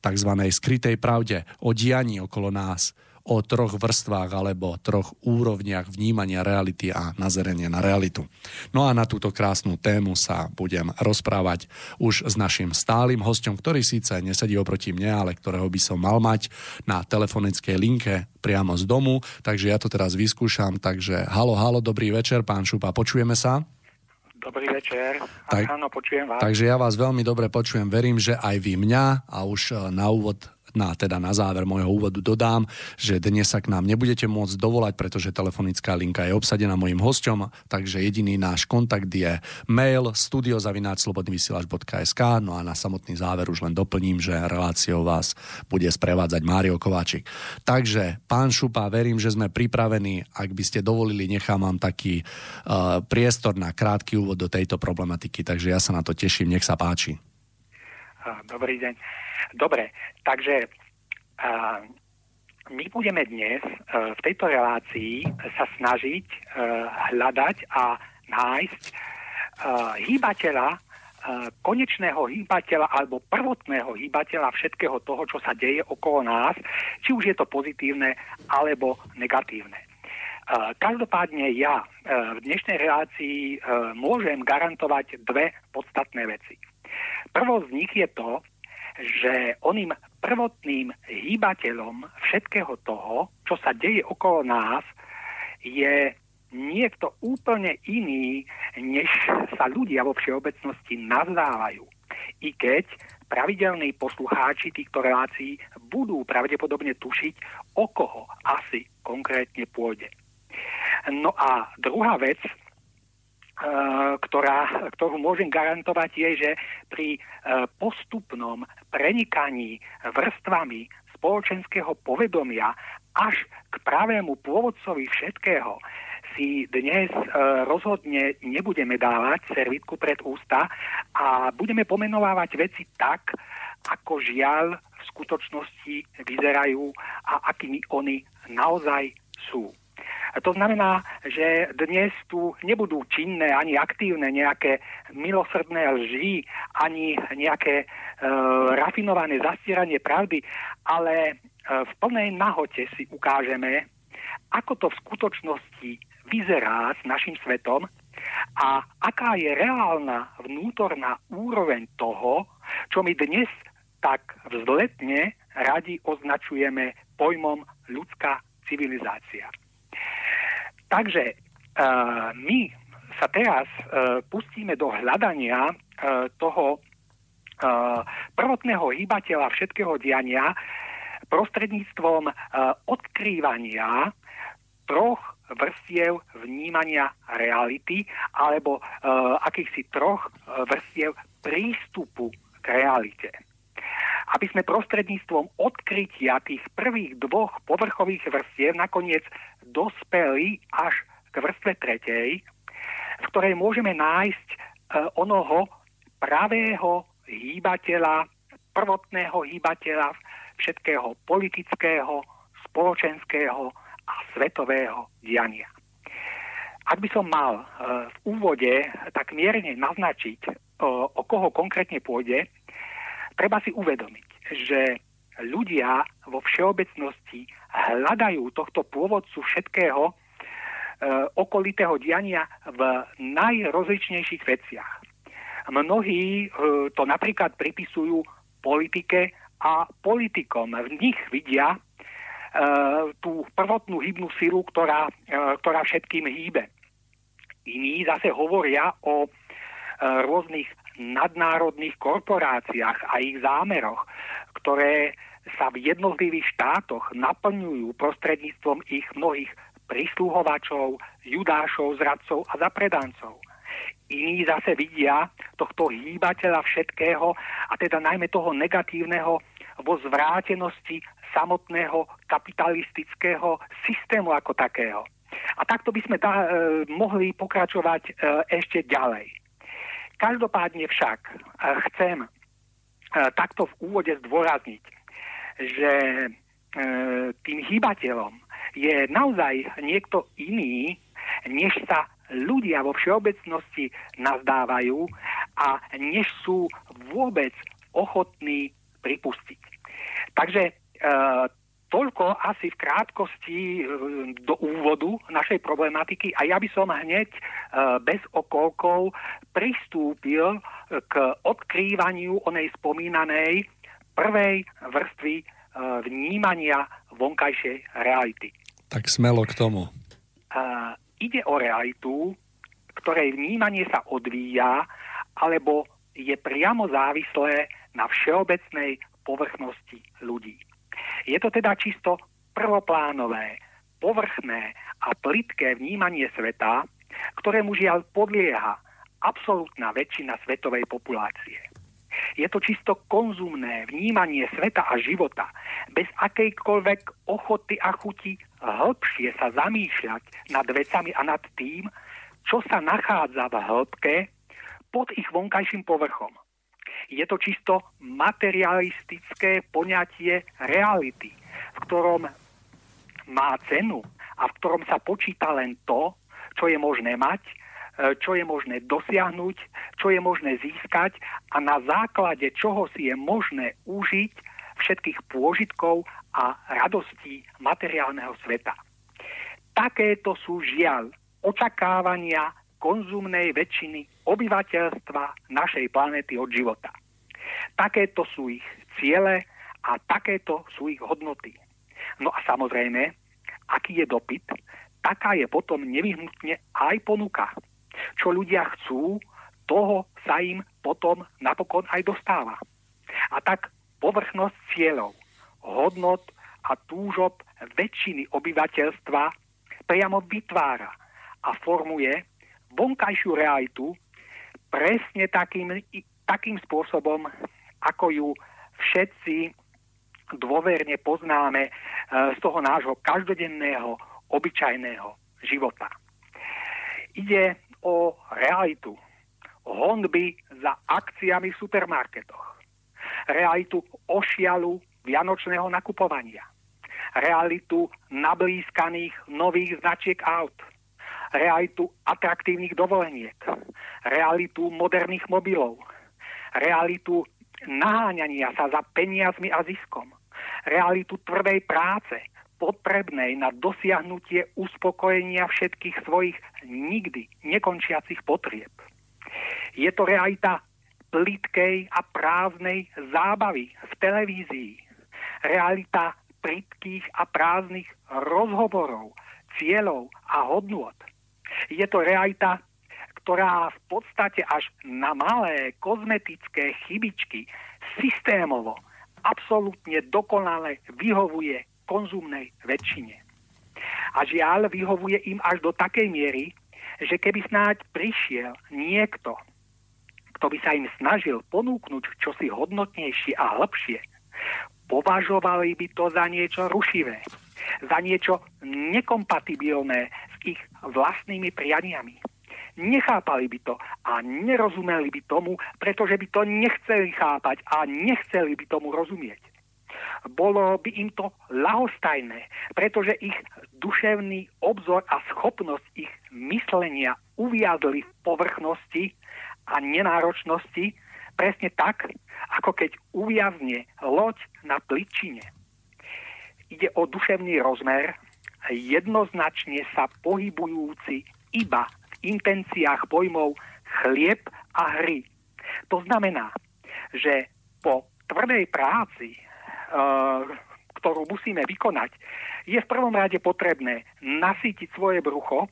tzv. skrytej pravde, o dianí okolo nás, o troch vrstvách alebo troch úrovniach vnímania reality a nazerenia na realitu. No a na túto krásnu tému sa budem rozprávať už s našim stálym hostom, ktorý síce nesedí oproti mne, ale ktorého by som mal mať na telefonickej linke priamo z domu, takže ja to teraz vyskúšam. Takže halo, halo, dobrý večer, pán Šupa, počujeme sa? Dobrý večer. Tak, áno, počujem vás. Takže ja vás veľmi dobre počujem. Verím, že aj vy mňa a už e, na úvod na, teda na záver môjho úvodu dodám, že dnes sa k nám nebudete môcť dovolať, pretože telefonická linka je obsadená mojim hosťom, takže jediný náš kontakt je mail studiozavináčslobodnyvysielač.sk no a na samotný záver už len doplním, že reláciou vás bude sprevádzať Mário Kováčik. Takže, pán Šupa, verím, že sme pripravení. Ak by ste dovolili, nechám vám taký uh, priestor na krátky úvod do tejto problematiky, takže ja sa na to teším. Nech sa páči. Dobrý deň. Dobre, takže uh, my budeme dnes uh, v tejto relácii sa snažiť uh, hľadať a nájsť uh, hýbateľa, uh, konečného hýbateľa alebo prvotného hýbateľa všetkého toho, čo sa deje okolo nás, či už je to pozitívne alebo negatívne. Každopádne ja v dnešnej relácii môžem garantovať dve podstatné veci. Prvou z nich je to, že oným prvotným hýbateľom všetkého toho, čo sa deje okolo nás, je niekto úplne iný, než sa ľudia vo všeobecnosti nazdávajú. I keď pravidelní poslucháči týchto relácií budú pravdepodobne tušiť, o koho asi konkrétne pôjde. No a druhá vec, ktorá, ktorú môžem garantovať, je, že pri eh, postupnom prenikaní vrstvami spoločenského povedomia až k pravému pôvodcovi všetkého si dnes e, rozhodne nebudeme dávať servitku pred ústa a budeme pomenovávať veci tak, ako žiaľ v skutočnosti vyzerajú a akými oni naozaj sú. To znamená, že dnes tu nebudú činné ani aktívne nejaké milosrdné lži, ani nejaké e, rafinované zastieranie pravdy, ale e, v plnej nahote si ukážeme, ako to v skutočnosti vyzerá s našim svetom a aká je reálna vnútorná úroveň toho, čo my dnes tak vzletne radi označujeme pojmom ľudská civilizácia. Takže uh, my sa teraz uh, pustíme do hľadania uh, toho uh, prvotného hýbateľa všetkého diania prostredníctvom uh, odkrývania troch vrstiev vnímania reality alebo uh, akýchsi troch vrstiev prístupu k realite aby sme prostredníctvom odkrytia tých prvých dvoch povrchových vrstiev nakoniec dospeli až k vrstve tretej, v ktorej môžeme nájsť e, onoho pravého hýbateľa, prvotného hýbateľa všetkého politického, spoločenského a svetového diania. Ak by som mal v úvode tak mierne naznačiť, o koho konkrétne pôjde, treba si uvedomiť, že ľudia vo všeobecnosti hľadajú tohto pôvodcu všetkého okolitého diania v najrozličnejších veciach. Mnohí to napríklad pripisujú politike a politikom. V nich vidia tú prvotnú hybnú silu, ktorá, ktorá všetkým hýbe. Iní zase hovoria o e, rôznych nadnárodných korporáciách a ich zámeroch, ktoré sa v jednotlivých štátoch naplňujú prostredníctvom ich mnohých prísluhovačov, judášov, zradcov a zapredancov. Iní zase vidia tohto hýbateľa všetkého a teda najmä toho negatívneho vo zvrátenosti samotného kapitalistického systému ako takého. A takto by sme da, e, mohli pokračovať e, ešte ďalej. Každopádne však e, chcem e, takto v úvode zdôrazniť, že e, tým hýbateľom je naozaj niekto iný, než sa ľudia vo všeobecnosti nazdávajú a než sú vôbec ochotní pripustiť. Takže asi v krátkosti e, do úvodu našej problematiky a ja by som hneď e, bez okolkov pristúpil k odkrývaniu onej spomínanej prvej vrstvy vnímania vonkajšej reality. Tak smelo k tomu. Ide o realitu, ktorej vnímanie sa odvíja alebo je priamo závislé na všeobecnej povrchnosti ľudí. Je to teda čisto prvoplánové, povrchné a plitké vnímanie sveta, ktorému žiaľ podlieha absolútna väčšina svetovej populácie. Je to čisto konzumné vnímanie sveta a života, bez akejkoľvek ochoty a chuti hĺbšie sa zamýšľať nad vecami a nad tým, čo sa nachádza v hĺbke pod ich vonkajším povrchom. Je to čisto materialistické poňatie reality, v ktorom má cenu a v ktorom sa počíta len to, čo je možné mať, e, čo je možné dosiahnuť, čo je možné získať a na základe čoho si je možné užiť všetkých pôžitkov a radostí materiálneho sveta. Takéto sú žiaľ očakávania konzumnej väčšiny obyvateľstva našej planéty od života. Takéto sú ich ciele a takéto sú ich hodnoty. No a samozrejme, aký je dopyt, taká je potom nevyhnutne aj ponuka. Čo ľudia chcú, toho sa im potom napokon aj dostáva. A tak povrchnosť cieľov, hodnot a túžob väčšiny obyvateľstva priamo vytvára a formuje vonkajšiu realitu presne takým, takým spôsobom, ako ju všetci dôverne poznáme e, z toho nášho každodenného, obyčajného života. Ide o realitu honby za akciami v supermarketoch, realitu ošialu vianočného nakupovania, realitu nablískaných nových značiek aut, realitu atraktívnych dovoleniek, realitu moderných mobilov, realitu naháňania sa za peniazmi a ziskom, realitu tvrdej práce, potrebnej na dosiahnutie uspokojenia všetkých svojich nikdy nekončiacich potrieb. Je to realita plitkej a prázdnej zábavy v televízii, realita plitkých a prázdnych rozhovorov, cieľov a hodnôt, je to realita, ktorá v podstate až na malé kozmetické chybičky systémovo, absolútne dokonale vyhovuje konzumnej väčšine. A žiaľ vyhovuje im až do takej miery, že keby snáď prišiel niekto, kto by sa im snažil ponúknuť čosi hodnotnejšie a hlbšie, považovali by to za niečo rušivé, za niečo nekompatibilné s ich vlastnými prianiami. Nechápali by to a nerozumeli by tomu, pretože by to nechceli chápať a nechceli by tomu rozumieť. bolo by im to lahostajné, pretože ich duševný obzor a schopnosť ich myslenia uviadli v povrchnosti a nenáročnosti, presne tak, ako keď uviazne loď na pličine. Ide o duševný rozmer, jednoznačne sa pohybujúci iba intenciách pojmov chlieb a hry. To znamená, že po tvrdej práci, uh, ktorú musíme vykonať, je v prvom rade potrebné nasýtiť svoje brucho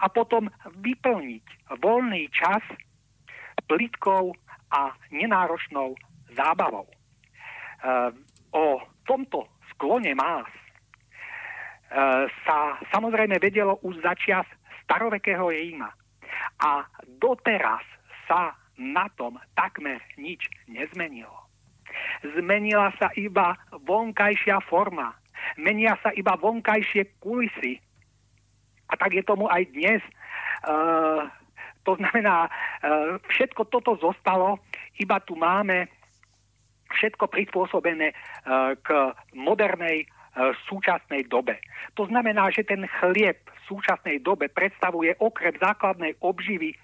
a potom vyplniť voľný čas plitkou a nenáročnou zábavou. Uh, o tomto sklone más uh, sa samozrejme vedelo už začias starovekého Ríma. A doteraz sa na tom takmer nič nezmenilo. Zmenila sa iba vonkajšia forma. Menia sa iba vonkajšie kulisy. A tak je tomu aj dnes. Uh, to znamená, uh, všetko toto zostalo, iba tu máme všetko prispôsobené uh, k modernej súčasnej dobe. To znamená, že ten chlieb v súčasnej dobe predstavuje okrem základnej obživy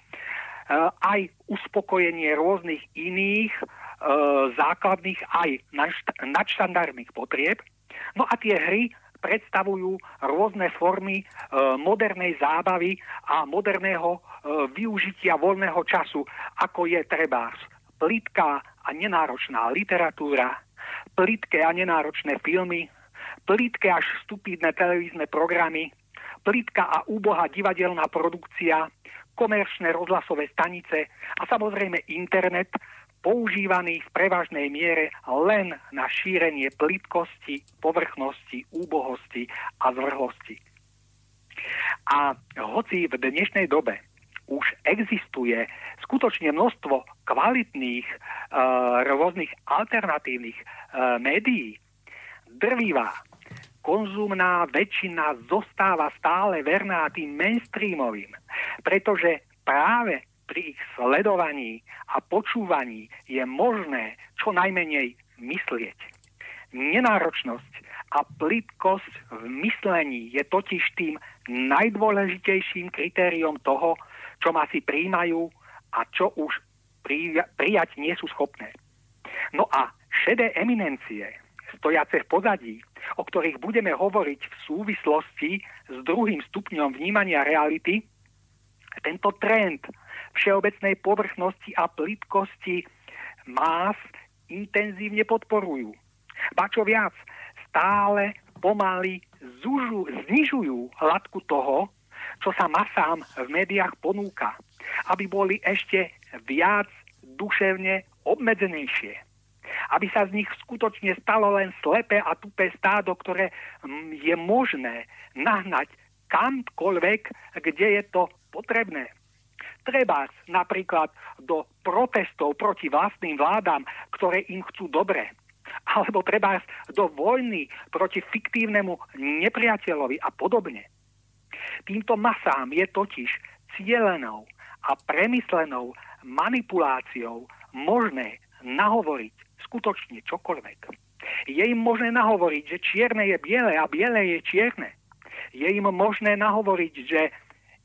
aj uspokojenie rôznych iných E, základných aj nadštandardných potrieb. No a tie hry predstavujú rôzne formy e, modernej zábavy a moderného e, využitia voľného času, ako je treba plitká a nenáročná literatúra, plitké a nenáročné filmy, plitké až stupidné televízne programy, plitká a úbohá divadelná produkcia, komerčné rozhlasové stanice a samozrejme internet, používaný v prevažnej miere len na šírenie plitkosti, povrchnosti, úbohosti a zvrhlosti. A hoci v dnešnej dobe už existuje skutočne množstvo kvalitných e, rôznych alternatívnych e, médií, drvivá konzumná väčšina zostáva stále verná tým mainstreamovým, pretože práve pri ich sledovaní a počúvaní je možné čo najmenej myslieť. Nenáročnosť a plitkosť v myslení je totiž tým najdôležitejším kritériom toho, čo ma si príjmajú a čo už prijať nie sú schopné. No a šedé eminencie, stojace v pozadí, o ktorých budeme hovoriť v súvislosti s druhým stupňom vnímania reality, tento trend všeobecnej povrchnosti a plitkosti más intenzívne podporujú. Ba čo viac, stále pomaly zužu, znižujú hladku toho, čo sa masám v médiách ponúka, aby boli ešte viac duševne obmedzenejšie. Aby sa z nich skutočne stalo len slepé a tupé stádo, ktoré mm, je možné nahnať kamkoľvek, kde je to potrebné treba napríklad do protestov proti vlastným vládam, ktoré im chcú dobre. Alebo treba do vojny proti fiktívnemu nepriateľovi a podobne. Týmto masám je totiž cielenou a premyslenou manipuláciou možné nahovoriť skutočne čokoľvek. Je im možné nahovoriť, že čierne je biele a biele je čierne. Je im možné nahovoriť, že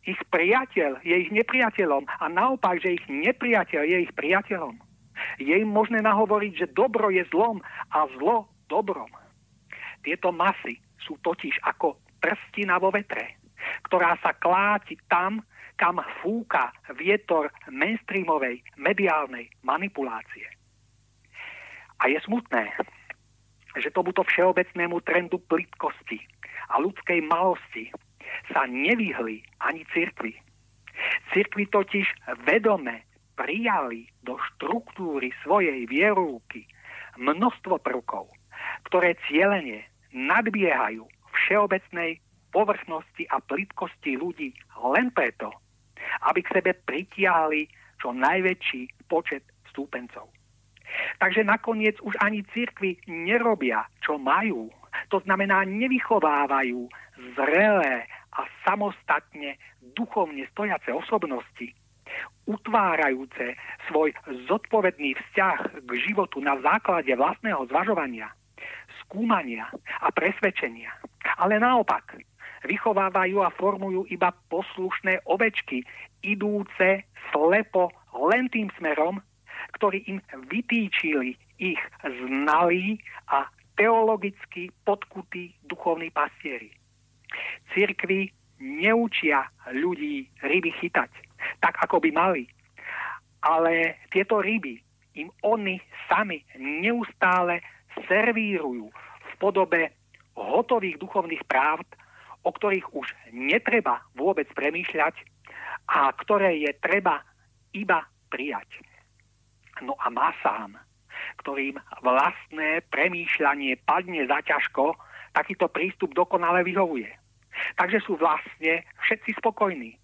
ich priateľ je ich nepriateľom a naopak, že ich nepriateľ je ich priateľom. Je im možné nahovoriť, že dobro je zlom a zlo dobrom. Tieto masy sú totiž ako prstina vo vetre, ktorá sa kláti tam, kam fúka vietor mainstreamovej mediálnej manipulácie. A je smutné, že tomuto všeobecnému trendu plitkosti a ľudskej malosti sa nevyhli ani cirkvi. Cirkvi totiž vedome prijali do štruktúry svojej vierúky množstvo prvkov, ktoré cieľene nadbiehajú všeobecnej povrchnosti a plitkosti ľudí len preto, aby k sebe pritiahli čo najväčší počet vstúpencov. Takže nakoniec už ani cirkvi nerobia, čo majú. To znamená, nevychovávajú zrelé a samostatne duchovne stojace osobnosti, utvárajúce svoj zodpovedný vzťah k životu na základe vlastného zvažovania, skúmania a presvedčenia. Ale naopak, vychovávajú a formujú iba poslušné ovečky, idúce slepo len tým smerom, ktorý im vytýčili ich znalí a teologicky podkutí duchovní pastieri. Cirkvy neučia ľudí ryby chytať, tak ako by mali. Ale tieto ryby im oni sami neustále servírujú v podobe hotových duchovných práv, o ktorých už netreba vôbec premýšľať a ktoré je treba iba prijať. No a masám, ktorým vlastné premýšľanie padne zaťažko, takýto prístup dokonale vyhovuje. Takže sú vlastne všetci spokojní.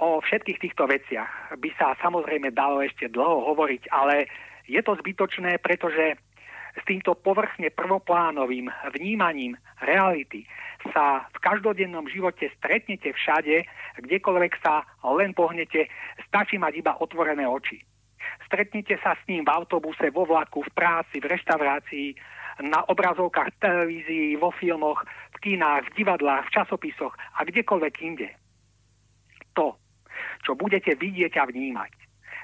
O všetkých týchto veciach by sa samozrejme dalo ešte dlho hovoriť, ale je to zbytočné, pretože s týmto povrchne prvoplánovým vnímaním reality sa v každodennom živote stretnete všade, kdekoľvek sa len pohnete, stačí mať iba otvorené oči. Stretnete sa s ním v autobuse, vo vlaku, v práci, v reštaurácii, na obrazovkách televízií, vo filmoch, v kinách, v divadlách, v časopisoch a kdekoľvek inde. To, čo budete vidieť a vnímať,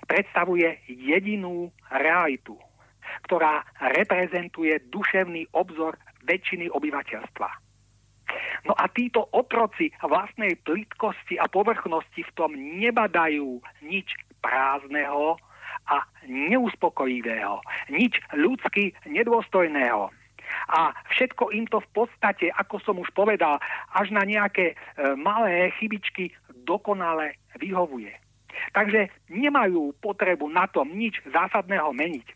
predstavuje jedinú realitu, ktorá reprezentuje duševný obzor väčšiny obyvateľstva. No a títo otroci vlastnej plitkosti a povrchnosti v tom nebadajú nič prázdneho a neuspokojivého, nič ľudsky nedôstojného. A všetko im to v podstate, ako som už povedal, až na nejaké e, malé chybičky dokonale vyhovuje. Takže nemajú potrebu na tom nič zásadného meniť.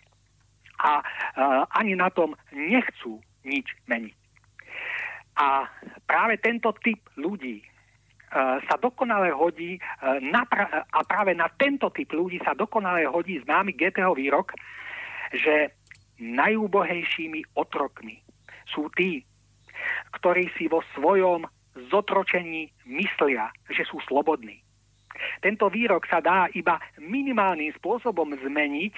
A e, ani na tom nechcú nič meniť. A práve tento typ ľudí sa dokonale hodí na pra- a práve na tento typ ľudí sa dokonale hodí známy Goetheho výrok, že najúbohejšími otrokmi sú tí, ktorí si vo svojom zotročení myslia, že sú slobodní. Tento výrok sa dá iba minimálnym spôsobom zmeniť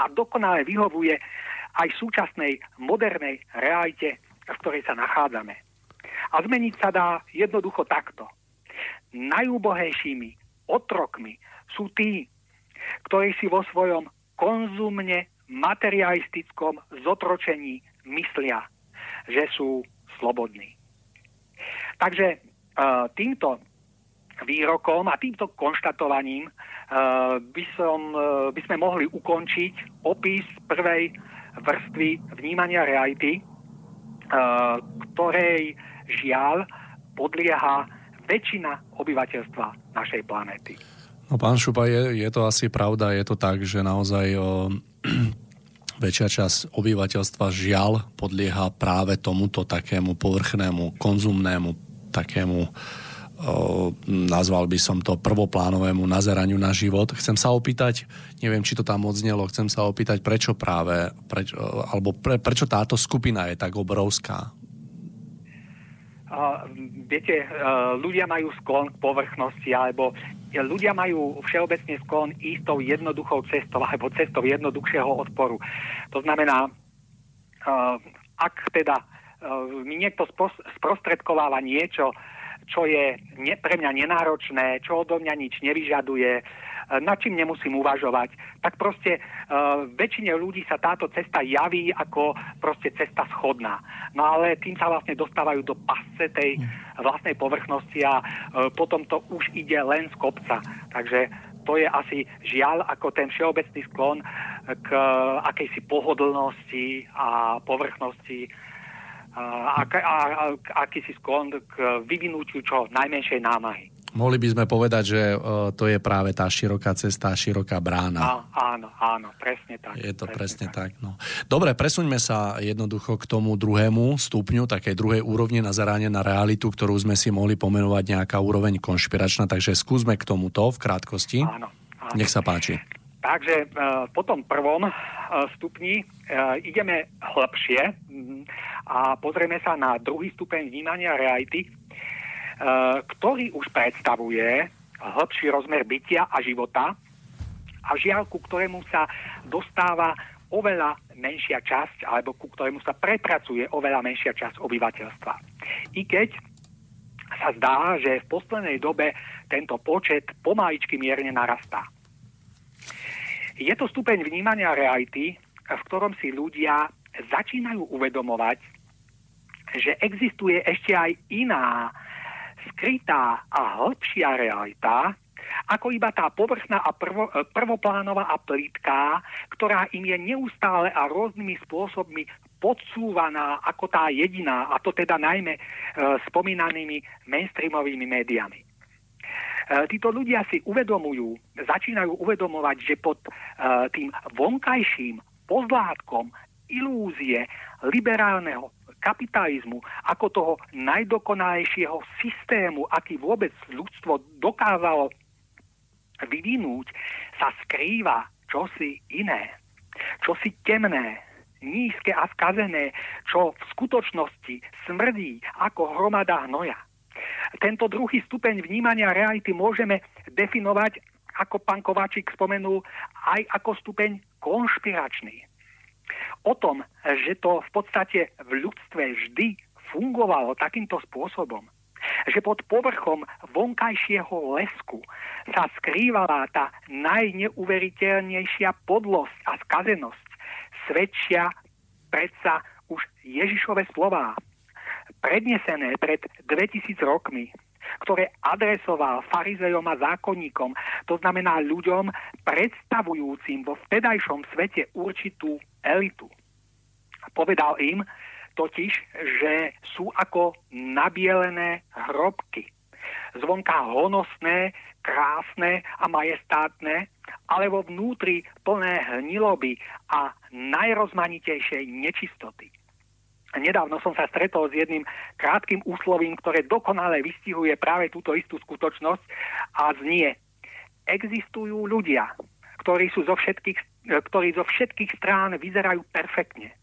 a dokonale vyhovuje aj súčasnej modernej realite, v ktorej sa nachádzame. A zmeniť sa dá jednoducho takto. Najúbohejšími otrokmi sú tí, ktorí si vo svojom konzumne materialistickom zotročení myslia, že sú slobodní. Takže uh, týmto výrokom a týmto konštatovaním uh, by, som, uh, by sme mohli ukončiť opis prvej vrstvy vnímania reality, ktorej žiaľ podlieha väčšina obyvateľstva našej planéty. No pán Šupa, je, je to asi pravda, je to tak, že naozaj o, väčšia časť obyvateľstva žiaľ podlieha práve tomuto takému povrchnému, konzumnému, takému nazval by som to prvoplánovému nazeraniu na život. Chcem sa opýtať, neviem, či to tam odznelo, chcem sa opýtať, prečo práve, preč, alebo pre, prečo táto skupina je tak obrovská? Uh, viete, uh, ľudia majú sklon k povrchnosti, alebo ľudia majú všeobecne sklon ísť tou jednoduchou cestou, alebo cestou jednoduchšieho odporu. To znamená, uh, ak teda mi niekto sprostredkováva niečo, čo je pre mňa nenáročné, čo odo mňa nič nevyžaduje, e, nad čím nemusím uvažovať, tak proste uh, väčšine ľudí sa táto cesta javí ako proste cesta schodná. No ale tým sa vlastne dostávajú do pasce tej vlastnej povrchnosti a uh, potom to už ide len z kopca. Takže to je asi žiaľ ako ten všeobecný sklon k akejsi pohodlnosti a povrchnosti a, a, a, akýsi sklon k vyvinúťu čo najmenšej námahy. Mohli by sme povedať, že uh, to je práve tá široká cesta, široká brána. Á, áno, áno, presne tak. Je to presne, presne tak. tak no. Dobre, presuňme sa jednoducho k tomu druhému stupňu, takej druhej úrovni nazerania na realitu, ktorú sme si mohli pomenovať nejaká úroveň konšpiračná, takže skúsme k tomuto v krátkosti. Áno, áno. Nech sa páči. Takže uh, po tom prvom uh, stupni ideme hlbšie a pozrieme sa na druhý stupeň vnímania reality, ktorý už predstavuje hĺbší rozmer bytia a života a žiaľ, ku ktorému sa dostáva oveľa menšia časť, alebo ku ktorému sa prepracuje oveľa menšia časť obyvateľstva. I keď sa zdá, že v poslednej dobe tento počet pomaličky mierne narastá. Je to stupeň vnímania reality, v ktorom si ľudia začínajú uvedomovať, že existuje ešte aj iná, skrytá a hĺbšia realita, ako iba tá povrchná a prvo, prvoplánová a plitká, ktorá im je neustále a rôznymi spôsobmi podsúvaná ako tá jediná, a to teda najmä e, spomínanými mainstreamovými médiami. E, títo ľudia si uvedomujú, začínajú uvedomovať, že pod e, tým vonkajším pozlátkom ilúzie liberálneho kapitalizmu ako toho najdokonalejšieho systému, aký vôbec ľudstvo dokázalo vyvinúť, sa skrýva čosi iné, čosi temné, nízke a skazené, čo v skutočnosti smrdí ako hromada hnoja. Tento druhý stupeň vnímania reality môžeme definovať, ako pán Kováčik spomenul, aj ako stupeň konšpiračný. O tom, že to v podstate v ľudstve vždy fungovalo takýmto spôsobom, že pod povrchom vonkajšieho lesku sa skrývala tá najneuveriteľnejšia podlosť a skazenosť, svedčia predsa už Ježišove slová, prednesené pred 2000 rokmi, ktoré adresoval farizejom a zákonníkom, to znamená ľuďom predstavujúcim vo vtedajšom svete určitú elitu. Povedal im totiž, že sú ako nabielené hrobky. Zvonka honosné, krásne a majestátne, ale vo vnútri plné hniloby a najrozmanitejšej nečistoty. Nedávno som sa stretol s jedným krátkým úslovím, ktoré dokonale vystihuje práve túto istú skutočnosť a znie. Existujú ľudia, ktorí, sú zo všetkých, ktorí zo všetkých strán vyzerajú perfektne.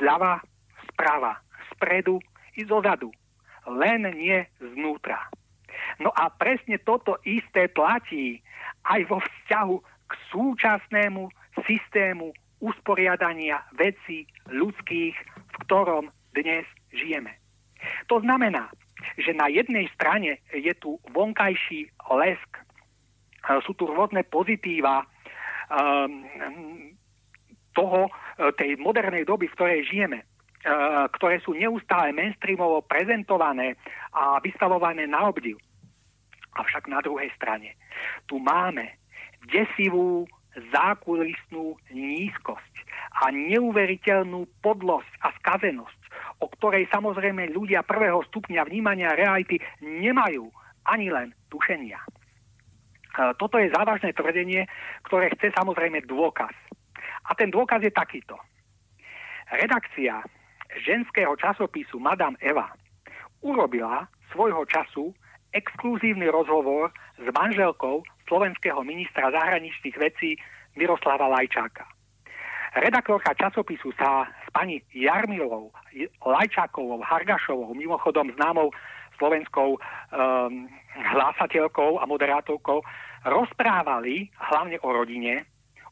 Zľava, sprava, spredu i zozadu. Len nie znútra. No a presne toto isté platí aj vo vzťahu k súčasnému systému usporiadania vecí ľudských, ktorom dnes žijeme. To znamená, že na jednej strane je tu vonkajší lesk, sú tu rôzne pozitíva um, toho, tej modernej doby, v ktorej žijeme, uh, ktoré sú neustále mainstreamovo prezentované a vystavované na obdiv. Avšak na druhej strane tu máme desivú zákulisnú nízkosť a neuveriteľnú podlosť a skazenosť, o ktorej samozrejme ľudia prvého stupňa vnímania reality nemajú ani len tušenia. E, toto je závažné tvrdenie, ktoré chce samozrejme dôkaz. A ten dôkaz je takýto. Redakcia ženského časopisu Madame Eva urobila svojho času exkluzívny rozhovor s manželkou slovenského ministra zahraničných vecí Miroslava Lajčáka. Redaktorka časopisu sa s pani Jarmilovou, Lajčákovou, Hargašovou, mimochodom známou slovenskou um, hlásateľkou a moderátorkou, rozprávali hlavne o rodine,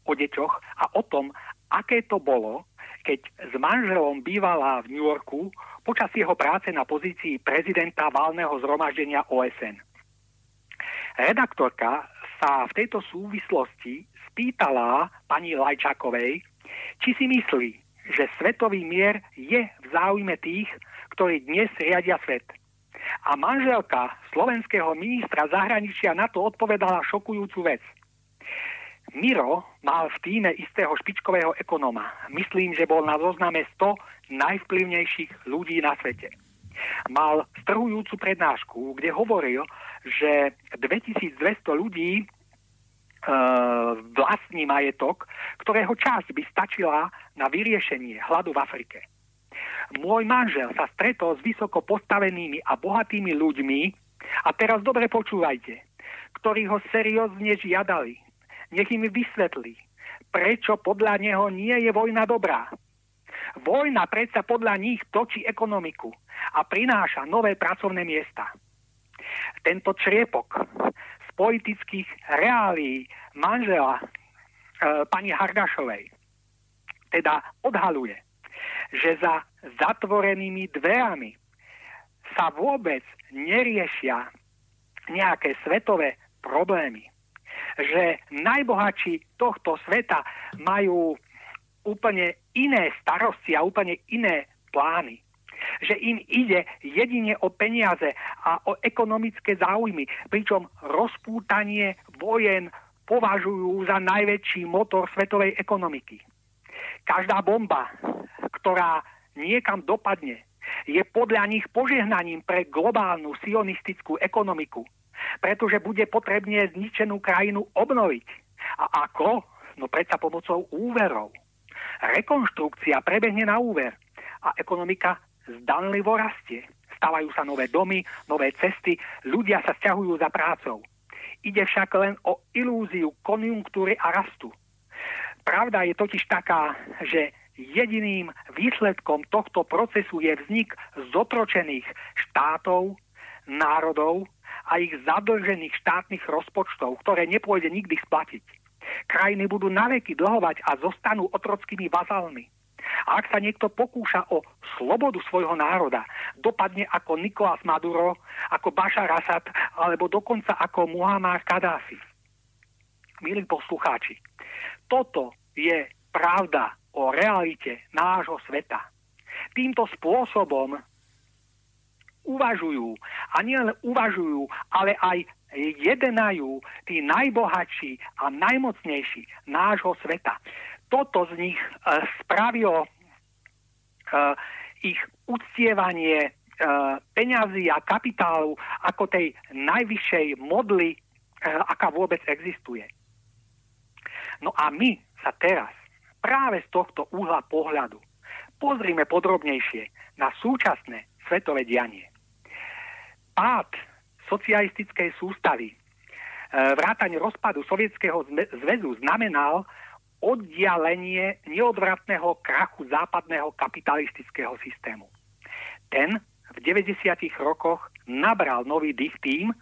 o deťoch a o tom, aké to bolo, keď s manželom bývala v New Yorku počas jeho práce na pozícii prezidenta válneho zhromaždenia OSN. Redaktorka sa v tejto súvislosti spýtala pani Lajčakovej, či si myslí, že svetový mier je v záujme tých, ktorí dnes riadia svet. A manželka slovenského ministra zahraničia na to odpovedala šokujúcu vec – Miro mal v týme istého špičkového ekonóma. Myslím, že bol na zozname 100 najvplyvnejších ľudí na svete. Mal strhujúcu prednášku, kde hovoril, že 2200 ľudí e, vlastní majetok, ktorého časť by stačila na vyriešenie hladu v Afrike. Môj manžel sa stretol s vysoko postavenými a bohatými ľuďmi a teraz dobre počúvajte, ktorí ho seriózne žiadali, nech im vysvetlí, prečo podľa neho nie je vojna dobrá. Vojna predsa podľa nich točí ekonomiku a prináša nové pracovné miesta. Tento čriepok z politických reálií manžela e, pani Hargašovej teda odhaluje, že za zatvorenými dverami sa vôbec neriešia nejaké svetové problémy. Že najbohatší tohto sveta majú úplne iné starosti a úplne iné plány. Že im ide jedine o peniaze a o ekonomické záujmy, pričom rozpútanie vojen považujú za najväčší motor svetovej ekonomiky. Každá bomba, ktorá niekam dopadne, je podľa nich požehnaním pre globálnu sionistickú ekonomiku, pretože bude potrebne zničenú krajinu obnoviť. A ako? No predsa pomocou úverov. Rekonštrukcia prebehne na úver a ekonomika zdanlivo rastie. Stavajú sa nové domy, nové cesty, ľudia sa stiahujú za prácou. Ide však len o ilúziu konjunktúry a rastu. Pravda je totiž taká, že jediným výsledkom tohto procesu je vznik zotročených štátov, národov a ich zadlžených štátnych rozpočtov, ktoré nepôjde nikdy splatiť. Krajiny budú naveky dlhovať a zostanú otrockými vazalmi. A ak sa niekto pokúša o slobodu svojho národa, dopadne ako Nikolás Maduro, ako Bashar Assad, alebo dokonca ako Muhammad Kadáfi. Milí poslucháči, toto je pravda o realite nášho sveta. Týmto spôsobom uvažujú, a nielen uvažujú, ale aj jedenajú tí najbohatší a najmocnejší nášho sveta toto z nich uh, spravilo uh, ich uctievanie uh, peňazí a kapitálu ako tej najvyššej modly, uh, aká vôbec existuje. No a my sa teraz práve z tohto uhla pohľadu pozrime podrobnejšie na súčasné svetové dianie. Pád socialistickej sústavy, vrátanie rozpadu Sovietskeho zväzu znamenal oddialenie neodvratného krachu západného kapitalistického systému. Ten v 90. rokoch nabral nový dých tým,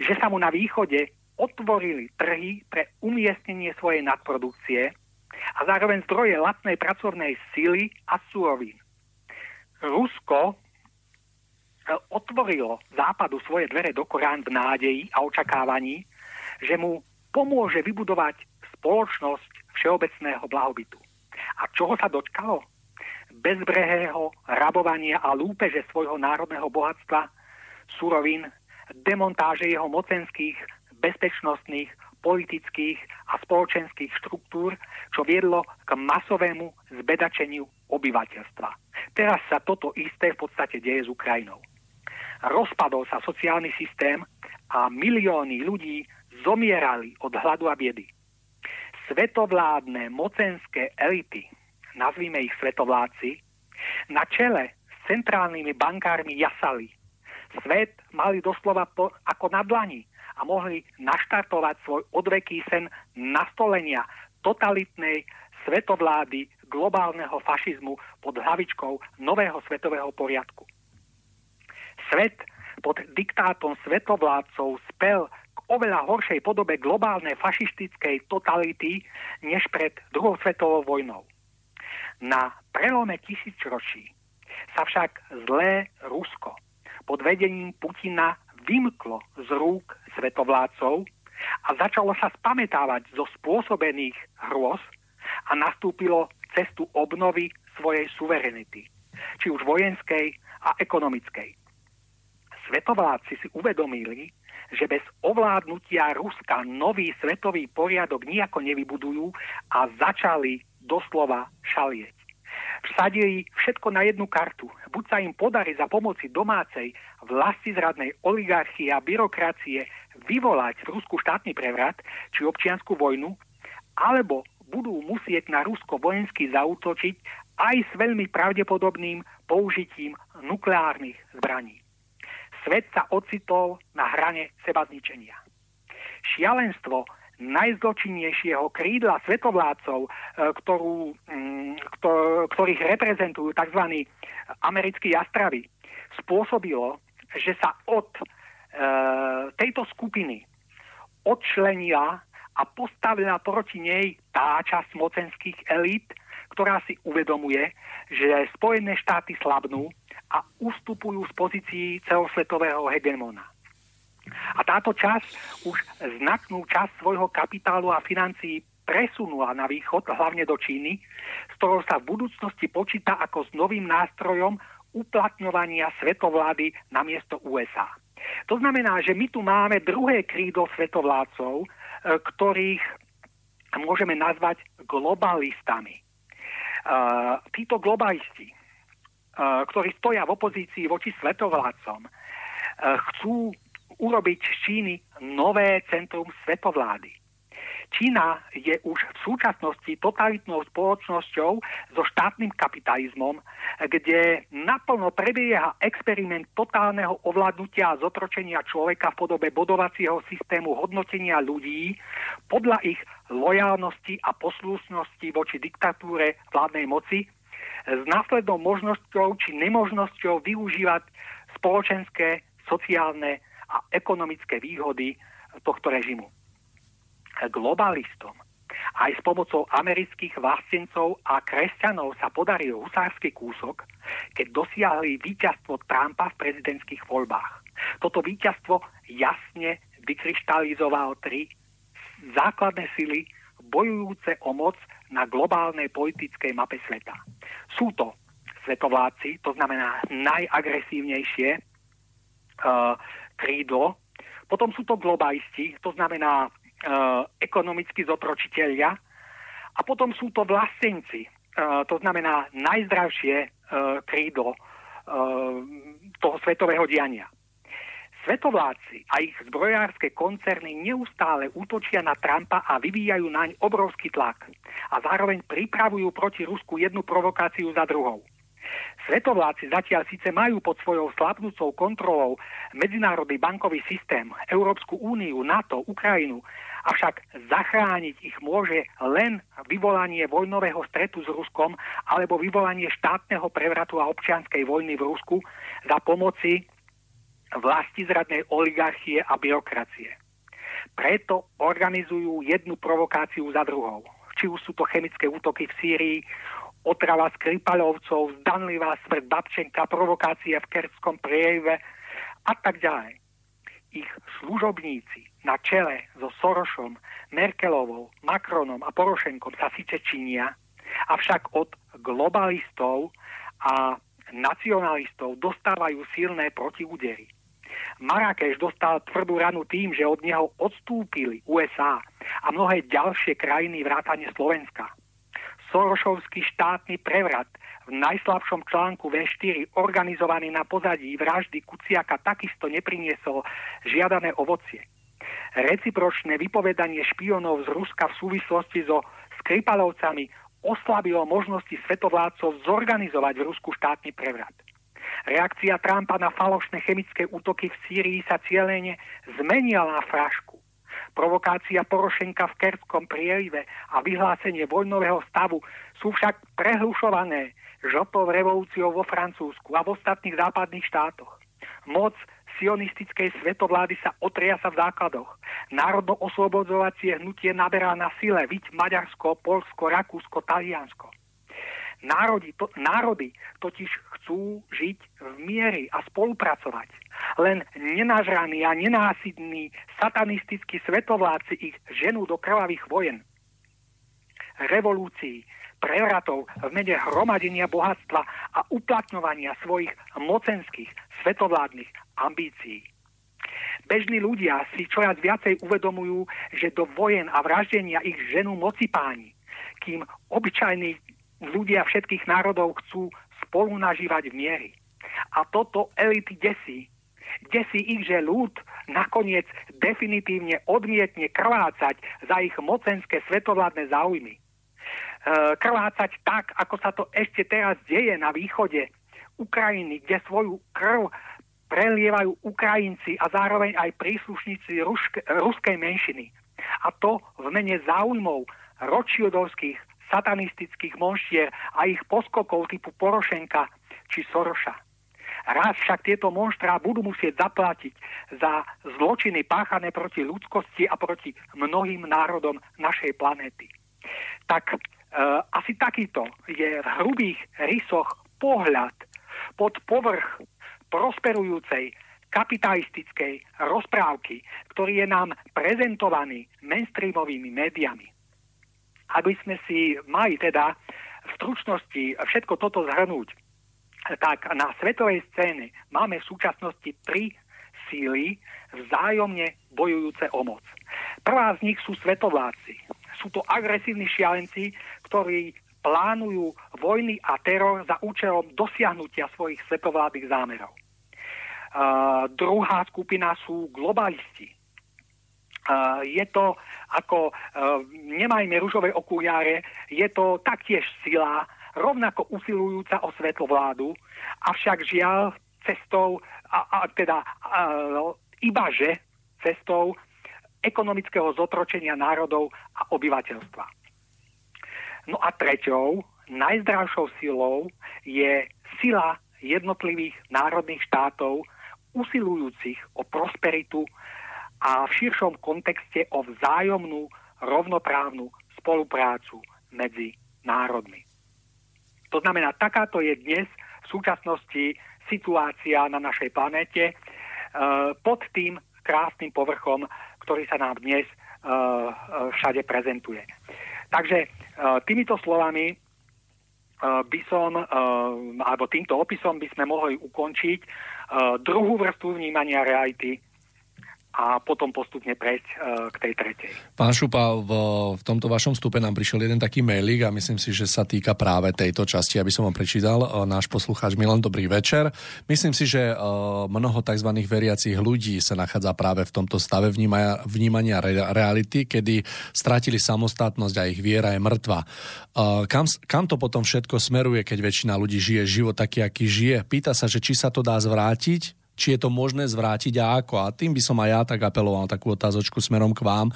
že sa mu na východe otvorili trhy pre umiestnenie svojej nadprodukcie a zároveň zdroje lacnej pracovnej síly a súrovín. Rusko e, otvorilo západu svoje dvere do Korán v nádeji a očakávaní, že mu pomôže vybudovať spoločnosť všeobecného blahobytu. A čoho sa dočkalo? Bezbrehého rabovania a lúpeže svojho národného bohatstva, surovín, demontáže jeho mocenských, bezpečnostných, politických a spoločenských štruktúr, čo viedlo k masovému zbedačeniu obyvateľstva. Teraz sa toto isté v podstate deje s Ukrajinou. Rozpadol sa sociálny systém a milióny ľudí zomierali od hladu a biedy svetovládne mocenské elity, nazvime ich svetovládci, na čele s centrálnymi bankármi jasali. Svet mali doslova po, ako na dlani a mohli naštartovať svoj odveký sen nastolenia totalitnej svetovlády globálneho fašizmu pod hlavičkou nového svetového poriadku. Svet pod diktátom svetovládcov spel oveľa horšej podobe globálnej fašistickej totality než pred druhou svetovou vojnou. Na prelome tisícročí sa však zlé Rusko pod vedením Putina vymklo z rúk svetovládcov a začalo sa spametávať zo spôsobených hrôz a nastúpilo cestu obnovy svojej suverenity, či už vojenskej a ekonomickej. Svetovládci si uvedomili, že bez ovládnutia Ruska nový svetový poriadok nejako nevybudujú a začali doslova šalieť. Vsadili všetko na jednu kartu. Buď sa im podarí za pomoci domácej vlastizradnej oligarchie a byrokracie vyvolať v Rusku štátny prevrat či občianskú vojnu, alebo budú musieť na Rusko vojensky zautočiť aj s veľmi pravdepodobným použitím nukleárnych zbraní svet sa ocitol na hrane seba zničenia. Šialenstvo najzločinnejšieho krídla svetovládcov, e, ktorú, mm, ktorých reprezentujú tzv. americkí jastravy, spôsobilo, že sa od e, tejto skupiny odčlenila a postavila proti nej tá časť mocenských elít, ktorá si uvedomuje, že Spojené štáty slabnú a ustupujú z pozícií celosvetového hegemona. A táto časť už značnú časť svojho kapitálu a financií presunula na východ, hlavne do Číny, s ktorou sa v budúcnosti počíta ako s novým nástrojom uplatňovania svetovlády na miesto USA. To znamená, že my tu máme druhé krídlo svetovládcov, e, ktorých môžeme nazvať globalistami. Uh, títo globalisti, ktorí stoja v opozícii voči svetovládcom, uh, chcú urobiť z Číny nové centrum svetovlády. Čína je už v súčasnosti totalitnou spoločnosťou so štátnym kapitalizmom, kde naplno prebieha experiment totálneho ovládnutia a zotročenia človeka v podobe bodovacieho systému hodnotenia ľudí podľa ich lojálnosti a poslušnosti voči diktatúre vládnej moci s následnou možnosťou či nemožnosťou využívať spoločenské, sociálne a ekonomické výhody tohto režimu globalistom. Aj s pomocou amerických vlastencov a kresťanov sa podaril husársky kúsok, keď dosiahli víťazstvo Trumpa v prezidentských voľbách. Toto víťazstvo jasne vykryštalizoval tri základné sily bojujúce o moc na globálnej politickej mape sveta. Sú to svetovláci, to znamená najagresívnejšie uh, krídlo, potom sú to globalisti, to znamená uh, ekonomicky zotročiteľia a potom sú to vlastenci, uh, to znamená najzdravšie uh, krídlo uh, toho svetového diania. Svetovláci a ich zbrojárske koncerny neustále útočia na Trumpa a vyvíjajú naň obrovský tlak a zároveň pripravujú proti Rusku jednu provokáciu za druhou. Svetovláci zatiaľ síce majú pod svojou slabnúcou kontrolou medzinárodný bankový systém, Európsku úniu, NATO, Ukrajinu, avšak zachrániť ich môže len vyvolanie vojnového stretu s Ruskom alebo vyvolanie štátneho prevratu a občianskej vojny v Rusku za pomoci vlasti zradnej oligarchie a byrokracie. Preto organizujú jednu provokáciu za druhou. Či už sú to chemické útoky v Sýrii, otrava Skripalovcov, zdanlivá smrť Babčenka, provokácia v Kerskom prielive a tak ďalej. Ich služobníci na čele so Sorošom, Merkelovou, Macronom a Porošenkom sa síce činia, avšak od globalistov a nacionalistov dostávajú silné protiúdery. Marrakeš dostal tvrdú ranu tým, že od neho odstúpili USA a mnohé ďalšie krajiny vrátane Slovenska. Sorošovský štátny prevrat v najslabšom článku V4 organizovaný na pozadí vraždy Kuciaka takisto nepriniesol žiadané ovocie. Recipročné vypovedanie špionov z Ruska v súvislosti so Skripalovcami oslabilo možnosti svetovládcov zorganizovať v Rusku štátny prevrat. Reakcia Trumpa na falošné chemické útoky v Sýrii sa cieľene zmenila na frašku provokácia Porošenka v Kerskom prielive a vyhlásenie vojnového stavu sú však prehlušované žltou revolúciou vo Francúzsku a v ostatných západných štátoch. Moc sionistickej svetovlády sa otriasa v základoch. Národno-oslobodzovacie hnutie naberá na sile, viď Maďarsko, Polsko, Rakúsko, Taliansko. Národy, to, národy totiž chcú žiť v miery a spolupracovať. Len nenažraní a nenásidní satanistickí svetovláci ich ženú do krvavých vojen. Revolúcií, prevratov v mene hromadenia bohatstva a uplatňovania svojich mocenských svetovládnych ambícií. Bežní ľudia si čoraz viacej uvedomujú, že do vojen a vraždenia ich ženú moci páni, kým obyčajní ľudia všetkých národov chcú spolu nažívať v miery. A toto elity desí. Desí ich, že ľud nakoniec definitívne odmietne krvácať za ich mocenské svetovládne záujmy. E, krvácať tak, ako sa to ešte teraz deje na východe Ukrajiny, kde svoju krv prelievajú Ukrajinci a zároveň aj príslušníci ruskej menšiny. A to v mene záujmov ročildovských satanistických monštier a ich poskokov typu Porošenka či Soroša. Raz však tieto monštrá budú musieť zaplatiť za zločiny páchané proti ľudskosti a proti mnohým národom našej planéty. Tak asi takýto je v hrubých rysoch pohľad pod povrch prosperujúcej kapitalistickej rozprávky, ktorý je nám prezentovaný mainstreamovými médiami. Aby sme si mali teda v stručnosti všetko toto zhrnúť, tak na svetovej scéne máme v súčasnosti tri síly vzájomne bojujúce o moc. Prvá z nich sú svetovládci. Sú to agresívni šialenci, ktorí plánujú vojny a teror za účelom dosiahnutia svojich svetovládnych zámerov. Uh, druhá skupina sú globalisti. Je to ako, uh, nemajme ružové okuliare, je to taktiež sila, rovnako usilujúca o svetovládu, avšak žiaľ cestou, a, a teda a, ibaže cestou ekonomického zotročenia národov a obyvateľstva. No a treťou, najzdravšou silou je sila jednotlivých národných štátov, usilujúcich o prosperitu a v širšom kontexte o vzájomnú rovnoprávnu spoluprácu medzi národmi. To znamená, takáto je dnes v súčasnosti situácia na našej planéte e, pod tým krásnym povrchom, ktorý sa nám dnes e, e, všade prezentuje. Takže týmito slovami by som, alebo týmto opisom by sme mohli ukončiť druhú vrstvu vnímania reality a potom postupne prejsť uh, k tej tretej. Pán Šupa, v, v tomto vašom stupe nám prišiel jeden taký mailik a myslím si, že sa týka práve tejto časti, aby som vám prečítal. Uh, náš poslucháč Milan, dobrý večer. Myslím si, že uh, mnoho tzv. veriacich ľudí sa nachádza práve v tomto stave vnímania, vnímania re, reality, kedy stratili samostatnosť a ich viera je mŕtva. Kam, kam to potom všetko smeruje, keď väčšina ľudí žije život taký, aký žije? Pýta sa, že či sa to dá zvrátiť, či je to možné zvrátiť a ako. A tým by som aj ja tak apeloval takú otázočku smerom k vám,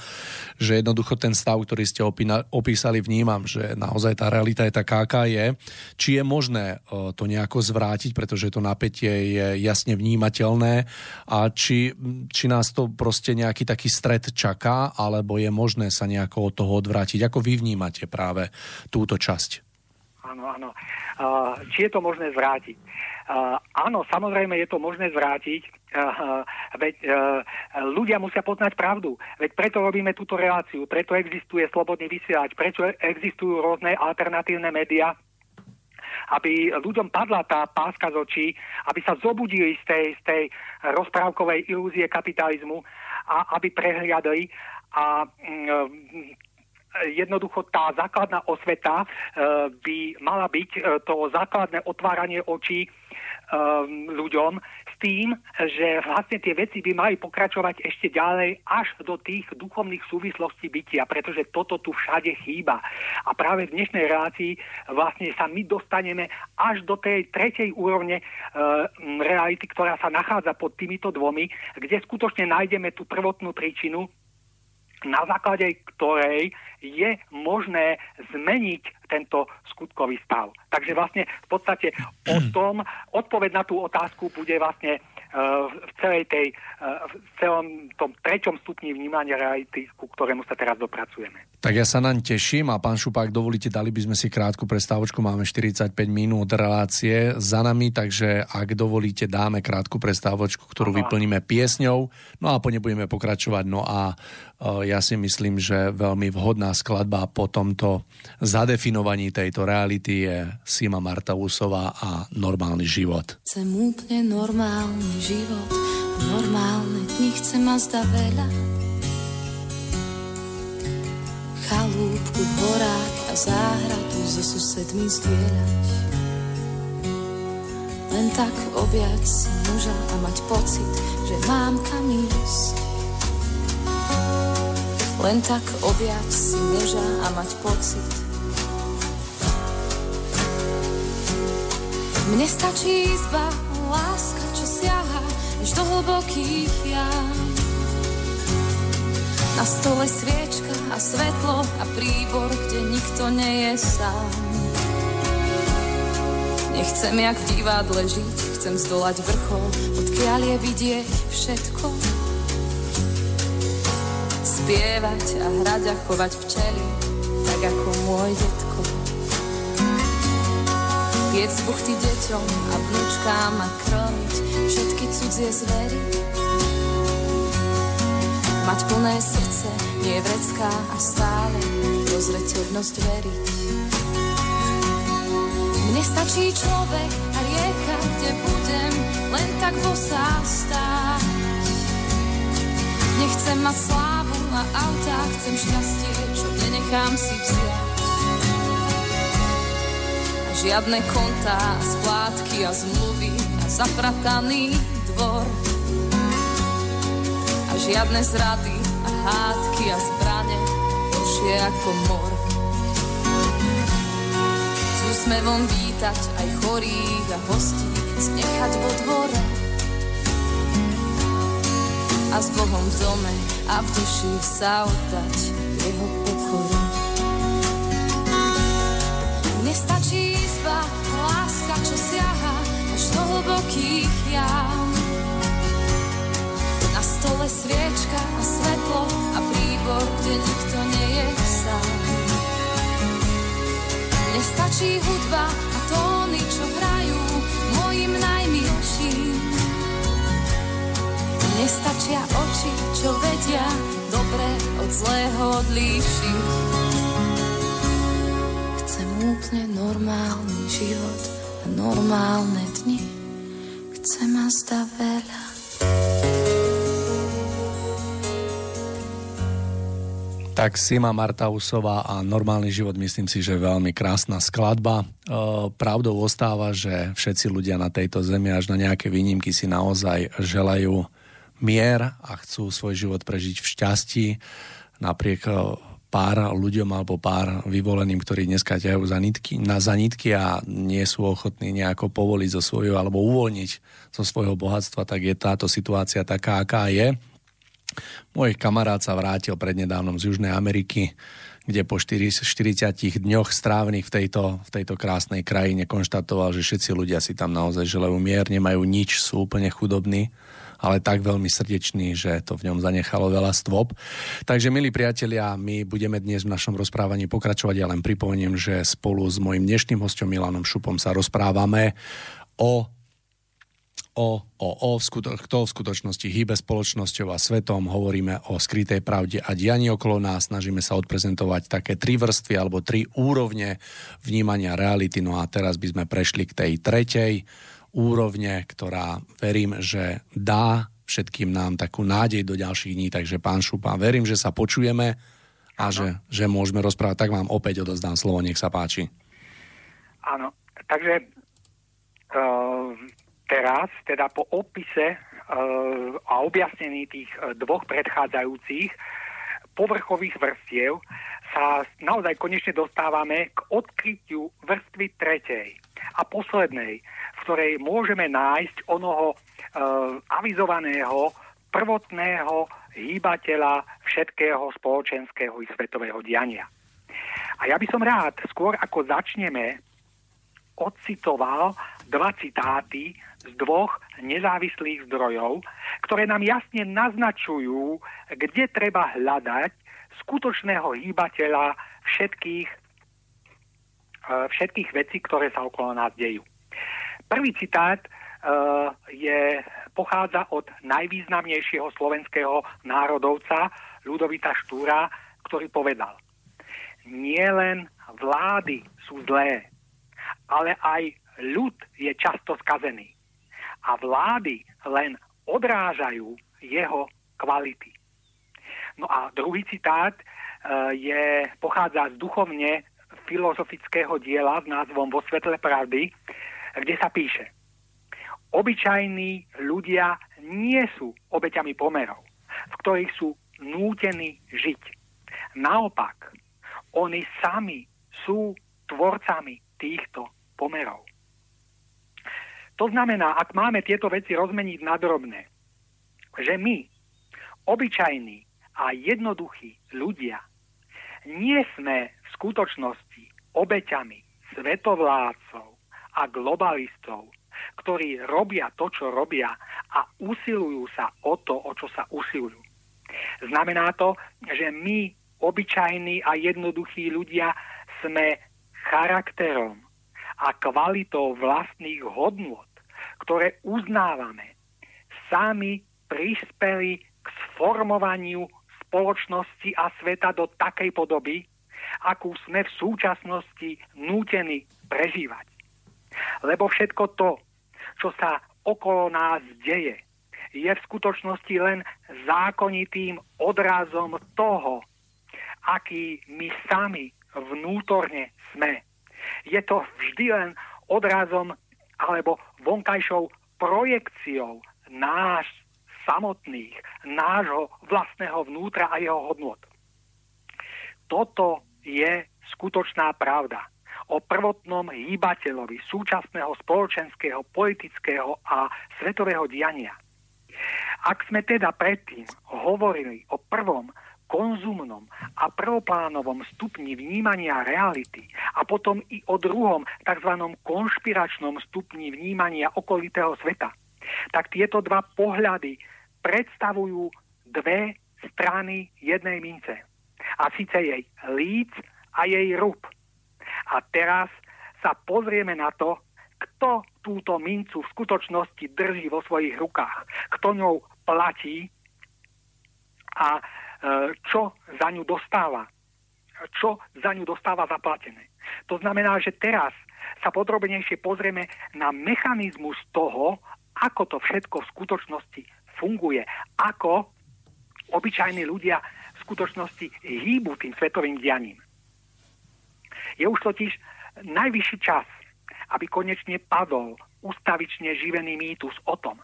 že jednoducho ten stav, ktorý ste opísali, vnímam, že naozaj tá realita je taká, aká je. Či je možné to nejako zvrátiť, pretože to napätie je jasne vnímateľné a či, či nás to proste nejaký taký stred čaká, alebo je možné sa nejako od toho odvrátiť. Ako vy vnímate práve túto časť? Áno, áno. Či je to možné zvrátiť? Áno, samozrejme je to možné zvrátiť, veď ľudia musia poznať pravdu. Veď preto robíme túto reláciu, preto existuje slobodný vysielač, prečo existujú rôzne alternatívne médiá, aby ľuďom padla tá páska z očí, aby sa zobudili z tej, z tej rozprávkovej ilúzie kapitalizmu a aby prehliadali a mm, jednoducho tá základná osveta e, by mala byť e, to základné otváranie očí e, ľuďom s tým, že vlastne tie veci by mali pokračovať ešte ďalej až do tých duchovných súvislostí bytia, pretože toto tu všade chýba. A práve v dnešnej relácii vlastne sa my dostaneme až do tej tretej úrovne reality, ktorá sa nachádza pod týmito dvomi, kde skutočne nájdeme tú prvotnú príčinu, na základe ktorej je možné zmeniť tento skutkový stav. Takže vlastne v podstate o tom, odpoveď na tú otázku bude vlastne v celej tej, v celom tom treťom stupni vnímania reality, ku ktorému sa teraz dopracujeme. Tak ja sa naň teším a pán Šupák, dovolíte, dali by sme si krátku prestávočku, máme 45 minút relácie za nami, takže ak dovolíte, dáme krátku prestávočku, ktorú Aha. vyplníme piesňou, no a po nej budeme pokračovať. No a ja si myslím, že veľmi vhodná skladba po tomto zadefinovaní tejto reality je Sima Marta Úsová a Normálny život. Chcem úplne normálny život, normálne dni chcem a zda veľa. Chalúbku v a záhradu so susedmi zdieľať. Len tak objať si muža a mať pocit, že mám kam ísť. Len tak objať si muža a mať pocit, Mne stačí izba, láska, čo siaha až do hlbokých jam. Na stole sviečka a svetlo a príbor, kde nikto nie je sám. Nechcem jak v divadle žiť, chcem zdolať vrchol, odkiaľ je vidieť všetko. Spievať a hrať a chovať včely, tak ako môj detko. Piec buchty deťom a vnúčkám a krmiť všetky cudzie zvery. Mať plné srdce, nie vrecká a stále dozreteľnosť veriť. Mne stačí človek a rieka, kde budem len tak vosá stáť. Nechcem mať slávu a auta, chcem šťastie, čo nenechám si vziať. A žiadne kontá, splátky a zmluvy a zaprataný dvor. A žiadne zrady a hádky a zbrane, už je ako mor. S úsmevom vítať aj chorých a hostí, nechať vo dvore a s Bohom v dome a v duši sa oddať jeho pokoru. Nestačí izba, láska, čo siaha až do hlbokých jam. Na stole sviečka a svetlo a príbor, kde nikto nie je sám. Nestačí hudba Nestačia oči, čo vedia dobre od zlého odlíšiť. Chcem úplne normálny život a normálne dni. Chcem a zda veľa. Tak Sima Martausová a Normálny život myslím si, že veľmi krásna skladba. E, pravdou ostáva, že všetci ľudia na tejto zemi až na nejaké výnimky si naozaj želajú mier a chcú svoj život prežiť v šťastí napriek e, pár ľuďom alebo pár vyvoleným, ktorí dneska ťahajú za nitky, na zanitky a nie sú ochotní nejako povoliť zo svojho alebo uvoľniť zo svojho bohatstva, tak je táto situácia taká, aká je. Môj kamarát sa vrátil prednedávnom z Južnej Ameriky, kde po 40 dňoch strávnych v tejto, v tejto krásnej krajine konštatoval, že všetci ľudia si tam naozaj želajú mier, nemajú nič, sú úplne chudobní ale tak veľmi srdečný, že to v ňom zanechalo veľa stôp. Takže, milí priatelia, my budeme dnes v našom rozprávaní pokračovať. Ja len pripomeniem, že spolu s mojim dnešným hostom Milanom Šupom sa rozprávame o o, o, o skuto, kto v skutočnosti hýbe spoločnosťou a svetom, hovoríme o skrytej pravde a dianí okolo nás, snažíme sa odprezentovať také tri vrstvy alebo tri úrovne vnímania reality. No a teraz by sme prešli k tej tretej, úrovne, ktorá verím, že dá všetkým nám takú nádej do ďalších dní. Takže pán Šupa, verím, že sa počujeme a že, že môžeme rozprávať. Tak vám opäť odozdám slovo, nech sa páči. Áno, takže uh, teraz, teda po opise uh, a objasnení tých uh, dvoch predchádzajúcich povrchových vrstiev sa naozaj konečne dostávame k odkrytiu vrstvy tretej a poslednej, ktorej môžeme nájsť onoho e, avizovaného prvotného hýbateľa všetkého spoločenského i svetového diania. A ja by som rád, skôr ako začneme, odcitoval dva citáty z dvoch nezávislých zdrojov, ktoré nám jasne naznačujú, kde treba hľadať skutočného hýbateľa všetkých, e, všetkých vecí, ktoré sa okolo nás dejú. Prvý citát uh, je, pochádza od najvýznamnejšieho slovenského národovca Ľudovita Štúra, ktorý povedal Nie len vlády sú zlé, ale aj ľud je často skazený. A vlády len odrážajú jeho kvality. No a druhý citát uh, je, pochádza z duchovne filozofického diela s názvom Vo svetle pravdy, kde sa píše Obyčajní ľudia nie sú obeťami pomerov, v ktorých sú nútení žiť. Naopak, oni sami sú tvorcami týchto pomerov. To znamená, ak máme tieto veci rozmeniť na drobné, že my, obyčajní a jednoduchí ľudia, nie sme v skutočnosti obeťami svetovládcov, a globalistov, ktorí robia to, čo robia a usilujú sa o to, o čo sa usilujú. Znamená to, že my obyčajní a jednoduchí ľudia sme charakterom a kvalitou vlastných hodnôt, ktoré uznávame, sami prispeli k sformovaniu spoločnosti a sveta do takej podoby, akú sme v súčasnosti nútení prežívať. Lebo všetko to, čo sa okolo nás deje, je v skutočnosti len zákonitým odrazom toho, aký my sami vnútorne sme. Je to vždy len odrazom alebo vonkajšou projekciou náš samotných, nášho vlastného vnútra a jeho hodnot. Toto je skutočná pravda o prvotnom hýbateľovi súčasného spoločenského, politického a svetového diania. Ak sme teda predtým hovorili o prvom konzumnom a prvoplánovom stupni vnímania reality a potom i o druhom tzv. konšpiračnom stupni vnímania okolitého sveta, tak tieto dva pohľady predstavujú dve strany jednej mince. A síce jej líc a jej rúb. A teraz sa pozrieme na to, kto túto mincu v skutočnosti drží vo svojich rukách, kto ňou platí a e, čo za ňu dostáva. Čo za ňu dostáva zaplatené. To znamená, že teraz sa podrobnejšie pozrieme na mechanizmus toho, ako to všetko v skutočnosti funguje, ako obyčajní ľudia v skutočnosti hýbu tým svetovým dianím. Je už totiž najvyšší čas, aby konečne padol ustavične živený mýtus o tom,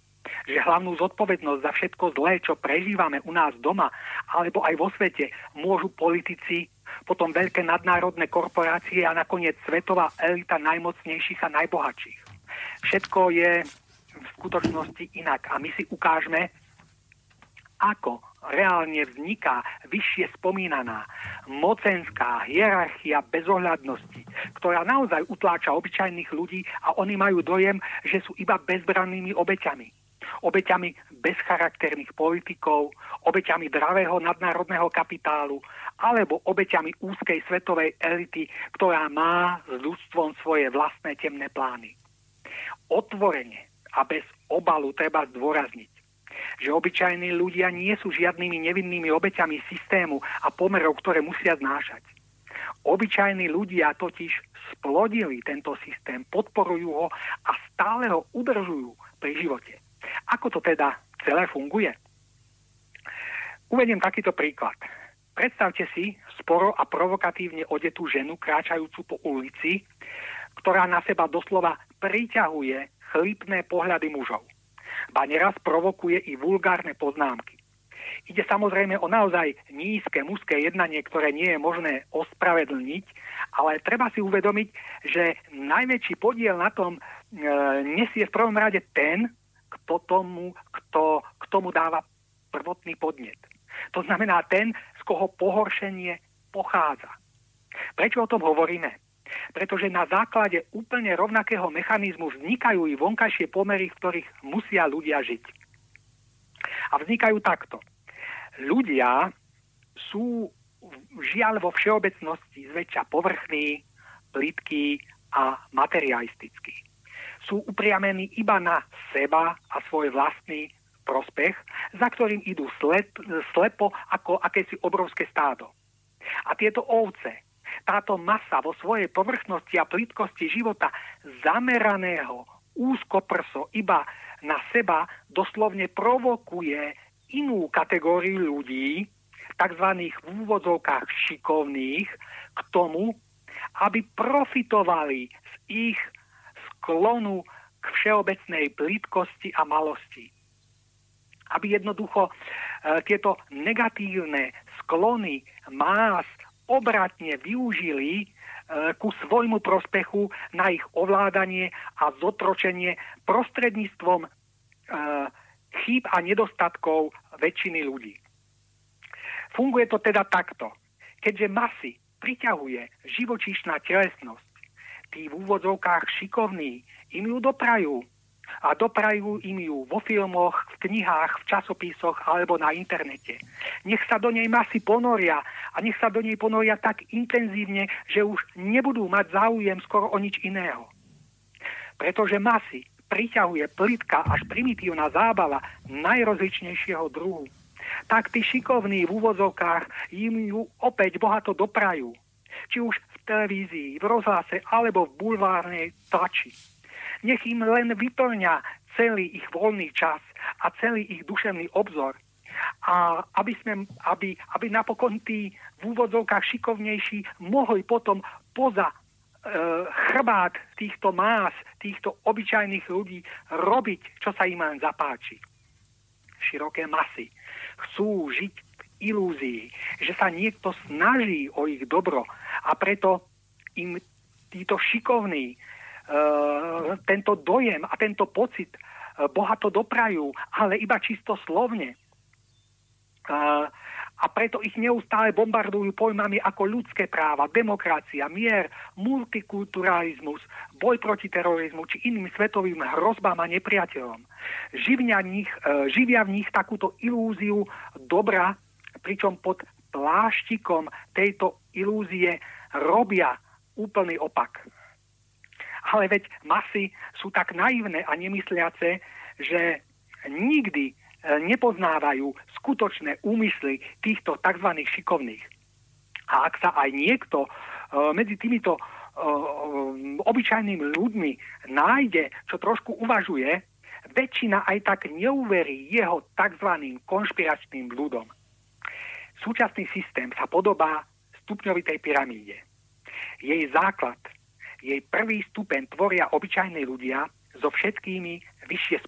že hlavnú zodpovednosť za všetko zlé, čo prežívame u nás doma alebo aj vo svete, môžu politici, potom veľké nadnárodné korporácie a nakoniec svetová elita najmocnejších a najbohatších. Všetko je v skutočnosti inak a my si ukážeme, ako reálne vzniká vyššie spomínaná mocenská hierarchia bezohľadnosti, ktorá naozaj utláča obyčajných ľudí a oni majú dojem, že sú iba bezbrannými obeťami. Obeťami bezcharakterných politikov, obeťami dravého nadnárodného kapitálu alebo obeťami úzkej svetovej elity, ktorá má s ľudstvom svoje vlastné temné plány. Otvorene a bez obalu treba zdôrazniť, že obyčajní ľudia nie sú žiadnymi nevinnými obeťami systému a pomerov, ktoré musia znášať. Obyčajní ľudia totiž splodili tento systém, podporujú ho a stále ho udržujú pri živote. Ako to teda celé funguje? Uvediem takýto príklad. Predstavte si sporo a provokatívne odetú ženu kráčajúcu po ulici, ktorá na seba doslova priťahuje chlipné pohľady mužov ba neraz provokuje i vulgárne poznámky. Ide samozrejme o naozaj nízke mužské jednanie, ktoré nie je možné ospravedlniť, ale treba si uvedomiť, že najväčší podiel na tom e, nesie v prvom rade ten, kto tomu, kto, k tomu dáva prvotný podnet. To znamená ten, z koho pohoršenie pochádza. Prečo o tom hovoríme? Pretože na základe úplne rovnakého mechanizmu vznikajú i vonkajšie pomery, v ktorých musia ľudia žiť. A vznikajú takto. Ľudia sú žiaľ vo všeobecnosti zväčša povrchní, plitkí a materialistickí. Sú upriamení iba na seba a svoj vlastný prospech, za ktorým idú slep, slepo ako akési obrovské stádo. A tieto ovce táto masa vo svojej povrchnosti a plitkosti života zameraného úzkoprso iba na seba doslovne provokuje inú kategóriu ľudí, tzv. v úvodzovkách šikovných, k tomu, aby profitovali z ich sklonu k všeobecnej plítkosti a malosti. Aby jednoducho e, tieto negatívne sklony más obratne využili e, ku svojmu prospechu na ich ovládanie a zotročenie prostredníctvom e, chýb a nedostatkov väčšiny ľudí. Funguje to teda takto. Keďže masy priťahuje živočíšna telesnosť, tí v úvodzovkách šikovní im ju doprajú a doprajú im ju vo filmoch, v knihách, v časopisoch alebo na internete. Nech sa do nej masy ponoria a nech sa do nej ponoria tak intenzívne, že už nebudú mať záujem skoro o nič iného. Pretože masy priťahuje plitka až primitívna zábava najrozličnejšieho druhu. Tak tí šikovní v úvozovkách im ju opäť bohato doprajú. Či už v televízii, v rozhlase alebo v bulvárnej tlači. Nech im len vyplňa celý ich voľný čas a celý ich duševný obzor. A aby, sme, aby, aby napokon tí v úvodzovkách šikovnejší mohli potom poza e, chrbát týchto más, týchto obyčajných ľudí robiť, čo sa im len zapáči. Široké masy chcú žiť v ilúzii, že sa niekto snaží o ich dobro a preto im títo šikovní tento dojem a tento pocit eh, Boha to doprajú, ale iba čisto slovne. Eh, a preto ich neustále bombardujú pojmami ako ľudské práva, demokracia, mier, multikulturalizmus, boj proti terorizmu či iným svetovým hrozbám a nepriateľom. Živia v nich, živia v nich takúto ilúziu dobra, pričom pod pláštikom tejto ilúzie robia úplný opak. Ale veď masy sú tak naivné a nemysliace, že nikdy e, nepoznávajú skutočné úmysly týchto tzv. šikovných. A ak sa aj niekto e, medzi týmito e, obyčajnými ľuďmi nájde, čo trošku uvažuje, väčšina aj tak neuverí jeho tzv. konšpiračným ľudom. Súčasný systém sa podobá stupňovitej pyramíde. Jej základ jej prvý stupeň tvoria obyčajní ľudia so všetkými vyššie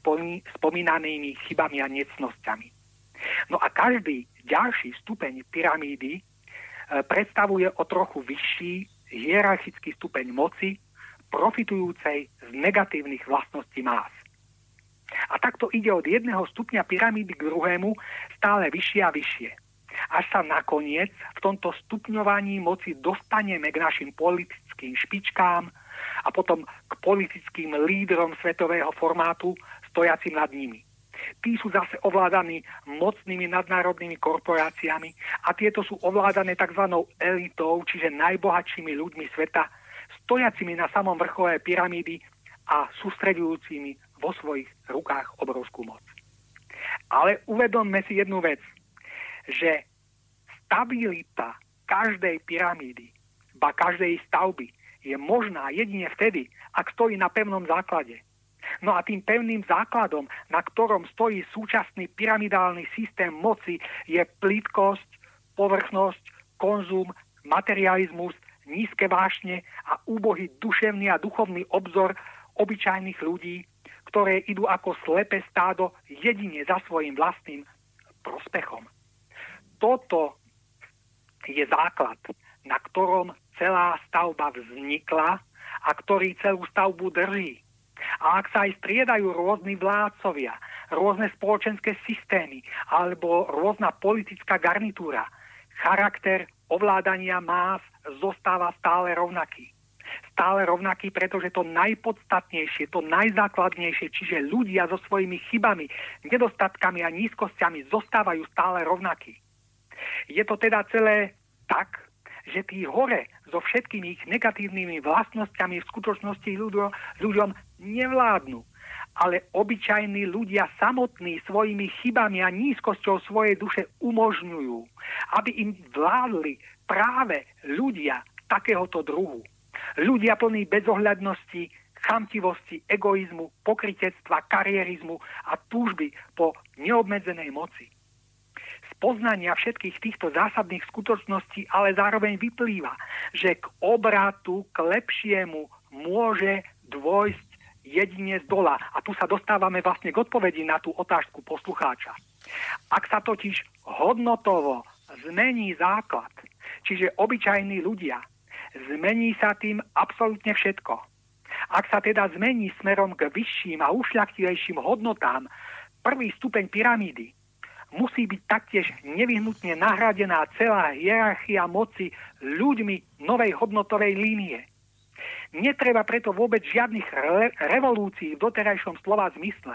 spomínanými chybami a necnosťami. No a každý ďalší stupeň pyramídy e, predstavuje o trochu vyšší hierarchický stupeň moci, profitujúcej z negatívnych vlastností más. A takto ide od jedného stupňa pyramídy k druhému stále vyššie a vyššie až sa nakoniec v tomto stupňovaní moci dostaneme k našim politickým špičkám a potom k politickým lídrom svetového formátu stojacim nad nimi. Tí sú zase ovládaní mocnými nadnárodnými korporáciami a tieto sú ovládané tzv. elitou, čiže najbohatšími ľuďmi sveta, stojacimi na samom vrchole pyramídy a sústredujúcimi vo svojich rukách obrovskú moc. Ale uvedomme si jednu vec, že stabilita každej pyramídy, ba každej stavby je možná jedine vtedy, ak stojí na pevnom základe. No a tým pevným základom, na ktorom stojí súčasný pyramidálny systém moci, je plítkosť, povrchnosť, konzum, materializmus, nízke vášne a úbohý duševný a duchovný obzor obyčajných ľudí, ktoré idú ako slepé stádo jedine za svojim vlastným prospechom. Toto je základ, na ktorom celá stavba vznikla a ktorý celú stavbu drží. A ak sa aj striedajú rôzni vládcovia, rôzne spoločenské systémy alebo rôzna politická garnitúra, charakter ovládania más zostáva stále rovnaký. Stále rovnaký, pretože to najpodstatnejšie, to najzákladnejšie, čiže ľudia so svojimi chybami, nedostatkami a nízkosťami zostávajú stále rovnakí. Je to teda celé tak, že tí hore so všetkými ich negatívnymi vlastnosťami v skutočnosti ľuďom, ľuďom nevládnu. Ale obyčajní ľudia samotní svojimi chybami a nízkosťou svojej duše umožňujú, aby im vládli práve ľudia takéhoto druhu. Ľudia plní bezohľadnosti, chamtivosti, egoizmu, pokritectva, karierizmu a túžby po neobmedzenej moci poznania všetkých týchto zásadných skutočností, ale zároveň vyplýva, že k obratu, k lepšiemu môže dôjsť jedine z dola. A tu sa dostávame vlastne k odpovedi na tú otázku poslucháča. Ak sa totiž hodnotovo zmení základ, čiže obyčajní ľudia, zmení sa tým absolútne všetko. Ak sa teda zmení smerom k vyšším a ušľachtilejším hodnotám prvý stupeň pyramídy, musí byť taktiež nevyhnutne nahradená celá hierarchia moci ľuďmi novej hodnotovej línie. Netreba preto vôbec žiadnych re- revolúcií v doterajšom slova zmysle.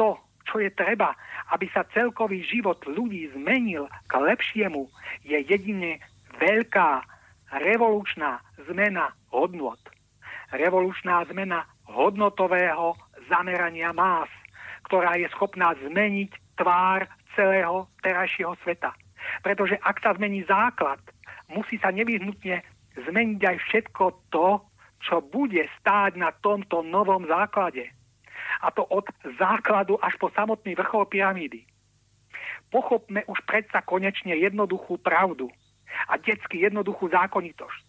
To, čo je treba, aby sa celkový život ľudí zmenil k lepšiemu, je jedine veľká revolučná zmena hodnot. Revolučná zmena hodnotového zamerania más, ktorá je schopná zmeniť tvár celého terajšieho sveta. Pretože ak sa zmení základ, musí sa nevyhnutne zmeniť aj všetko to, čo bude stáť na tomto novom základe. A to od základu až po samotný vrchol pyramídy. Pochopme už predsa konečne jednoduchú pravdu a detsky jednoduchú zákonitosť,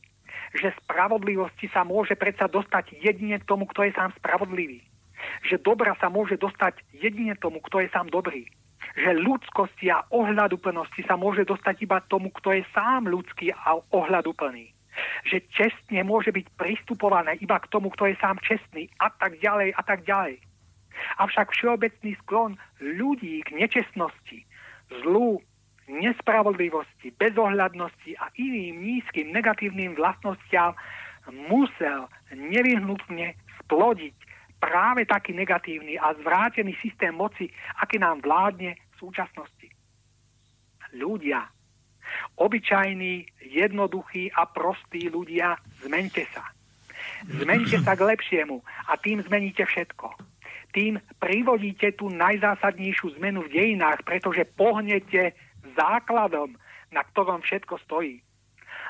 že spravodlivosti sa môže predsa dostať jedine tomu, kto je sám spravodlivý. Že dobra sa môže dostať jedine tomu, kto je sám dobrý. Že ľudskosti a ohľaduplnosti sa môže dostať iba tomu, kto je sám ľudský a ohľaduplný že čestne môže byť pristupované iba k tomu, kto je sám čestný a tak ďalej a tak ďalej. Avšak všeobecný sklon ľudí k nečestnosti, zlu, nespravodlivosti, bezohľadnosti a iným nízkym negatívnym vlastnostiam musel nevyhnutne splodiť práve taký negatívny a zvrátený systém moci, aký nám vládne v súčasnosti. Ľudia, Obyčajní, jednoduchí a prostí ľudia, zmente sa. Zmente sa k lepšiemu a tým zmeníte všetko. Tým privodíte tú najzásadnejšiu zmenu v dejinách, pretože pohnete základom, na ktorom všetko stojí.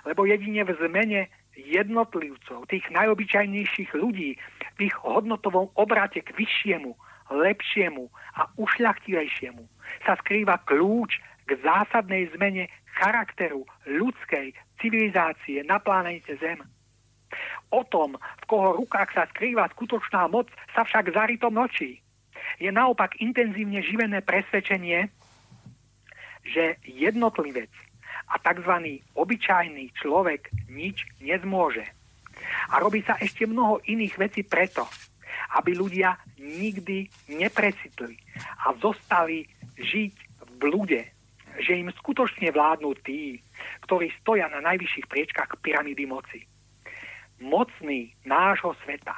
Lebo jedine v zmene jednotlivcov, tých najobyčajnejších ľudí, v ich hodnotovom obrate k vyššiemu, lepšiemu a ušľachtilejšiemu sa skrýva kľúč k zásadnej zmene charakteru ľudskej civilizácie na planete Zem. O tom, v koho rukách sa skrýva skutočná moc, sa však zarytom nočí. Je naopak intenzívne živené presvedčenie, že jednotlivec a tzv. obyčajný človek nič nezmôže. A robí sa ešte mnoho iných vecí preto, aby ľudia nikdy neprecitli a zostali žiť v blude, že im skutočne vládnu tí, ktorí stoja na najvyšších priečkách pyramídy moci. Mocní nášho sveta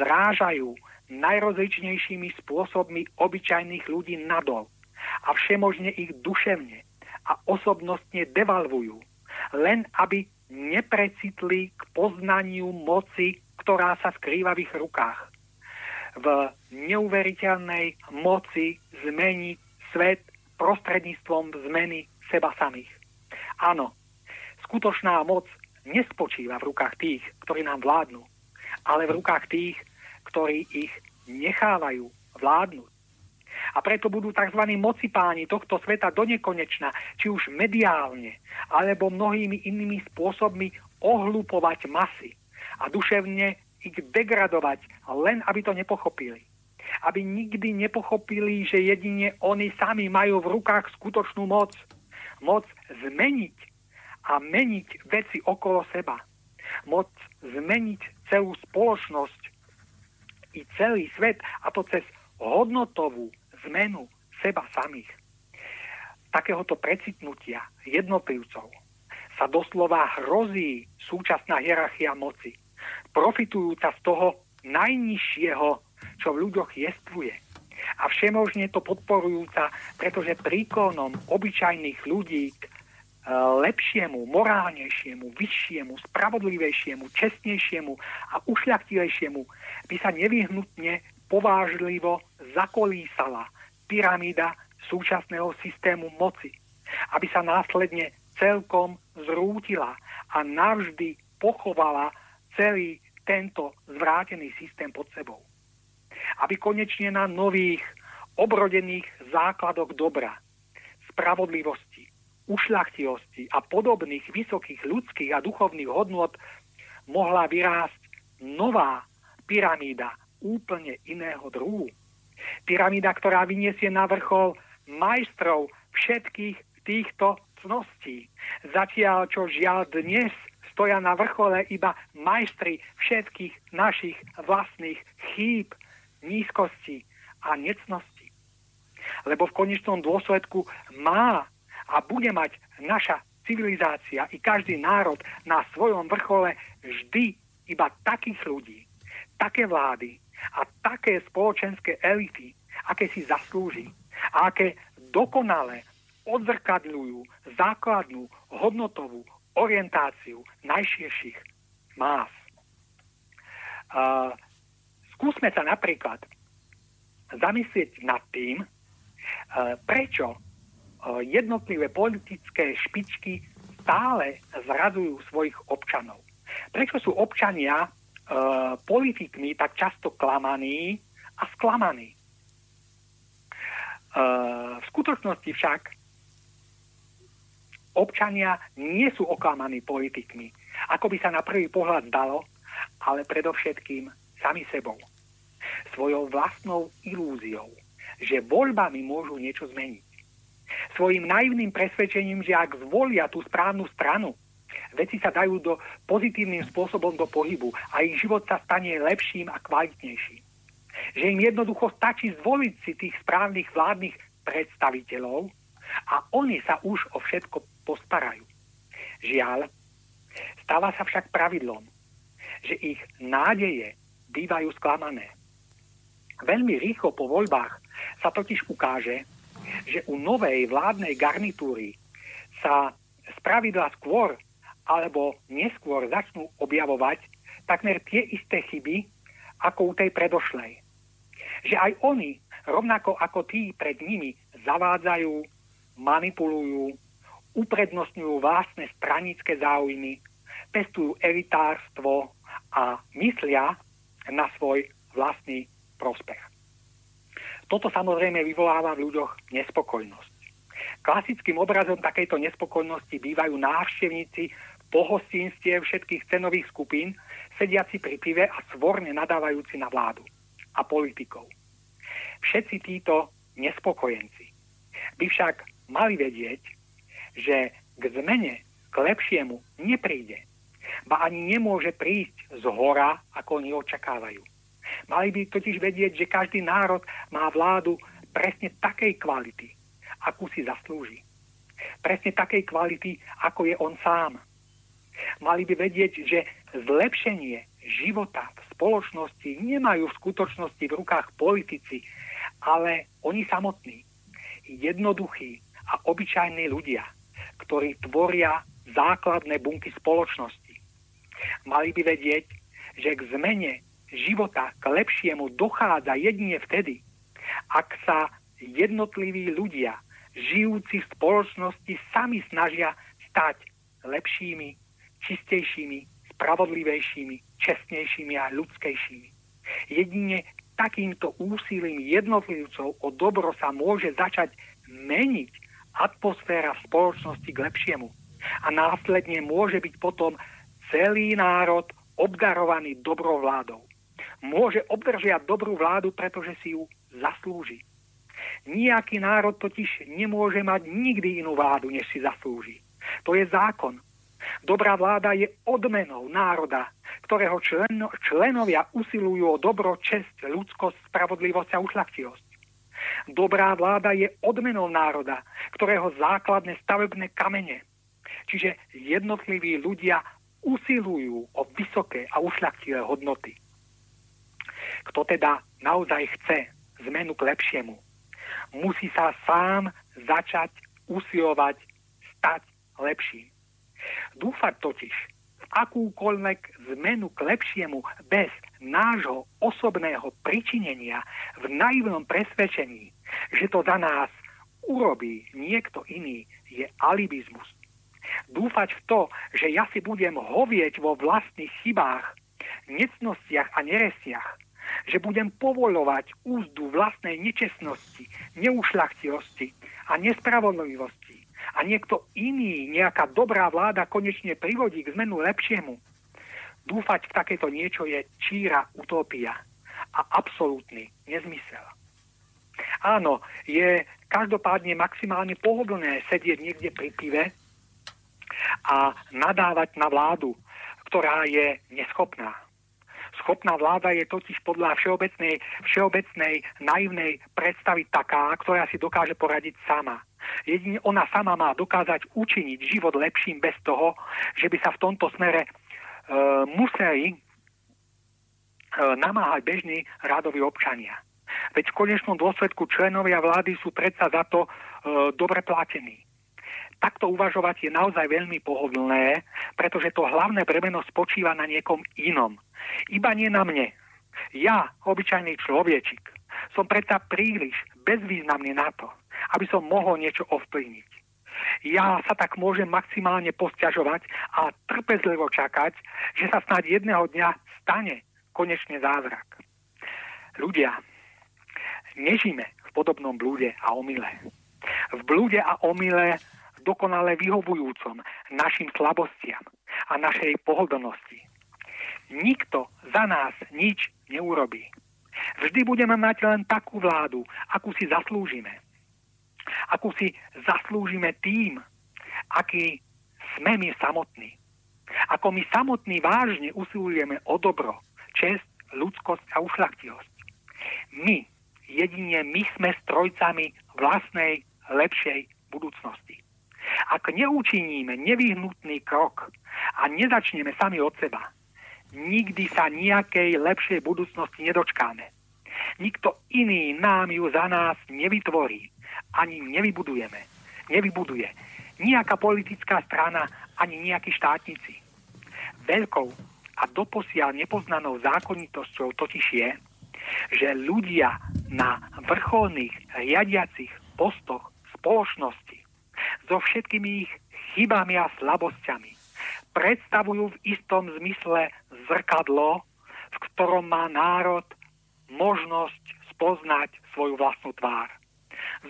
zrážajú najrozličnejšími spôsobmi obyčajných ľudí nadol a všemožne ich duševne a osobnostne devalvujú, len aby neprecitli k poznaniu moci, ktorá sa v ich rukách. V neuveriteľnej moci zmeniť svet prostredníctvom zmeny seba samých. Áno, skutočná moc nespočíva v rukách tých, ktorí nám vládnu, ale v rukách tých, ktorí ich nechávajú vládnuť. A preto budú tzv. mocipáni tohto sveta do nekonečna, či už mediálne, alebo mnohými inými spôsobmi ohlupovať masy a duševne ich degradovať, len aby to nepochopili aby nikdy nepochopili, že jedine oni sami majú v rukách skutočnú moc. Moc zmeniť a meniť veci okolo seba. Moc zmeniť celú spoločnosť i celý svet a to cez hodnotovú zmenu seba samých. Takéhoto precitnutia jednotlivcov sa doslova hrozí súčasná hierarchia moci, profitujúca z toho najnižšieho čo v ľuďoch jestvuje. A všemožne to podporujúca, pretože príklonom obyčajných ľudí k e, lepšiemu, morálnejšiemu, vyššiemu, spravodlivejšiemu, čestnejšiemu a ušľachtilejšiemu by sa nevyhnutne povážlivo zakolísala pyramída súčasného systému moci, aby sa následne celkom zrútila a navždy pochovala celý tento zvrátený systém pod sebou. Aby konečne na nových, obrodených základoch dobra, spravodlivosti, ušľachtilosti a podobných vysokých ľudských a duchovných hodnot mohla vyrásť nová pyramída úplne iného druhu. Pyramída, ktorá vyniesie na vrchol majstrov všetkých týchto cností. Zatiaľ, čo žiaľ dnes stoja na vrchole iba majstri všetkých našich vlastných chýb, nízkosti a necnosti. Lebo v konečnom dôsledku má a bude mať naša civilizácia i každý národ na svojom vrchole vždy iba takých ľudí, také vlády a také spoločenské elity, aké si zaslúži a aké dokonale odzrkadľujú základnú hodnotovú orientáciu najširších más. Uh, skúsme sa napríklad zamyslieť nad tým, prečo jednotlivé politické špičky stále zrazujú svojich občanov. Prečo sú občania politikmi tak často klamaní a sklamaní? Uh, v skutočnosti však občania nie sú oklamaní politikmi, ako by sa na prvý pohľad dalo, ale predovšetkým sami sebou. Svojou vlastnou ilúziou, že voľbami môžu niečo zmeniť. Svojim naivným presvedčením, že ak zvolia tú správnu stranu, veci sa dajú do pozitívnym spôsobom do pohybu a ich život sa stane lepším a kvalitnejším. Že im jednoducho stačí zvoliť si tých správnych vládnych predstaviteľov a oni sa už o všetko postarajú. Žiaľ, stáva sa však pravidlom, že ich nádeje bývajú sklamané. Veľmi rýchlo po voľbách sa totiž ukáže, že u novej vládnej garnitúry sa spravidla skôr alebo neskôr začnú objavovať takmer tie isté chyby ako u tej predošlej. Že aj oni, rovnako ako tí pred nimi, zavádzajú, manipulujú, uprednostňujú vlastné stranické záujmy, pestujú elitárstvo a myslia na svoj vlastný prospech. Toto samozrejme vyvoláva v ľuďoch nespokojnosť. Klasickým obrazom takejto nespokojnosti bývajú návštevníci pohostinstiev všetkých cenových skupín, sediaci pri pive a svorne nadávajúci na vládu a politikov. Všetci títo nespokojenci by však mali vedieť, že k zmene, k lepšiemu nepríde. Ba ani nemôže prísť z hora, ako oni očakávajú. Mali by totiž vedieť, že každý národ má vládu presne takej kvality, akú si zaslúži. Presne takej kvality, ako je on sám. Mali by vedieť, že zlepšenie života v spoločnosti nemajú v skutočnosti v rukách politici, ale oni samotní, jednoduchí a obyčajní ľudia, ktorí tvoria základné bunky spoločnosti. Mali by vedieť, že k zmene života k lepšiemu dochádza jedine vtedy, ak sa jednotliví ľudia, žijúci v spoločnosti, sami snažia stať lepšími, čistejšími, spravodlivejšími, čestnejšími a ľudskejšími. Jedine takýmto úsilím jednotlivcov o dobro sa môže začať meniť atmosféra v spoločnosti k lepšiemu. A následne môže byť potom celý národ obdarovaný dobrou vládou. Môže obdržiať dobrú vládu, pretože si ju zaslúži. Nijaký národ totiž nemôže mať nikdy inú vládu, než si zaslúži. To je zákon. Dobrá vláda je odmenou národa, ktorého členo, členovia usilujú o dobro, čest, ľudskosť, spravodlivosť a ušlachtilosť. Dobrá vláda je odmenou národa, ktorého základné stavebné kamene, čiže jednotliví ľudia usilujú o vysoké a ušľachtilé hodnoty. Kto teda naozaj chce zmenu k lepšiemu, musí sa sám začať usilovať stať lepším. Dúfať totiž v akúkoľvek zmenu k lepšiemu bez nášho osobného pričinenia v naivnom presvedčení, že to za nás urobí niekto iný, je alibizmus. Dúfať v to, že ja si budem hovieť vo vlastných chybách, necnostiach a neresiach, že budem povolovať úzdu vlastnej nečestnosti, neušľachtilosti a nespravodlivosti a niekto iný, nejaká dobrá vláda konečne privodí k zmenu lepšiemu. Dúfať v takéto niečo je číra utopia a absolútny nezmysel. Áno, je každopádne maximálne pohodlné sedieť niekde pri pive a nadávať na vládu, ktorá je neschopná. Schopná vláda je totiž podľa všeobecnej, všeobecnej naivnej predstavy taká, ktorá si dokáže poradiť sama. Jedine ona sama má dokázať učiniť život lepším bez toho, že by sa v tomto smere e, museli namáhať bežní rádoví občania. Veď v konečnom dôsledku členovia vlády sú predsa za to e, dobre platení. Takto uvažovať je naozaj veľmi pohodlné, pretože to hlavné bremeno spočíva na niekom inom. Iba nie na mne. Ja, obyčajný človečik, som predsa príliš bezvýznamný na to, aby som mohol niečo ovplyvniť. Ja sa tak môžem maximálne posťažovať a trpezlivo čakať, že sa snáď jedného dňa stane konečne zázrak. Ľudia, nežíme v podobnom blúde a omyle. V blúde a omyle dokonale vyhovujúcom našim slabostiam a našej pohodlnosti. Nikto za nás nič neurobí. Vždy budeme mať len takú vládu, akú si zaslúžime. Akú si zaslúžime tým, aký sme my samotní. Ako my samotní vážne usilujeme o dobro, čest, ľudskosť a ušlachtilosť. My, jedine my sme strojcami vlastnej lepšej budúcnosti. Ak neučiníme nevyhnutný krok a nezačneme sami od seba, nikdy sa nejakej lepšej budúcnosti nedočkáme. Nikto iný nám ju za nás nevytvorí, ani nevybudujeme. Nevybuduje. Nijaká politická strana, ani nejakí štátnici. Veľkou a doposiaľ nepoznanou zákonitosťou totiž je, že ľudia na vrcholných riadiacich postoch spoločnosti so všetkými ich chybami a slabosťami predstavujú v istom zmysle zrkadlo, v ktorom má národ možnosť spoznať svoju vlastnú tvár.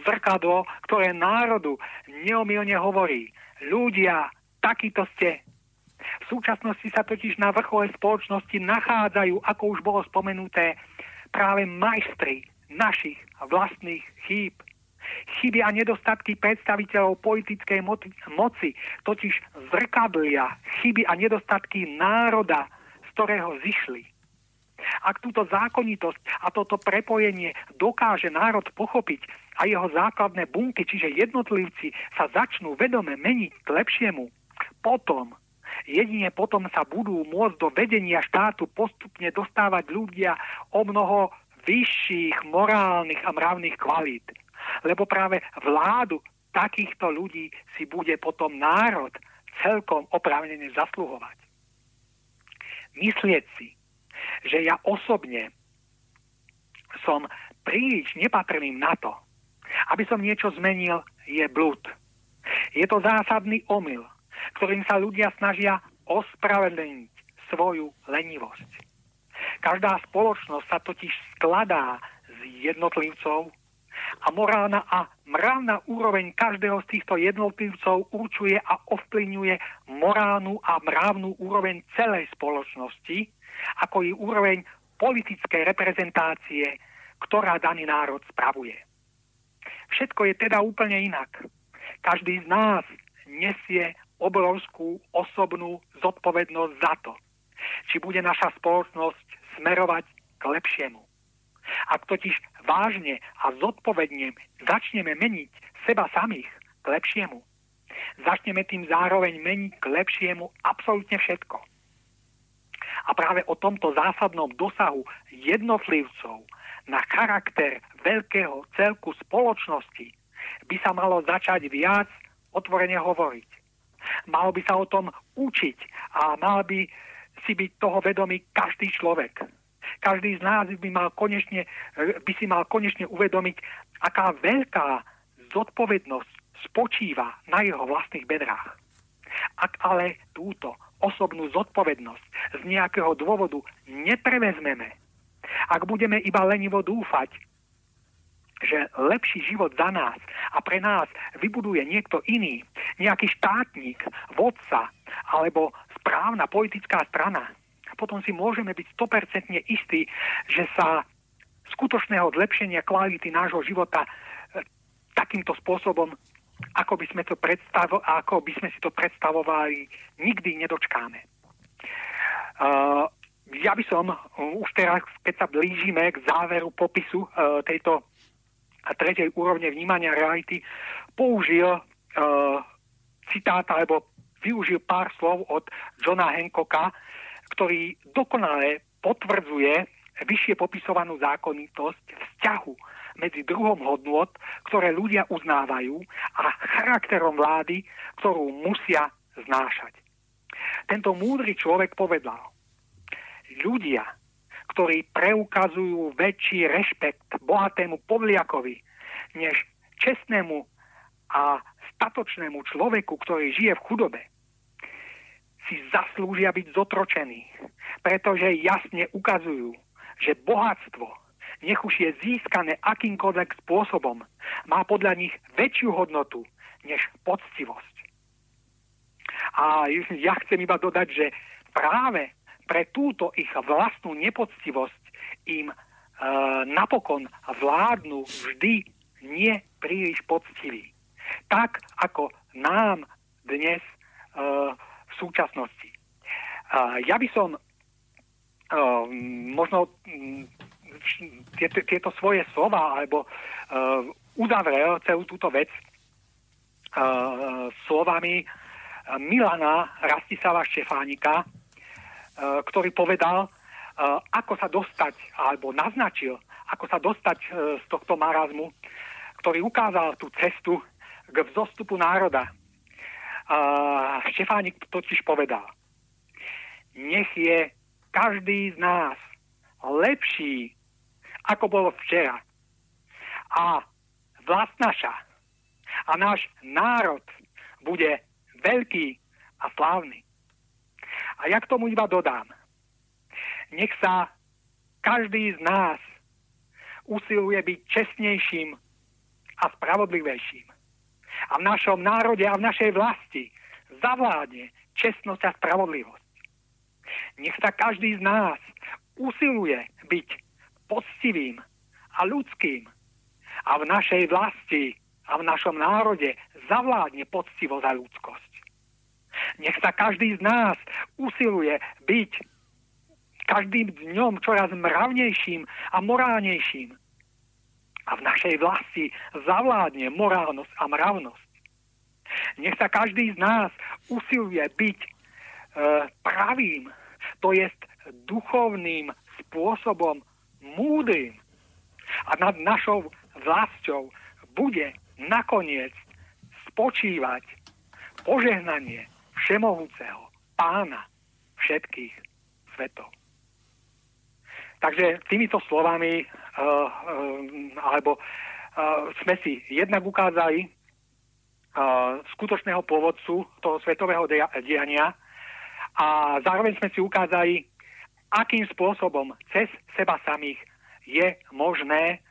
Zrkadlo, ktoré národu neomilne hovorí, ľudia, takýto ste, v súčasnosti sa totiž na vrchole spoločnosti nachádzajú, ako už bolo spomenuté, práve majstri našich vlastných chýb. Chyby a nedostatky predstaviteľov politickej moci totiž zrkadlia chyby a nedostatky národa, z ktorého zišli. Ak túto zákonitosť a toto prepojenie dokáže národ pochopiť a jeho základné bunky, čiže jednotlivci, sa začnú vedome meniť k lepšiemu, potom Jedine potom sa budú môcť do vedenia štátu postupne dostávať ľudia o mnoho vyšších morálnych a mravných kvalít. Lebo práve vládu takýchto ľudí si bude potom národ celkom oprávnene zasluhovať. Myslieť si, že ja osobne som príliš nepatrným na to, aby som niečo zmenil, je blúd. Je to zásadný omyl, ktorým sa ľudia snažia ospravedlniť svoju lenivosť. Každá spoločnosť sa totiž skladá z jednotlivcov a morálna a mravná úroveň každého z týchto jednotlivcov určuje a ovplyvňuje morálnu a mravnú úroveň celej spoločnosti, ako i úroveň politickej reprezentácie, ktorá daný národ spravuje. Všetko je teda úplne inak. Každý z nás nesie obrovskú osobnú zodpovednosť za to, či bude naša spoločnosť smerovať k lepšiemu. Ak totiž vážne a zodpovedne začneme meniť seba samých k lepšiemu, začneme tým zároveň meniť k lepšiemu absolútne všetko. A práve o tomto zásadnom dosahu jednotlivcov na charakter veľkého celku spoločnosti by sa malo začať viac otvorene hovoriť. Mal by sa o tom učiť a mal by si byť toho vedomý každý človek. Každý z nás by, mal konečne, by si mal konečne uvedomiť, aká veľká zodpovednosť spočíva na jeho vlastných bedrách. Ak ale túto osobnú zodpovednosť z nejakého dôvodu neprevezmeme, ak budeme iba lenivo dúfať, že lepší život za nás a pre nás vybuduje niekto iný, nejaký štátnik, vodca alebo správna politická strana, potom si môžeme byť 100% istí, že sa skutočného zlepšenia kvality nášho života e, takýmto spôsobom, ako by sme, to predstavo- ako by sme si to predstavovali, nikdy nedočkáme. Uh, ja by som uh, už teraz, keď sa blížime k záveru popisu uh, tejto tretej úrovne vnímania reality použil citát alebo využil pár slov od Johna Hancocka, ktorý dokonale potvrdzuje vyššie popisovanú zákonitosť vzťahu medzi druhom hodnot, ktoré ľudia uznávajú a charakterom vlády, ktorú musia znášať. Tento múdry človek povedal, ľudia, ktorí preukazujú väčší rešpekt bohatému podliakovi, než čestnému a statočnému človeku, ktorý žije v chudobe, si zaslúžia byť zotročení, pretože jasne ukazujú, že bohatstvo, nech už je získané akýmkoľvek spôsobom, má podľa nich väčšiu hodnotu než poctivosť. A ja chcem iba dodať, že práve pre túto ich vlastnú nepoctivosť im e, napokon vládnu vždy nie príliš poctiví. Tak ako nám dnes e, súčasnosti. E, ja by som e, možno tieto, svoje slova alebo uzavrel celú túto vec slovami Milana Rastisava Štefánika, ktorý povedal, ako sa dostať, alebo naznačil, ako sa dostať uh, z tohto marazmu, ktorý ukázal tú cestu k vzostupu národa. Uh, Štefánik totiž povedal, nech je každý z nás lepší ako bolo včera. A vlast naša a náš národ bude veľký a slávny. A ja k tomu iba dodám. Nech sa každý z nás usiluje byť čestnejším a spravodlivejším. A v našom národe a v našej vlasti zavládne čestnosť a spravodlivosť. Nech sa každý z nás usiluje byť poctivým a ľudským. A v našej vlasti a v našom národe zavládne poctivosť a ľudskosť. Nech sa každý z nás usiluje byť každým dňom čoraz mravnejším a morálnejším. A v našej vlasti zavládne morálnosť a mravnosť. Nech sa každý z nás usiluje byť e, pravým, to jest duchovným spôsobom múdrym a nad našou vlastou bude nakoniec spočívať požehnanie všemohúceho pána všetkých svetov. Takže týmito slovami alebo uh, sme si jednak ukázali skutočného pôvodcu toho svetového diania a zároveň sme si ukázali akým spôsobom cez seba samých je možné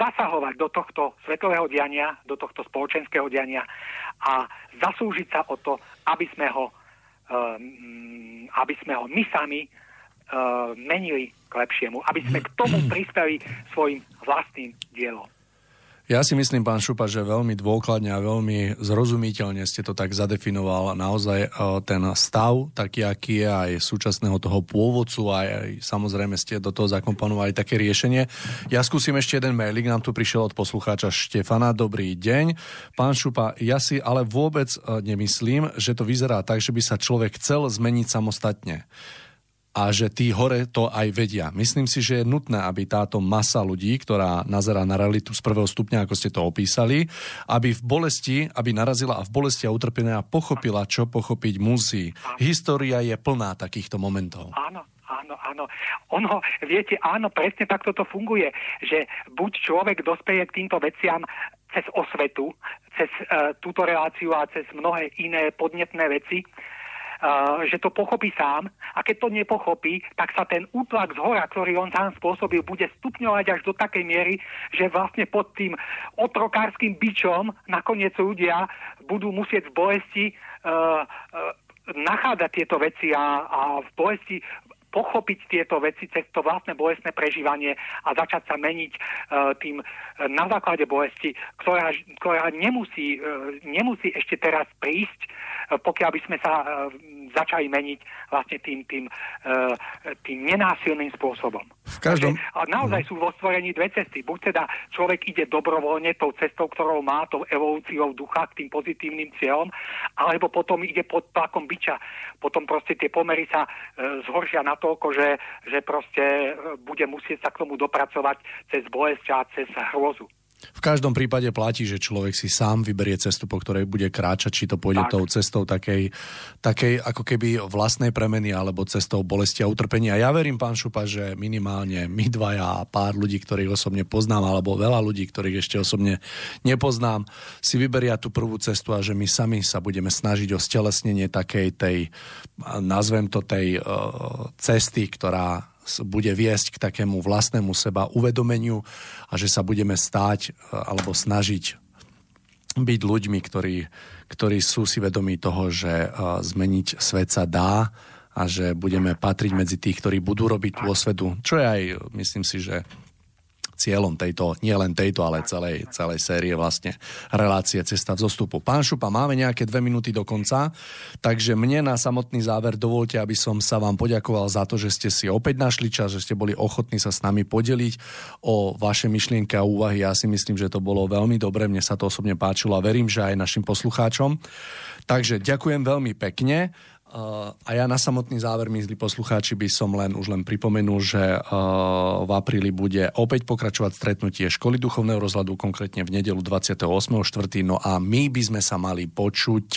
zasahovať do tohto svetového diania, do tohto spoločenského diania a zaslúžiť sa o to, aby sme ho, um, aby sme ho my sami uh, menili k lepšiemu, aby sme k tomu prispeli svojim vlastným dielom. Ja si myslím, pán Šupa, že veľmi dôkladne a veľmi zrozumiteľne ste to tak zadefinoval naozaj e, ten stav, taký aký je aj súčasného toho pôvodcu aj, aj samozrejme ste do toho zakomponovali také riešenie. Ja skúsim ešte jeden mailik, nám tu prišiel od poslucháča Štefana. Dobrý deň. Pán Šupa, ja si ale vôbec e, nemyslím, že to vyzerá tak, že by sa človek chcel zmeniť samostatne a že tí hore to aj vedia. Myslím si, že je nutné, aby táto masa ľudí, ktorá nazerá na realitu z prvého stupňa, ako ste to opísali, aby v bolesti, aby narazila a v bolesti a utrpenia pochopila, čo pochopiť musí. História je plná takýchto momentov. Áno, áno, áno. Ono, viete, áno, presne takto to funguje, že buď človek dospeje k týmto veciam cez osvetu, cez uh, túto reláciu a cez mnohé iné podnetné veci, že to pochopí sám. A keď to nepochopí, tak sa ten útlak z hora, ktorý on sám spôsobil, bude stupňovať až do takej miery, že vlastne pod tým otrokárským bičom nakoniec ľudia budú musieť v bolesti uh, uh, nachádzať tieto veci a, a v bolesti pochopiť tieto veci cez to vlastné bolestné prežívanie a začať sa meniť uh, tým uh, na základe bolesti, ktorá, ktorá nemusí, uh, nemusí ešte teraz prísť, uh, pokiaľ by sme sa uh, začali meniť vlastne tým, tým, uh, tým nenásilným spôsobom. V každom... A naozaj no. sú vo stvorení dve cesty. Buď teda človek ide dobrovoľne tou cestou, ktorou má, tou evolúciou ducha k tým pozitívnym cieľom, alebo potom ide pod tlakom byča. Potom proste tie pomery sa uh, zhoršia natoľko, že, že proste uh, bude musieť sa k tomu dopracovať cez bolesť a cez hrôzu. V každom prípade platí, že človek si sám vyberie cestu, po ktorej bude kráčať, či to pôjde tak. tou cestou takej, takej ako keby vlastnej premeny alebo cestou bolesti a utrpenia. Ja verím, pán Šupa, že minimálne my dvaja a pár ľudí, ktorých osobne poznám, alebo veľa ľudí, ktorých ešte osobne nepoznám, si vyberia tú prvú cestu a že my sami sa budeme snažiť o stelesnenie takej tej, nazvem to tej uh, cesty, ktorá bude viesť k takému vlastnému seba uvedomeniu a že sa budeme stáť e, alebo snažiť byť ľuďmi, ktorí, ktorí sú si vedomí toho, že e, zmeniť svet sa dá a že budeme patriť medzi tých, ktorí budú robiť tú osvedu, čo je aj, myslím si, že cieľom tejto, nie len tejto, ale celej, celej série vlastne relácie Cesta v zostupu. Pán Šupa, máme nejaké dve minúty do konca, takže mne na samotný záver dovolte, aby som sa vám poďakoval za to, že ste si opäť našli čas, že ste boli ochotní sa s nami podeliť o vaše myšlienky a úvahy. Ja si myslím, že to bolo veľmi dobre, mne sa to osobne páčilo a verím, že aj našim poslucháčom. Takže ďakujem veľmi pekne. A ja na samotný záver, milí poslucháči, by som len už len pripomenul, že v apríli bude opäť pokračovať stretnutie školy duchovného rozhľadu, konkrétne v nedelu 28.4. No a my by sme sa mali počuť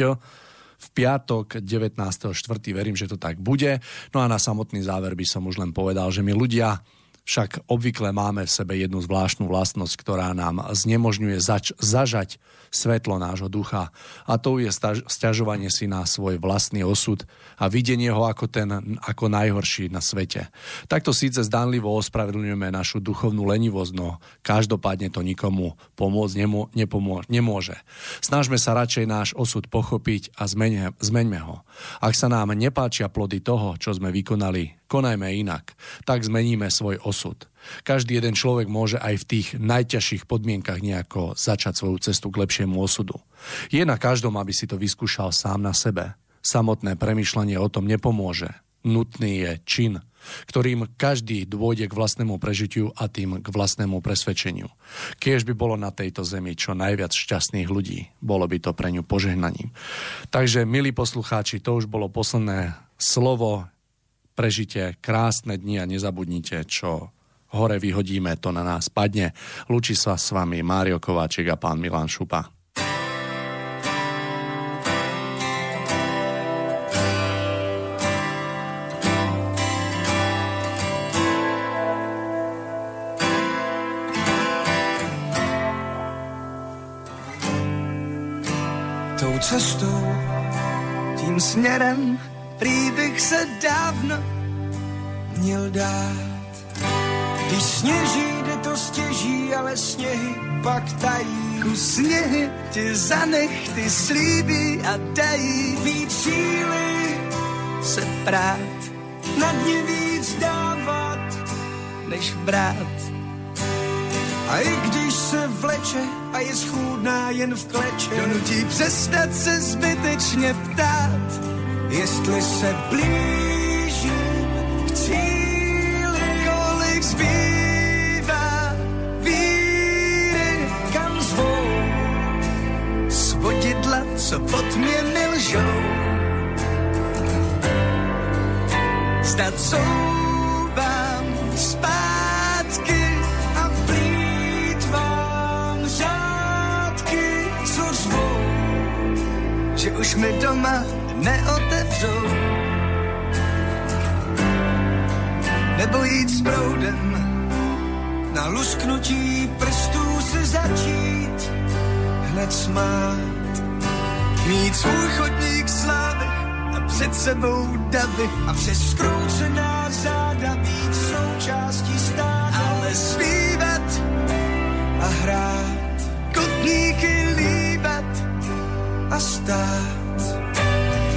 v piatok 19.4. Verím, že to tak bude. No a na samotný záver by som už len povedal, že my ľudia však obvykle máme v sebe jednu zvláštnu vlastnosť, ktorá nám znemožňuje zač- zažať svetlo nášho ducha. A to je stiažovanie si na svoj vlastný osud a videnie ho ako ten ako najhorší na svete. Takto síce zdanlivo ospravedlňujeme našu duchovnú lenivosť, no každopádne to nikomu pomôcť nemo, nepomô, nemôže. Snažme sa radšej náš osud pochopiť a zmeňme, zmeňme ho. Ak sa nám nepáčia plody toho, čo sme vykonali, konajme inak. Tak zmeníme svoj osud. Každý jeden človek môže aj v tých najťažších podmienkach nejako začať svoju cestu k lepšiemu osudu. Je na každom, aby si to vyskúšal sám na sebe. Samotné premyšľanie o tom nepomôže. Nutný je čin, ktorým každý dôjde k vlastnému prežitiu a tým k vlastnému presvedčeniu. Kiež by bolo na tejto zemi čo najviac šťastných ľudí, bolo by to pre ňu požehnaním. Takže, milí poslucháči, to už bolo posledné slovo prežite krásne dni a nezabudnite, čo hore vyhodíme, to na nás padne. Lučí sa s vami Mário Kováčik a pán Milan Šupa. Tou cestou, tím směrem, prý bych se dávno měl dát. Sněží, jde to stěží, ale sněhy pak tají. U sněhy ti zanech, ty slíbí a dají víc síly se prát. Na dně víc dávat, než brát. A i když se vleče a je schůdná jen v kleče, donutí přestat se zbytečně ptát jestli se blížím co pod mě milžou. Zdat vám zpátky a plítvám řádky, co zvou, že už mi doma neotevřou. Nebo jít s proudem, na lusknutí prstů se začít hned smát. Mít svůj chodník slávy a před sebou davy a přes skroucená záda být součástí stáda. Ale zpívat a hrát, kotníky líbat a stát.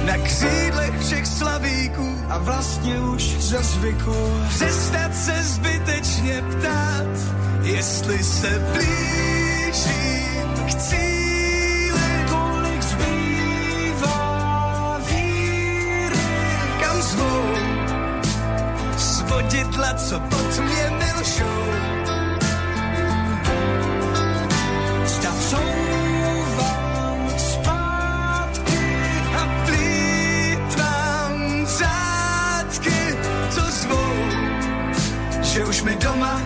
Na křídlech všech slavíků a vlastně už za zvyku. Přestat se zbytečně ptát, jestli se blížím k cíli, vodidla, co pod mě milšou. Stav souvám zpátky a plítvám co zvou, že už mi doma